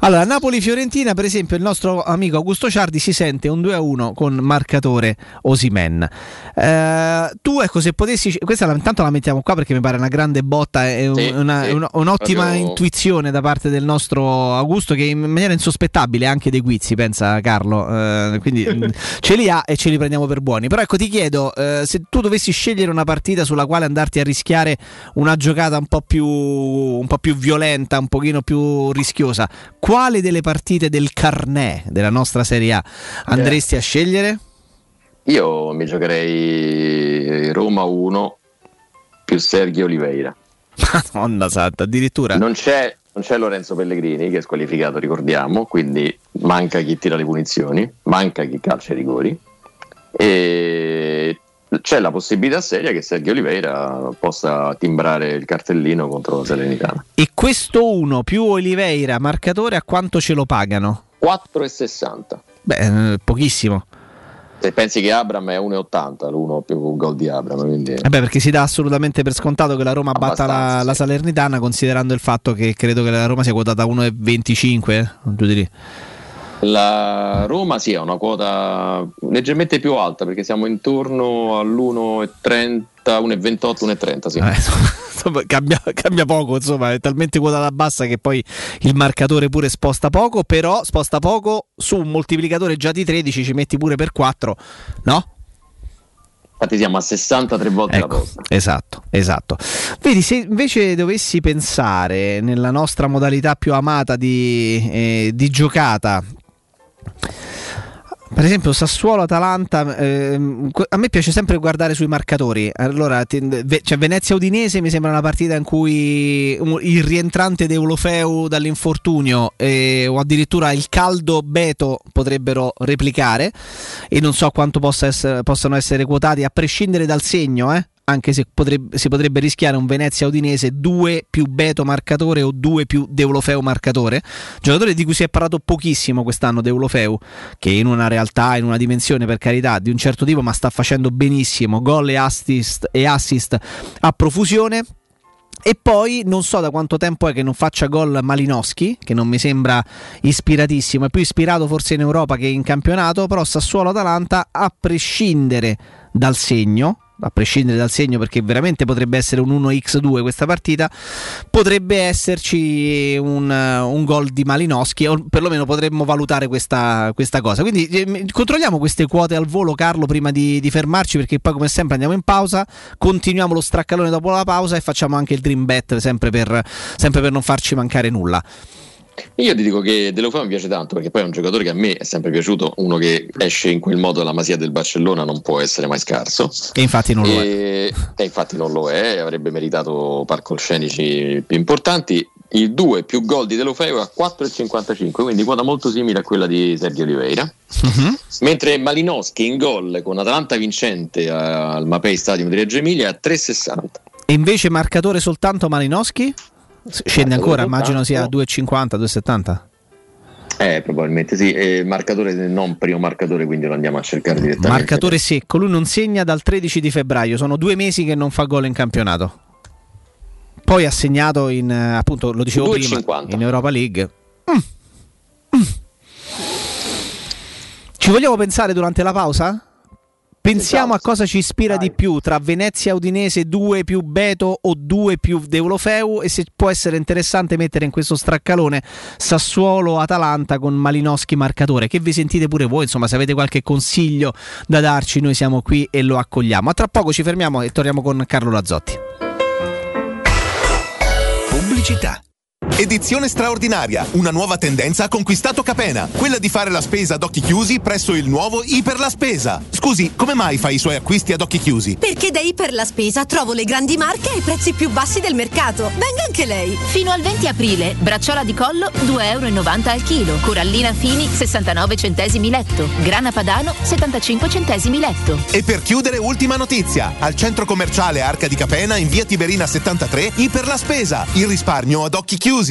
Allora, Napoli-Fiorentina, per esempio, il nostro amico Augusto Ciardi si sente un 2-1 con marcatore Osimen. Eh, tu, ecco, se potessi, questa la- intanto la mettiamo qua perché mi pare una grande botta e un- Sì, una- sì, una- un'ottima proprio- intuizione da parte del nostro Augusto, che in maniera insospettabile anche dei guizzi, pensa Carlo. Eh, quindi mh, ce li ha e ce li prendiamo per buoni. Però, ecco, ti chiedo, eh, se tu dovessi scegliere una partita sulla quale andarti a rischiare una giocata un po' più, un po' più violenta, un pochino più rischiosa, quale delle partite del carnet della nostra Serie A andresti a scegliere? Io mi giocherei Roma 1 più Sergio Oliveira. Madonna santa, addirittura. Non c'è, non c'è Lorenzo Pellegrini che è squalificato, ricordiamo, quindi manca chi tira le punizioni, manca chi calcia i rigori e c'è la possibilità seria che Sergio Oliveira possa timbrare il cartellino contro la Salernitana. E questo 1 più Oliveira, marcatore, a quanto ce lo pagano? 4,60. Beh, eh, pochissimo. Se pensi che Abram è 1,80, l'uno più gol di Abram, quindi... Eh beh, perché si dà assolutamente per scontato che la Roma batta la, la Salernitana, considerando il fatto che credo che la Roma sia quotata a 1,25. eh, giù di lì. La Roma sì ha una quota leggermente più alta perché siamo intorno all'1,30, 1,28, 1,30 sì. Eh, insomma, cambia, cambia poco, insomma, è talmente quotata bassa che poi il marcatore pure sposta poco, però sposta poco su un moltiplicatore già di 13, ci metti pure per 4, no? Infatti siamo a 63 volte la Ecco, posta. esatto, esatto. Vedi, se invece dovessi pensare nella nostra modalità più amata di, eh, di giocata, per esempio Sassuolo-Atalanta, ehm, que- a me piace sempre guardare sui marcatori. Allora, cioè Venezia-Udinese mi sembra una partita in cui il rientrante Deulofeu dall'infortunio eh, o addirittura il caldo Beto potrebbero replicare e non so quanto essere- possano essere quotati a prescindere dal segno, eh? Anche se potrebbe- si potrebbe rischiare un Venezia-Udinese 2 più Beto marcatore o 2 più Deulofeu marcatore, giocatore di cui si è parlato pochissimo quest'anno Deulofeu, che in una realtà, in una dimensione per carità di un certo tipo, ma sta facendo benissimo, gol e assist, e assist a profusione. E poi non so da quanto tempo è che non faccia gol Malinowski, che non mi sembra ispiratissimo, è più ispirato forse in Europa che in campionato, però Sassuolo-Atalanta a prescindere dal segno, a prescindere dal segno perché veramente potrebbe essere un 1x2 questa partita, potrebbe esserci un, un gol di Malinowski o perlomeno potremmo valutare questa, questa cosa. Quindi eh, controlliamo queste quote al volo Carlo prima di, di fermarci perché poi come sempre andiamo in pausa, continuiamo lo straccalone dopo la pausa e facciamo anche il dream bet sempre per, sempre per non farci mancare nulla. Io ti dico che De Lofeu mi piace tanto perché poi è un giocatore che a me è sempre piaciuto, uno che esce in quel modo dalla masia del Barcellona non può essere mai scarso. E infatti non lo è. E, e infatti non lo è, avrebbe meritato palcoscenici più importanti. Il 2 più gol di De Lofeu a 4,55, quindi quota molto simile a quella di Sergio Oliveira. Mhm. Mentre Malinowski in gol con Atalanta vincente al Mapei Stadium di Reggio Emilia è a 3,60. E invece marcatore soltanto Malinowski? Scende ancora, immagino sia soltanto. 2,50, 2,70. Eh, probabilmente sì. E marcatore non primo marcatore, quindi lo andiamo a cercare direttamente. Marcatore secco, lui non segna dal 13 di febbraio, sono due mesi che non fa gol in campionato. Poi ha segnato in, eh, appunto, lo dicevo prima, 2,50. in Europa League. Mm. Mm. Ci vogliamo pensare durante la pausa? Pensiamo a cosa ci ispira di più tra Venezia e Udinese 2 più Beto o 2 più Deulofeu e se può essere interessante mettere in questo straccalone Sassuolo-Atalanta con Malinowski marcatore. Che vi sentite pure voi? Insomma, se avete qualche consiglio da darci, noi siamo qui e lo accogliamo. A tra poco ci fermiamo e torniamo con Carlo Lazzotti. Pubblicità. Edizione straordinaria. Una nuova tendenza ha conquistato Capena. Quella di fare la spesa ad occhi chiusi presso il nuovo Iper la Spesa. Scusi, come mai fa i suoi acquisti ad occhi chiusi? Perché da Iper la Spesa trovo le grandi marche ai prezzi più bassi del mercato. Venga anche lei. Fino al 20 aprile, bracciola di collo 2,90 euro al chilo, corallina fini 69 centesimi letto, grana padano 75 centesimi letto. E per chiudere, ultima notizia. Al centro commerciale Arca di Capena, in via Tiberina 73, Iper la Spesa. Il risparmio ad occhi chiusi.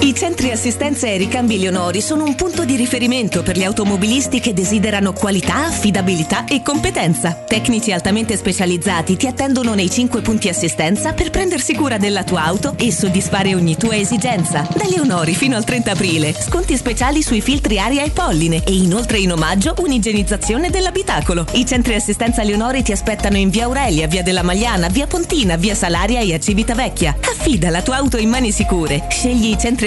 I centri assistenza e ricambi Leonori sono un punto di riferimento per gli automobilisti che desiderano qualità, affidabilità e competenza. Tecnici altamente specializzati ti attendono nei 5 punti assistenza per prendersi cura della tua auto e soddisfare ogni tua esigenza. Da Leonori fino al 30 aprile, sconti speciali sui filtri aria e polline e inoltre in omaggio un'igienizzazione dell'abitacolo. I centri assistenza Leonori ti aspettano in via Aurelia, via della Magliana, via Pontina, via Salaria e a Civitavecchia. Affida la tua auto in mani sicure. Scegli i centri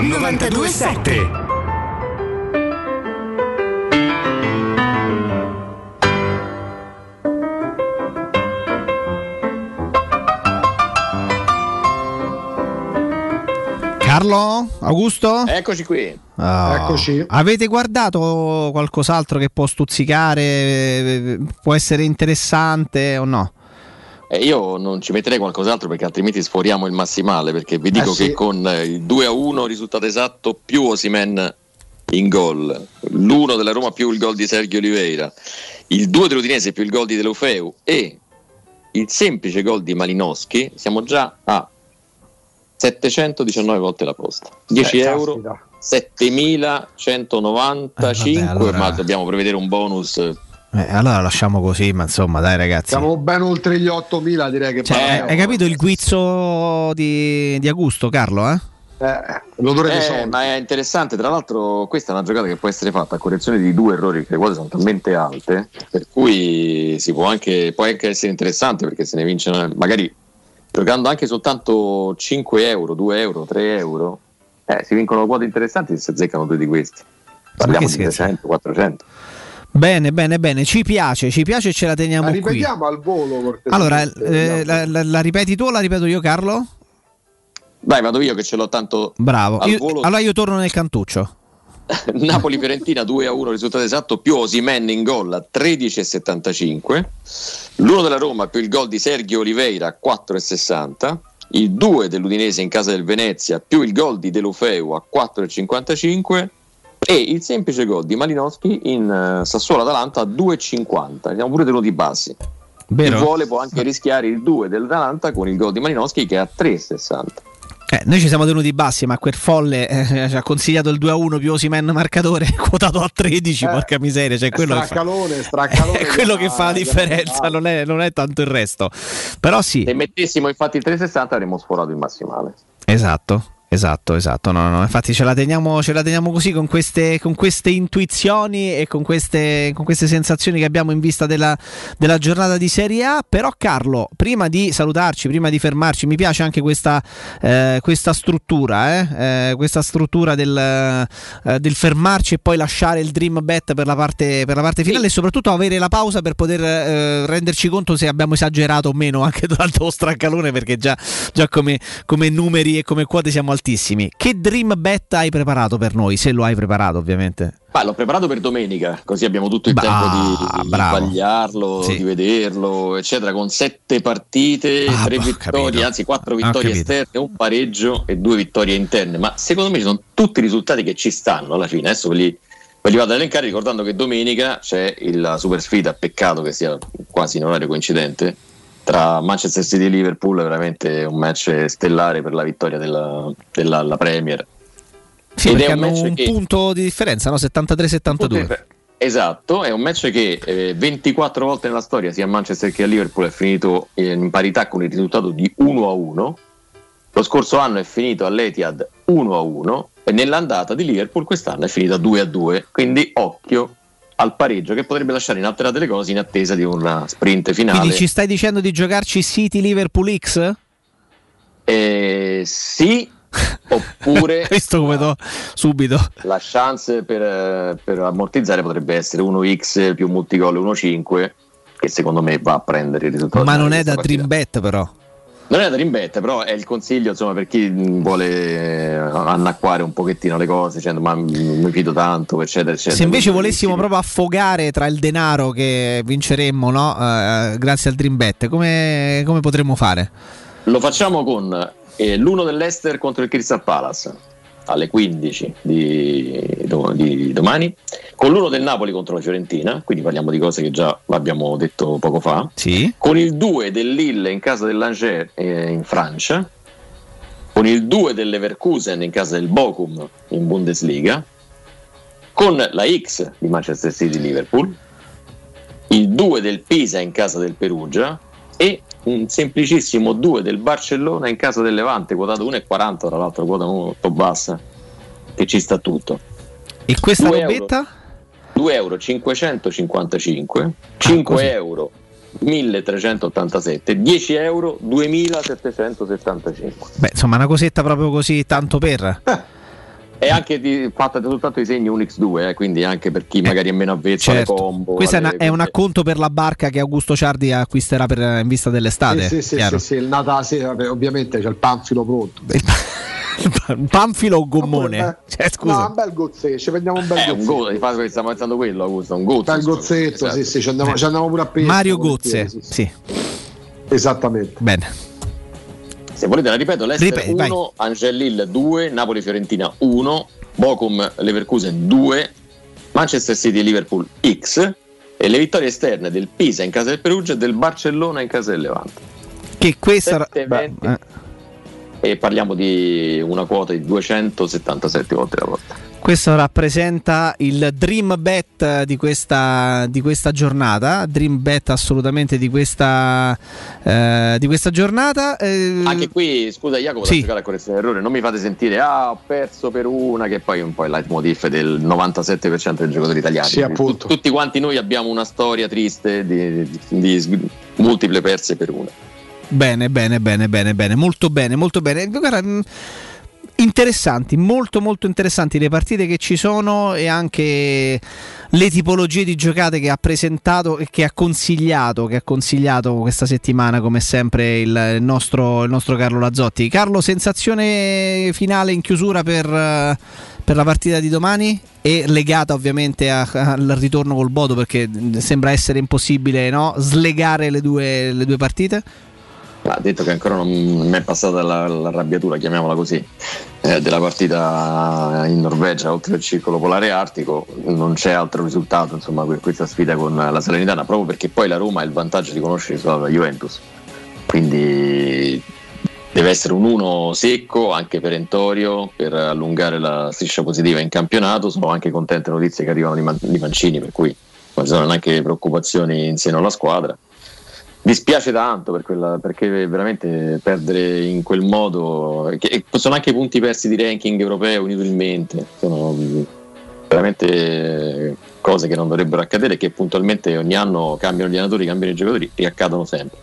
927 Carlo? Augusto? Eccoci qui. Oh. Eccoci. Avete guardato qualcos'altro che può stuzzicare, può essere interessante o no? Eh, io non ci metterei qualcos'altro perché altrimenti sforiamo il massimale. Perché vi dico Eh sì. che con eh, il 2 a 1 risultato esatto più Osimen in gol, l'1 della Roma più il gol di Sergio Oliveira, il 2 dell'Udinese più il gol di Delofeu e il semplice gol di Malinowski, siamo già a 719 volte la posta. 10 Eh, euro. caspita. 7195, Eh, vabbè, allora- ma dobbiamo prevedere un bonus. Eh, allora lasciamo così, ma insomma, dai ragazzi. Siamo ben oltre gli 8000, direi che Cioè, parliamo. hai capito il guizzo di, di Augusto, Carlo? Eh? Eh, Eh, ma è interessante, tra l'altro questa è una giocata che può essere fatta a correzione di due errori perché le quote sono talmente alte, per cui si può anche, può anche essere interessante perché se ne vince magari giocando anche soltanto 5 euro, 2 euro, 3 euro, eh, si vincono quote interessanti se si azzeccano due di questi. Parliamo di scherzi? 300, 400. Bene, bene, bene. Ci piace, ci piace e ce la teniamo Ma qui. ripetiamo al volo. Allora, eh, la, la- la ripeti tu o la ripeto io, Carlo? Dai, vado io che ce l'ho tanto Bravo. al Io- volo. allora io torno nel cantuccio. Napoli-Fiorentina 2 a 1 risultato esatto più Osimen in gol a 13,75 l'1 della Roma più il gol di Sergio Oliveira a 4,60 il 2 dell'Udinese in casa del Venezia più il gol di Delofeu a 4,55 e il semplice gol di Malinowski in eh, Sassuolo-Atalanta a 2,50 siamo pure tenuti bassi Vero? chi vuole può anche rischiare il 2 dell'Atalanta con il gol di Malinowski che è a 3,60 Eh, noi ci siamo tenuti bassi, ma quel folle eh, ci ha consigliato il 2 a 1 più Osimen marcatore, quotato a 13, Eh, porca miseria. Cioè, quello che fa, straccalone, straccalone. è quello che fa la differenza, non è, non è tanto il resto. Però sì, se mettessimo infatti il 3,60 avremmo sforato il massimale esatto. Esatto, esatto. No, no. Infatti ce la teniamo, ce la teniamo così con queste, con queste intuizioni e con queste, con queste sensazioni che abbiamo in vista della, della giornata di Serie A. Però, Carlo, prima di salutarci, prima di fermarci, mi piace anche questa, eh, questa struttura, eh? Eh, questa struttura del, eh, del fermarci e poi lasciare il dream bet per la parte, per la parte finale e soprattutto avere la pausa per poter eh, renderci conto se abbiamo esagerato o meno anche durante lo straccalone perché già, già come, come numeri e come quote siamo altissimi. Che dream bet hai preparato per noi? Se lo hai preparato, ovviamente. Ma l'ho preparato per domenica, così abbiamo tutto il Bah, tempo di, di sbagliarlo, Sì. di vederlo, eccetera, con sette partite, Ah, tre bah, vittorie, capito. anzi quattro vittorie esterne, un pareggio e due vittorie interne. Ma secondo me ci sono tutti i risultati che ci stanno alla fine. Adesso ve li, ve li vado ad elencare ricordando che domenica c'è la super sfida, peccato che sia quasi in orario coincidente, tra Manchester City e Liverpool, veramente un match stellare per la vittoria della, della- la Premier. Sì, Ed è un un che- punto di differenza, no? 73-72. Esatto, è un match che eh, 24 volte nella storia sia a Manchester che a Liverpool è finito in parità con il risultato di 1 a 1. Lo scorso anno è finito all'Etihad 1 a 1 E nell'andata di Liverpool quest'anno è finita 2 a 2, quindi occhio al pareggio che potrebbe lasciare inalterate le cose in attesa di una sprint finale. Quindi ci stai dicendo di giocarci City Liverpool X? Eh, sì, oppure Questo come do subito. la chance per, per ammortizzare potrebbe essere 1x più multigol 1-5 che secondo me va a prendere il risultato. Ma non è da partita. dream bet però. Non è da rimbette, però è il consiglio insomma, per chi mh, vuole eh, annacquare un pochettino le cose, dicendo ma mi fido tanto, eccetera, eccetera. Se invece volessimo proprio affogare tra il denaro che vinceremmo, no? Eh, grazie al dream bet, come, come potremmo fare? Lo facciamo con eh, l'uno dell'Ester contro il Crystal Palace alle 15 di, di domani, con l'uno del Napoli contro la Fiorentina, quindi parliamo di cose che già abbiamo detto poco fa, con il 2 del Lille in casa dell'Angers eh, in Francia, con il 2 del Leverkusen in casa del Bochum in Bundesliga, con la X di Manchester City Liverpool, il 2 del Pisa in casa del Perugia e un semplicissimo 2 del Barcellona in casa del Levante, quotato 1,40, tra l'altro quota molto bassa, che ci sta tutto. E questa 2 robetta? 2 euro 555, 5 euro 1387, 10 euro 2775. Beh, insomma, una cosetta proprio così, tanto per. È anche di, fatta soltanto di segni un X2, eh, quindi anche per chi magari è meno avvezzo alle Certo. combo. Questo è, alle- è un acconto per la barca che Augusto Ciardi acquisterà per- in vista dell'estate. Sì, sì, sì, chiaro? sì, sì, il Natale, sì, vabbè, ovviamente c'è il panfilo pronto. Un panfilo o gommone? Cioè, scusa. No, un bel gozzetto, ci prendiamo un bel Eh, un gozzetto. go, infatti stiamo pensando quello, Augusto, un gozzo. Bel gozzetto, Esatto. sì, sì, ci andiamo, ci andiamo pure a pesca. Mario Gozze, sì, sì. sì. Esattamente. Bene. Se volete la ripeto, l'Ester Ripeti, vai. 1, Angel 2, Napoli Fiorentina 1, Bochum Leverkusen 2, Manchester City Liverpool X e le vittorie esterne del Pisa in casa del Perugia e del Barcellona in casa del Levante. Che questa. 7,20. eh. E parliamo di una quota di 277 volte la volta. Questo rappresenta il dream bet di questa, di questa giornata. Dream bet assolutamente di questa, eh, di questa giornata. Eh, Anche qui, scusa Jacopo, Sì. la correzione d'errore, non mi fate sentire ah ho perso per una che poi è un po' il leitmotiv del 97% dei giocatori italiani. Sì, appunto. Tutti quanti noi abbiamo una storia triste di, di- multiple perse per una. Bene, bene, bene, bene, bene, molto bene, molto bene. Guarda, interessanti, molto molto interessanti le partite che ci sono e anche le tipologie di giocate che ha presentato e che ha consigliato, che ha consigliato questa settimana come sempre il, nostro, il nostro Carlo Lazzotti. Carlo, sensazione finale in chiusura per, per la partita di domani e legata ovviamente a- al ritorno col Bodo perché sembra essere impossibile no? slegare le due, le due partite? Ha detto che ancora non mi è passata la- l'arrabbiatura, chiamiamola così, eh, della partita in Norvegia oltre il circolo polare artico. Non c'è altro risultato insomma, per questa sfida con la Salernitana, proprio perché poi la Roma ha il vantaggio di conoscere solo la Juventus. Quindi deve essere un 1 secco, anche perentorio, per allungare la striscia positiva in campionato. Sono anche contente notizie che arrivano di, Man- di Mancini, per cui non ci sono neanche preoccupazioni in seno alla squadra. Dispiace tanto per quella- perché veramente perdere in quel modo, che- sono anche punti persi di ranking europeo inutilmente, sono veramente cose che non dovrebbero accadere, che puntualmente ogni anno cambiano gli allenatori, cambiano i giocatori e accadono sempre.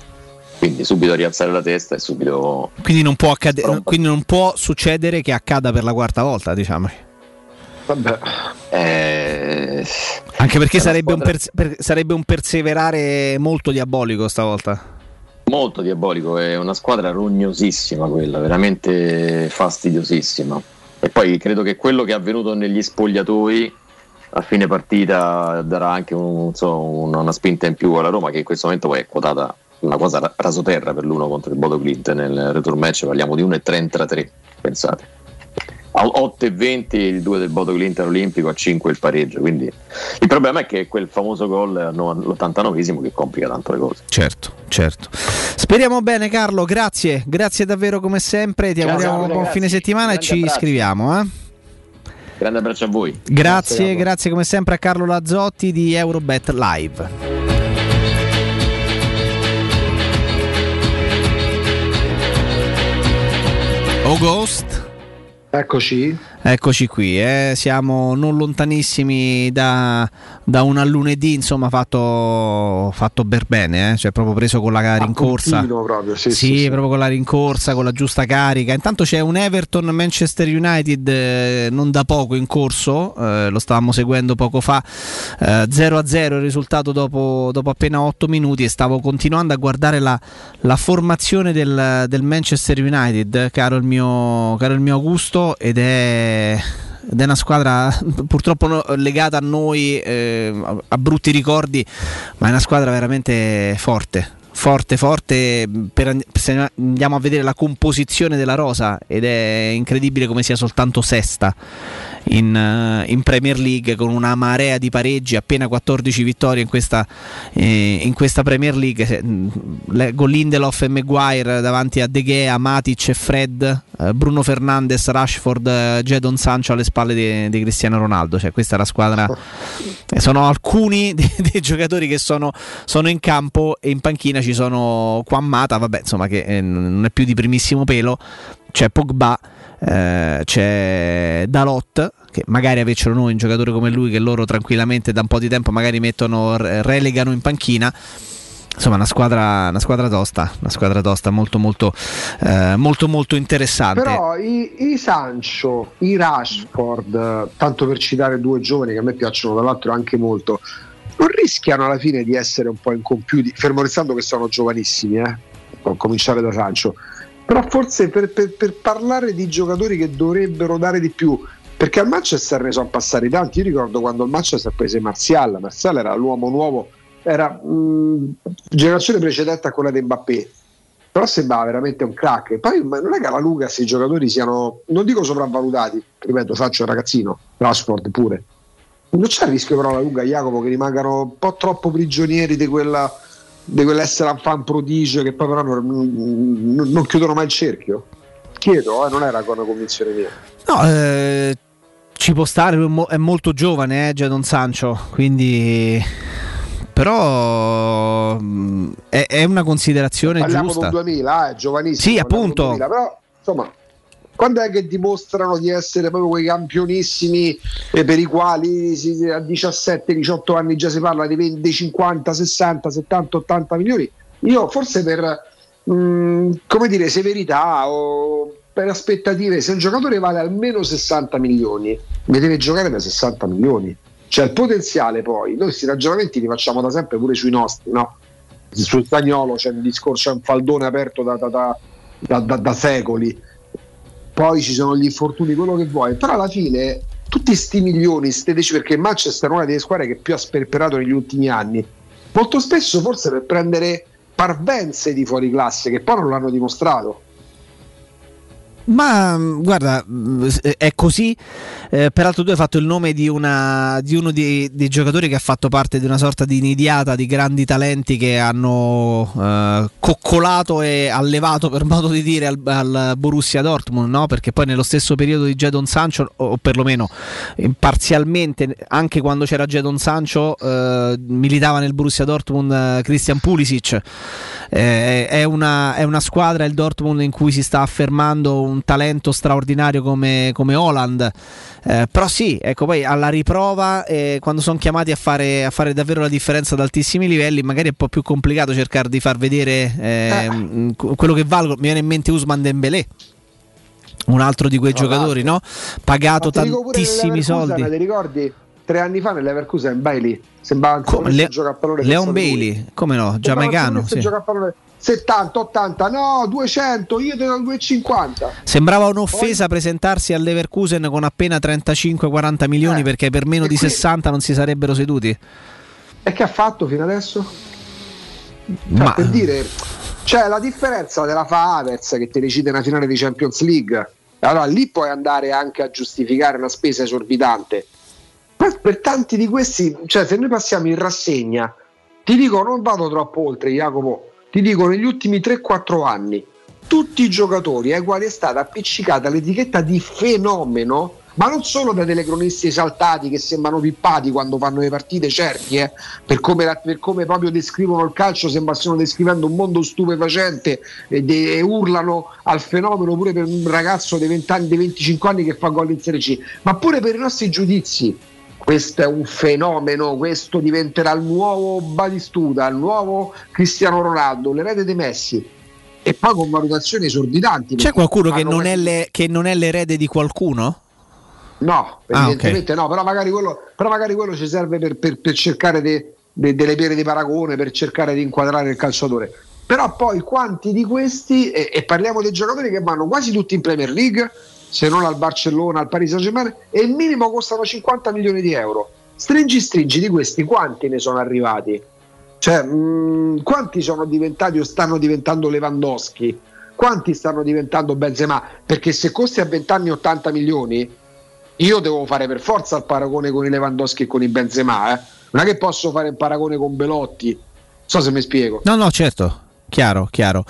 Quindi subito rialzare la testa e subito Quindi non, può accade- quindi non può succedere che accada per la quarta volta, diciamo. Vabbè. Eh, Anche perché sarebbe, un squadra- perse- per- sarebbe un perseverare molto diabolico stavolta. molto diabolico, è una squadra rognosissima quella, veramente fastidiosissima. E poi credo che quello che è avvenuto negli spogliatoi a fine partita darà anche un- so, una, spinta in più alla Roma che in questo momento poi è quotata una cosa ra- rasoterra per l'uno contro il Bodo Clint nel return match, parliamo di 1,33, pensate. A 8,20 il 2 del Bodo Clint all'Olimpico, a 5 il pareggio, quindi il problema è che quel famoso gol all'89esimo che complica tanto le cose. Certo, certo. Speriamo bene Carlo, grazie, grazie davvero come sempre, ti Grazie, auguriamo un buon ragazzi. fine settimana e ci abbraccio. iscriviamo. eh. Grande abbraccio a voi. Grazie, grazie come sempre a Carlo Lazzotti di Eurobet Live. Oh Ghost, Eccoci. Eccoci qui, eh. siamo non lontanissimi da, da un lunedì, insomma, fatto, fatto per bene, eh. cioè proprio preso con la rincorsa. Proprio, sì, sì, sì, sì, proprio con la rincorsa, con la giusta carica. Intanto c'è un Everton Manchester United eh, non da poco in corso, eh, lo stavamo seguendo poco fa, 0-0 eh, il risultato dopo, dopo, appena 8 minuti e stavo continuando a guardare la, la formazione del, del, Manchester United, caro il mio, caro il mio Augusto, ed è ed è una squadra purtroppo legata a noi eh, a brutti ricordi, ma è una squadra veramente forte. Forte, forte, per, se andiamo a vedere la composizione della rosa ed è incredibile come sia soltanto sesta in, eh, in, Premier League con una marea di pareggi, appena 14 vittorie in questa, eh, in questa Premier League, mm, con Lindelof e Maguire davanti a De Gea, Matic e Fred, eh, Bruno Fernandes, Rashford, eh, Jadon Sancho alle spalle di, di, Cristiano Ronaldo, cioè questa è la squadra, sono alcuni dei, dei giocatori che sono, sono, in campo e in panchina ci sono Quammata, vabbè insomma che eh, non è più di primissimo pelo, c'è Pogba eh, c'è Dalot che magari avessero noi un giocatore come lui che loro tranquillamente da un po' di tempo magari mettono, relegano in panchina. Insomma una squadra, una squadra tosta una squadra tosta molto molto eh, molto molto interessante. Però i, i, Sancho i Rashford tanto per citare due giovani che a me piacciono dall'altro anche molto non rischiano alla fine di essere un po' incompiuti fermo restando che sono giovanissimi eh? a cominciare da Sancho. Però forse per, per, per, parlare di giocatori che dovrebbero dare di più perché al Manchester ne sono passati tanti. Io ricordo quando il Manchester prese Marzial Marzial era l'uomo nuovo era mh, generazione precedente a quella di Mbappé. Però sembrava veramente un crack. Poi non è che alla lunga questi giocatori siano non dico sopravvalutati ripeto faccio un ragazzino Rashford pure non c'è il rischio però alla lunga Jacopo che rimangano un po' troppo prigionieri di quella di quell'essere un fan prodigio che poi però non, non, non chiudono mai il cerchio? Chiedo, eh, non era una convinzione mia. No, eh, ci può stare, è molto giovane eh, Jadon Sancho, quindi però è, è una considerazione Parliamo giusta. Parliamo del 2000, eh, giovanissimo. Sì, appunto. 2000, però insomma quando è che dimostrano di essere proprio quei campionissimi eh, per i quali si, a 17-18 anni già si parla di 20, 50, 60, 70, 80 milioni? Io forse per mh, mm, come dire severità o per aspettative, se un giocatore vale almeno 60 milioni, mi deve giocare da 60 milioni. Cioè il potenziale poi, noi questi ragionamenti li facciamo da sempre pure sui nostri, no? Sul spagnolo c'è un discorso, c'è un faldone aperto da, da, da, da secoli poi ci sono gli infortuni, quello che vuoi, però alla fine tutti sti milioni, ste perché Manchester è una delle squadre che più ha sperperato negli ultimi anni, molto spesso forse per prendere parvenze di fuori classe che poi non l'hanno dimostrato. Ma guarda, è così. Eh, peraltro, tu hai fatto il nome di, una, di uno dei, dei, giocatori che ha fatto parte di una sorta di nidiata di grandi talenti che hanno eh, coccolato e allevato, per modo di dire, al, al Borussia Dortmund. No? Perché poi, nello stesso periodo di Jadon Sancho, o perlomeno parzialmente, anche quando c'era Jadon Sancho, eh, militava nel Borussia Dortmund eh, Christian Pulisic. Eh, è una, è, una, squadra, il Dortmund, in cui si sta affermando un talento straordinario come, come Holland. Eh, però sì, ecco, poi alla riprova, eh, quando sono chiamati a fare, a fare, davvero la differenza ad altissimi livelli, magari è un po' più complicato cercare di far vedere eh, quello che valgono. Mi viene in mente Usman Dembélé. Un altro di quei giocatori, no? Pagato tantissimi soldi. Ti ricordi? Tre anni fa nell'Everkusen Bailey sembrava come Le- gioca a pallone Leon Bailey, come no? Giamaicano. Sì. Gioca a pallone 70, 80, no 200, io te do 250. Sembrava un'offesa Poi... presentarsi all'Everkusen con appena 35-40 milioni eh, perché per meno di qui... 60 non si sarebbero seduti. E che ha fatto fino adesso? Cioè, Ma... Per dire, cioè la differenza della fa Avers che ti decide una finale di Champions League. Allora lì puoi andare anche a giustificare una spesa esorbitante. Ma per tanti di questi, cioè se noi passiamo in rassegna, ti dico non vado troppo oltre Jacopo, ti dico negli ultimi 3-4 anni tutti i giocatori ai quali è stata appiccicata l'etichetta di fenomeno ma non solo da telecronisti esaltati che sembrano pippati quando fanno le partite, certi, eh, per, come, per, come, proprio descrivono il calcio, sembra stiano descrivendo un mondo stupefacente e, de, e, urlano al fenomeno pure per un ragazzo dei 20 anni, dei 25 anni che fa gol in Serie C, ma pure per i nostri giudizi. Questo è un fenomeno, questo diventerà il nuovo Batistuta, il nuovo Cristiano Ronaldo, l'erede dei Messi e poi con valutazioni esorbitanti. C'è qualcuno che non, le, che non, è l'erede di qualcuno? No, evidentemente ah, okay. no, però magari, quello, però magari quello, ci serve per, per, per cercare de, de, delle pere di paragone, per cercare di inquadrare il calciatore. Però poi quanti di questi, e, e parliamo dei giocatori che vanno quasi tutti in Premier League, se non al Barcellona, al Paris Saint Germain, e il minimo costano 50 milioni di euro. Stringi stringi di questi, quanti ne sono arrivati? Cioè, mh, mm, quanti sono diventati o stanno diventando Lewandowski? Quanti stanno diventando Benzema? Perché se costi a 20 anni 80 milioni, io devo fare per forza il paragone con i Lewandowski e con i Benzema, eh? Non è che posso fare il paragone con Belotti. Non so se mi spiego. No, no, certo. Chiaro, chiaro.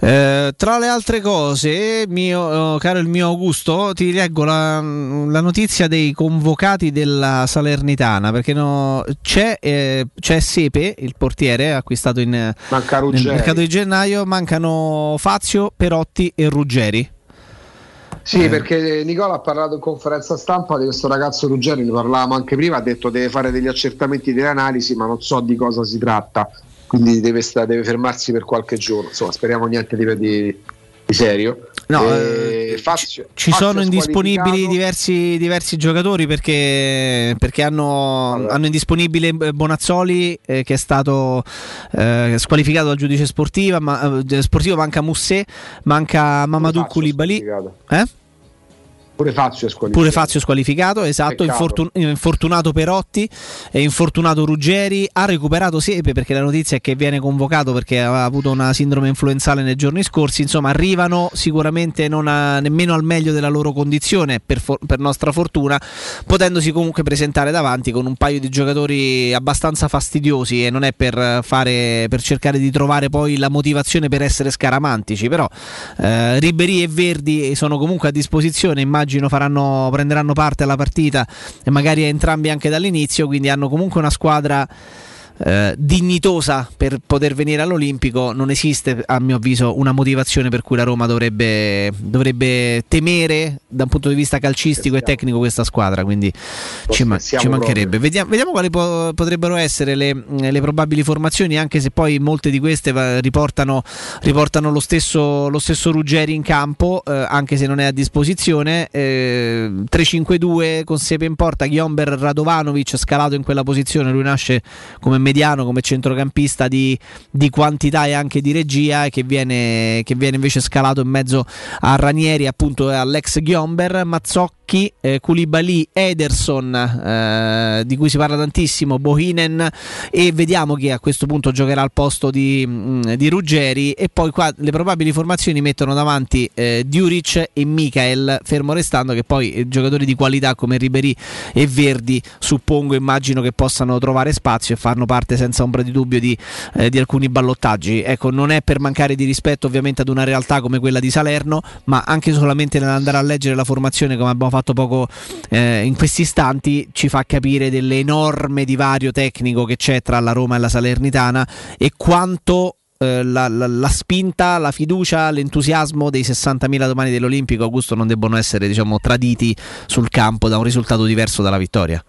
Eh, tra le altre cose, mio, oh, caro il mio Augusto, ti leggo la, la, notizia dei convocati della Salernitana, perché no, c'è, eh, c'è, Sepe, il portiere acquistato in, nel mercato di gennaio, mancano Fazio, Perotti e Ruggeri. Sì, eh. perché Nicola ha parlato in conferenza stampa di questo ragazzo Ruggeri, ne parlavamo anche prima, ha detto deve fare degli accertamenti delle analisi, ma non so di cosa si tratta quindi deve, sta, deve, fermarsi per qualche giorno. Insomma, speriamo niente di, di, di serio. No, eh, Fazio, ci Fazio sono indisponibili diversi, diversi, giocatori perché, perché hanno, allora. hanno, indisponibile Bonazzoli eh, che è stato eh, squalificato dal giudice sportivo, ma, eh, sportivo manca Musset, manca Mamadou Koulibaly. Eh? Pure Fazio è squalificato. Pure Fazio squalificato, esatto. Infortun- infortunato Perotti, è infortunato Ruggeri. Ha recuperato Sepe perché la notizia è che viene convocato perché aveva avuto una sindrome influenzale nei giorni scorsi. Insomma, arrivano sicuramente non a, nemmeno al meglio della loro condizione, per, for- per, nostra fortuna, potendosi comunque presentare davanti con un paio di giocatori abbastanza fastidiosi. E non è per, fare, per cercare di trovare poi la motivazione per essere scaramantici. Però eh, Ribery e Verdi sono comunque a disposizione. Immagino immagino faranno, prenderanno parte alla partita e magari entrambi anche dall'inizio, quindi hanno comunque una squadra eh, dignitosa per poter venire all'Olimpico, non esiste a mio avviso una motivazione per cui la Roma dovrebbe, dovrebbe temere da un punto di vista calcistico e tecnico questa squadra, quindi ci, ma- ci, mancherebbe. Vediamo, vediamo quali po- potrebbero essere le, le, probabili formazioni, anche se poi molte di queste riportano, riportano lo, stesso, lo, stesso, Ruggeri in campo, eh, anche se non è a disposizione. Eh, 3-5-2 con Sepe in porta, Ghiomber Radovanovic scalato in quella posizione, lui nasce come mediano, come centrocampista di, di quantità e anche di regia, che viene, che viene invece scalato in mezzo a Ranieri, appunto all'ex Ghiomber, Mazzocchi, eh, Koulibaly, Ederson, eh, di cui si parla tantissimo, Bohinen e vediamo chi a questo punto giocherà al posto di, mm, di Ruggeri e poi qua le probabili formazioni mettono davanti eh, Diuric e Michael, fermo restando che poi eh, giocatori di qualità come Ribery e Verdi suppongo, immagino che possano trovare spazio e farno parte senza ombra di dubbio di, eh, di, alcuni ballottaggi. Ecco, non è per mancare di rispetto ovviamente ad una realtà come quella di Salerno, ma anche solamente nell'andare a leggere la formazione come abbiamo fatto poco eh, in questi istanti ci fa capire dell'enorme divario tecnico che c'è tra la Roma e la Salernitana e quanto eh, la, la, la, spinta, la fiducia, l'entusiasmo dei 60.000 domani dell'Olimpico Augusto non debbono essere diciamo, traditi sul campo da un risultato diverso dalla vittoria.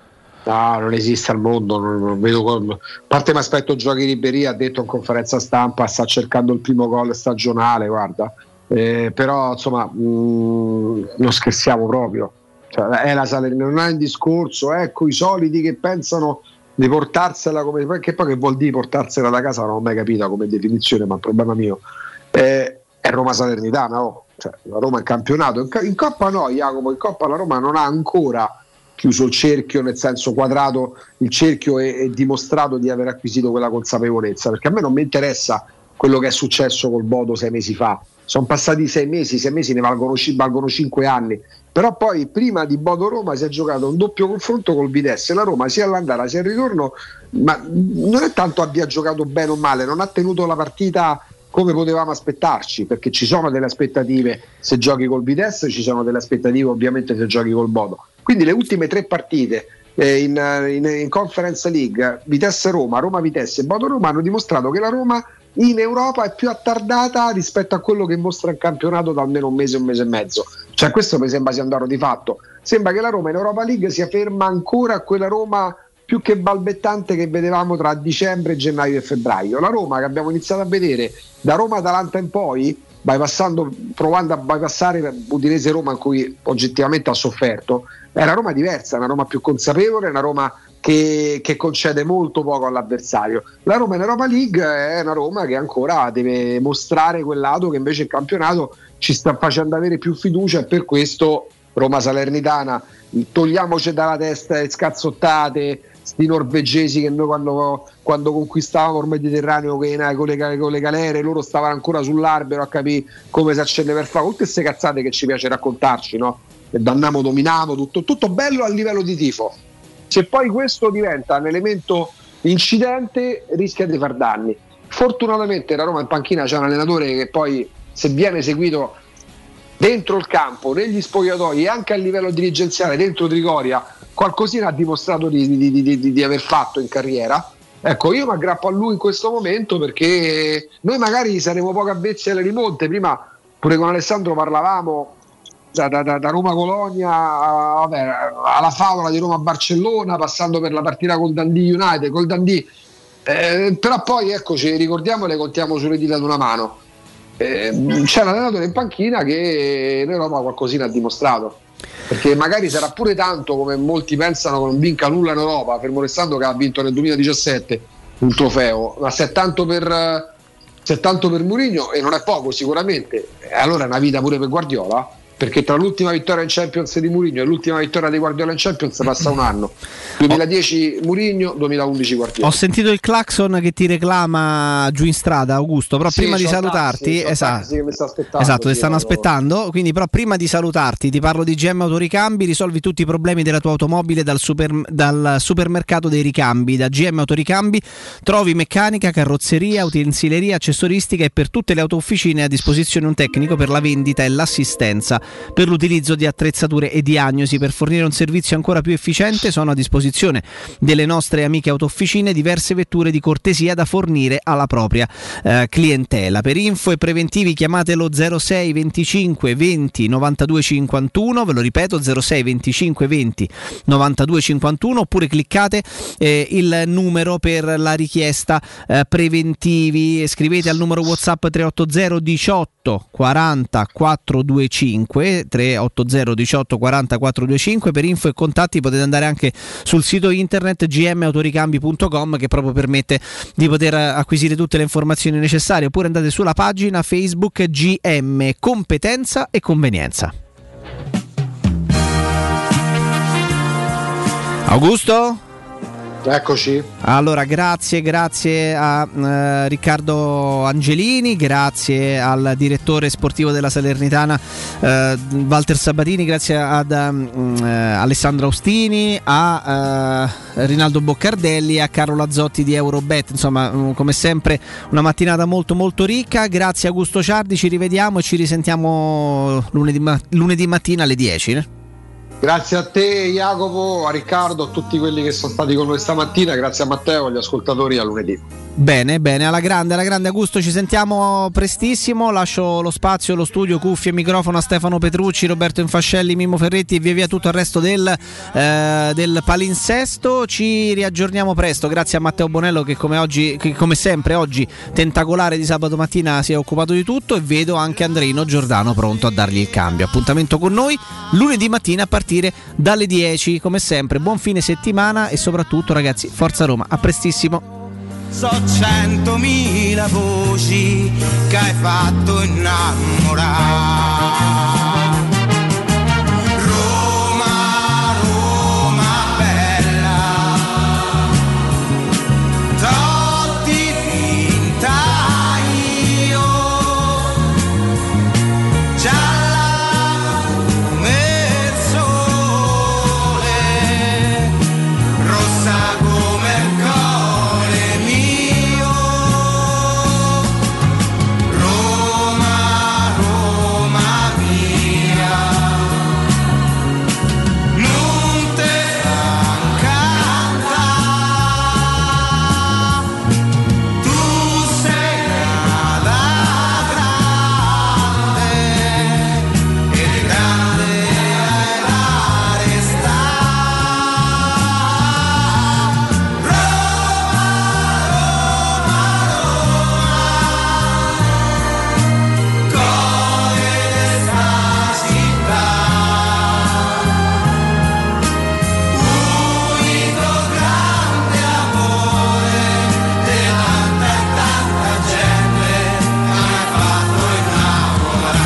No, non esiste al mondo, non, non vedo come... A parte mi aspetto Giochi Ribery, ha detto in conferenza stampa, sta cercando il primo gol stagionale, guarda. Eh, però insomma mh, mm, non scherziamo proprio. Cioè, è la Salerno, non è un discorso, ecco i soliti che pensano di portarsela come... Che poi che vuol dire portarsela da casa non ho mai capito come definizione, ma è problema mio. Eh, è Roma Salernitana, oh. cioè, la Roma in campionato, in, in Coppa no Jacopo, in Coppa la Roma non ha ancora chiuso il cerchio, nel senso quadrato il cerchio e, e, dimostrato di aver acquisito quella consapevolezza, perché a me non mi interessa quello che è successo col Bodo sei mesi fa, sono passati sei mesi, sei mesi ne valgono, valgono cinque anni, però poi prima di Bodo Roma si è giocato un doppio confronto col Vitesse, la Roma sia all'andata sia al ritorno, ma non è tanto abbia giocato bene o male, non ha tenuto la partita come potevamo aspettarci, perché ci sono delle aspettative. Se giochi col Vitesse, ci sono delle aspettative ovviamente se giochi col Bodo. Quindi le ultime tre partite eh, in, in, in, Conference League, Vitesse Roma, Roma Vitesse e Bodo Roma hanno dimostrato che la Roma in Europa è più attardata rispetto a quello che mostra il campionato da almeno un mese, un mese e mezzo. Cioè questo mi sembra sia un dato di fatto. Sembra che la Roma in Europa League sia ferma ancora a quella Roma più che balbettante che vedevamo tra dicembre, gennaio e febbraio. La Roma che abbiamo iniziato a vedere da Roma-Atalanta in poi, provando a bypassare Udinese Roma in cui oggettivamente ha sofferto, è una Roma diversa, una Roma più consapevole, una Roma che, che, concede molto poco all'avversario. La Roma in Europa League è una Roma che ancora deve mostrare quel lato che invece il campionato ci sta facendo avere più fiducia e per questo Roma Salernitana togliamoci dalla testa le scazzottate sti norvegesi che noi quando, quando conquistavamo il Mediterraneo con le, con le, galere loro stavano ancora sull'albero a capire come si accende per fare tutte queste cazzate che ci piace raccontarci no? e dannamo dominavo tutto, tutto bello a livello di tifo se poi questo diventa un elemento incidente rischia di far danni fortunatamente la Roma in panchina c'è un allenatore che poi se viene seguito dentro il campo, negli spogliatoi e anche a livello dirigenziale dentro Trigoria qualcosina ha dimostrato di, di, di, di, aver fatto in carriera. Ecco, io mi aggrappo a lui in questo momento perché noi magari saremo poco avvezzi alle rimonte. Prima pure con Alessandro parlavamo da, da, da Roma-Colonia vabbè, alla favola di Roma-Barcellona, passando per la partita col Dundee United, col Dundee. Eh, però poi ecco, ci ricordiamo e contiamo sulle dita di una mano. Eh, c'è un allenatore in panchina che in Europa qualcosina ha dimostrato perché magari sarà pure tanto come molti pensano che non vinca nulla in Europa, fermo restando che ha vinto nel 2017 un trofeo, ma se è tanto per, se è tanto per Mourinho e non è poco sicuramente, allora è una vita pure per Guardiola perché tra l'ultima vittoria in Champions di Mourinho e l'ultima vittoria di Guardiola in Champions passa un anno. 2010 Mourinho 2011 Guardiola. Ho sentito il clacson che ti reclama giù in strada Augusto però sì, prima di salutarti taxi, esatto, esatto ti stanno aspettando quindi però prima di salutarti ti parlo di GM Autoricambi risolvi tutti i problemi della tua automobile dal, super, dal supermercato dei ricambi. Da GM Autoricambi trovi meccanica carrozzeria utensileria accessoristica e per tutte le autofficine a disposizione un tecnico per la vendita e l'assistenza per l'utilizzo di attrezzature e diagnosi. Per fornire un servizio ancora più efficiente sono a disposizione delle nostre amiche autofficine diverse vetture di cortesia da fornire alla propria eh, clientela. Per info e preventivi chiamate lo 06 25 20 92 51, ve lo ripeto 06 25 20 92 51 oppure cliccate eh, il numero per la richiesta eh, preventivi, scrivete al numero WhatsApp 380 18 40 425 395 380 18 40 425 per info e contatti potete andare anche sul sito internet gmautoricambi.com che proprio permette di poter acquisire tutte le informazioni necessarie oppure andate sulla pagina Facebook GM Competenza e Convenienza. Augusto? Eccoci. Allora, grazie, grazie a eh, Riccardo Angelini, grazie al direttore sportivo della Salernitana eh, Walter Sabatini, grazie ad um, eh, Alessandro Austini, a eh, Rinaldo Boccardelli, a Carlo Lazzotti di Eurobet. Insomma, um, come sempre, una mattinata molto molto ricca. Grazie Augusto Ciardi, ci rivediamo e ci risentiamo lunedì, lunedì mattina alle 10. Grazie a te Jacopo, a Riccardo, a tutti quelli che sono stati con noi stamattina, grazie a Matteo, agli ascoltatori, a lunedì. Bene, bene, alla grande, alla grande Augusto, ci sentiamo prestissimo, lascio lo spazio, lo studio, cuffie e microfono a Stefano Petrucci, Roberto Infascelli, Mimmo Ferretti e via via tutto il resto del, eh, del palinsesto, ci riaggiorniamo presto, grazie a Matteo Bonello che come, oggi, che come sempre oggi tentacolare di sabato mattina si è occupato di tutto e vedo anche Andreino Giordano pronto a dargli il cambio. Appuntamento con noi lunedì mattina a partire dalle 10, come sempre, buon fine settimana e soprattutto ragazzi, Forza Roma, a prestissimo so centomila voci che hai fatto innamorare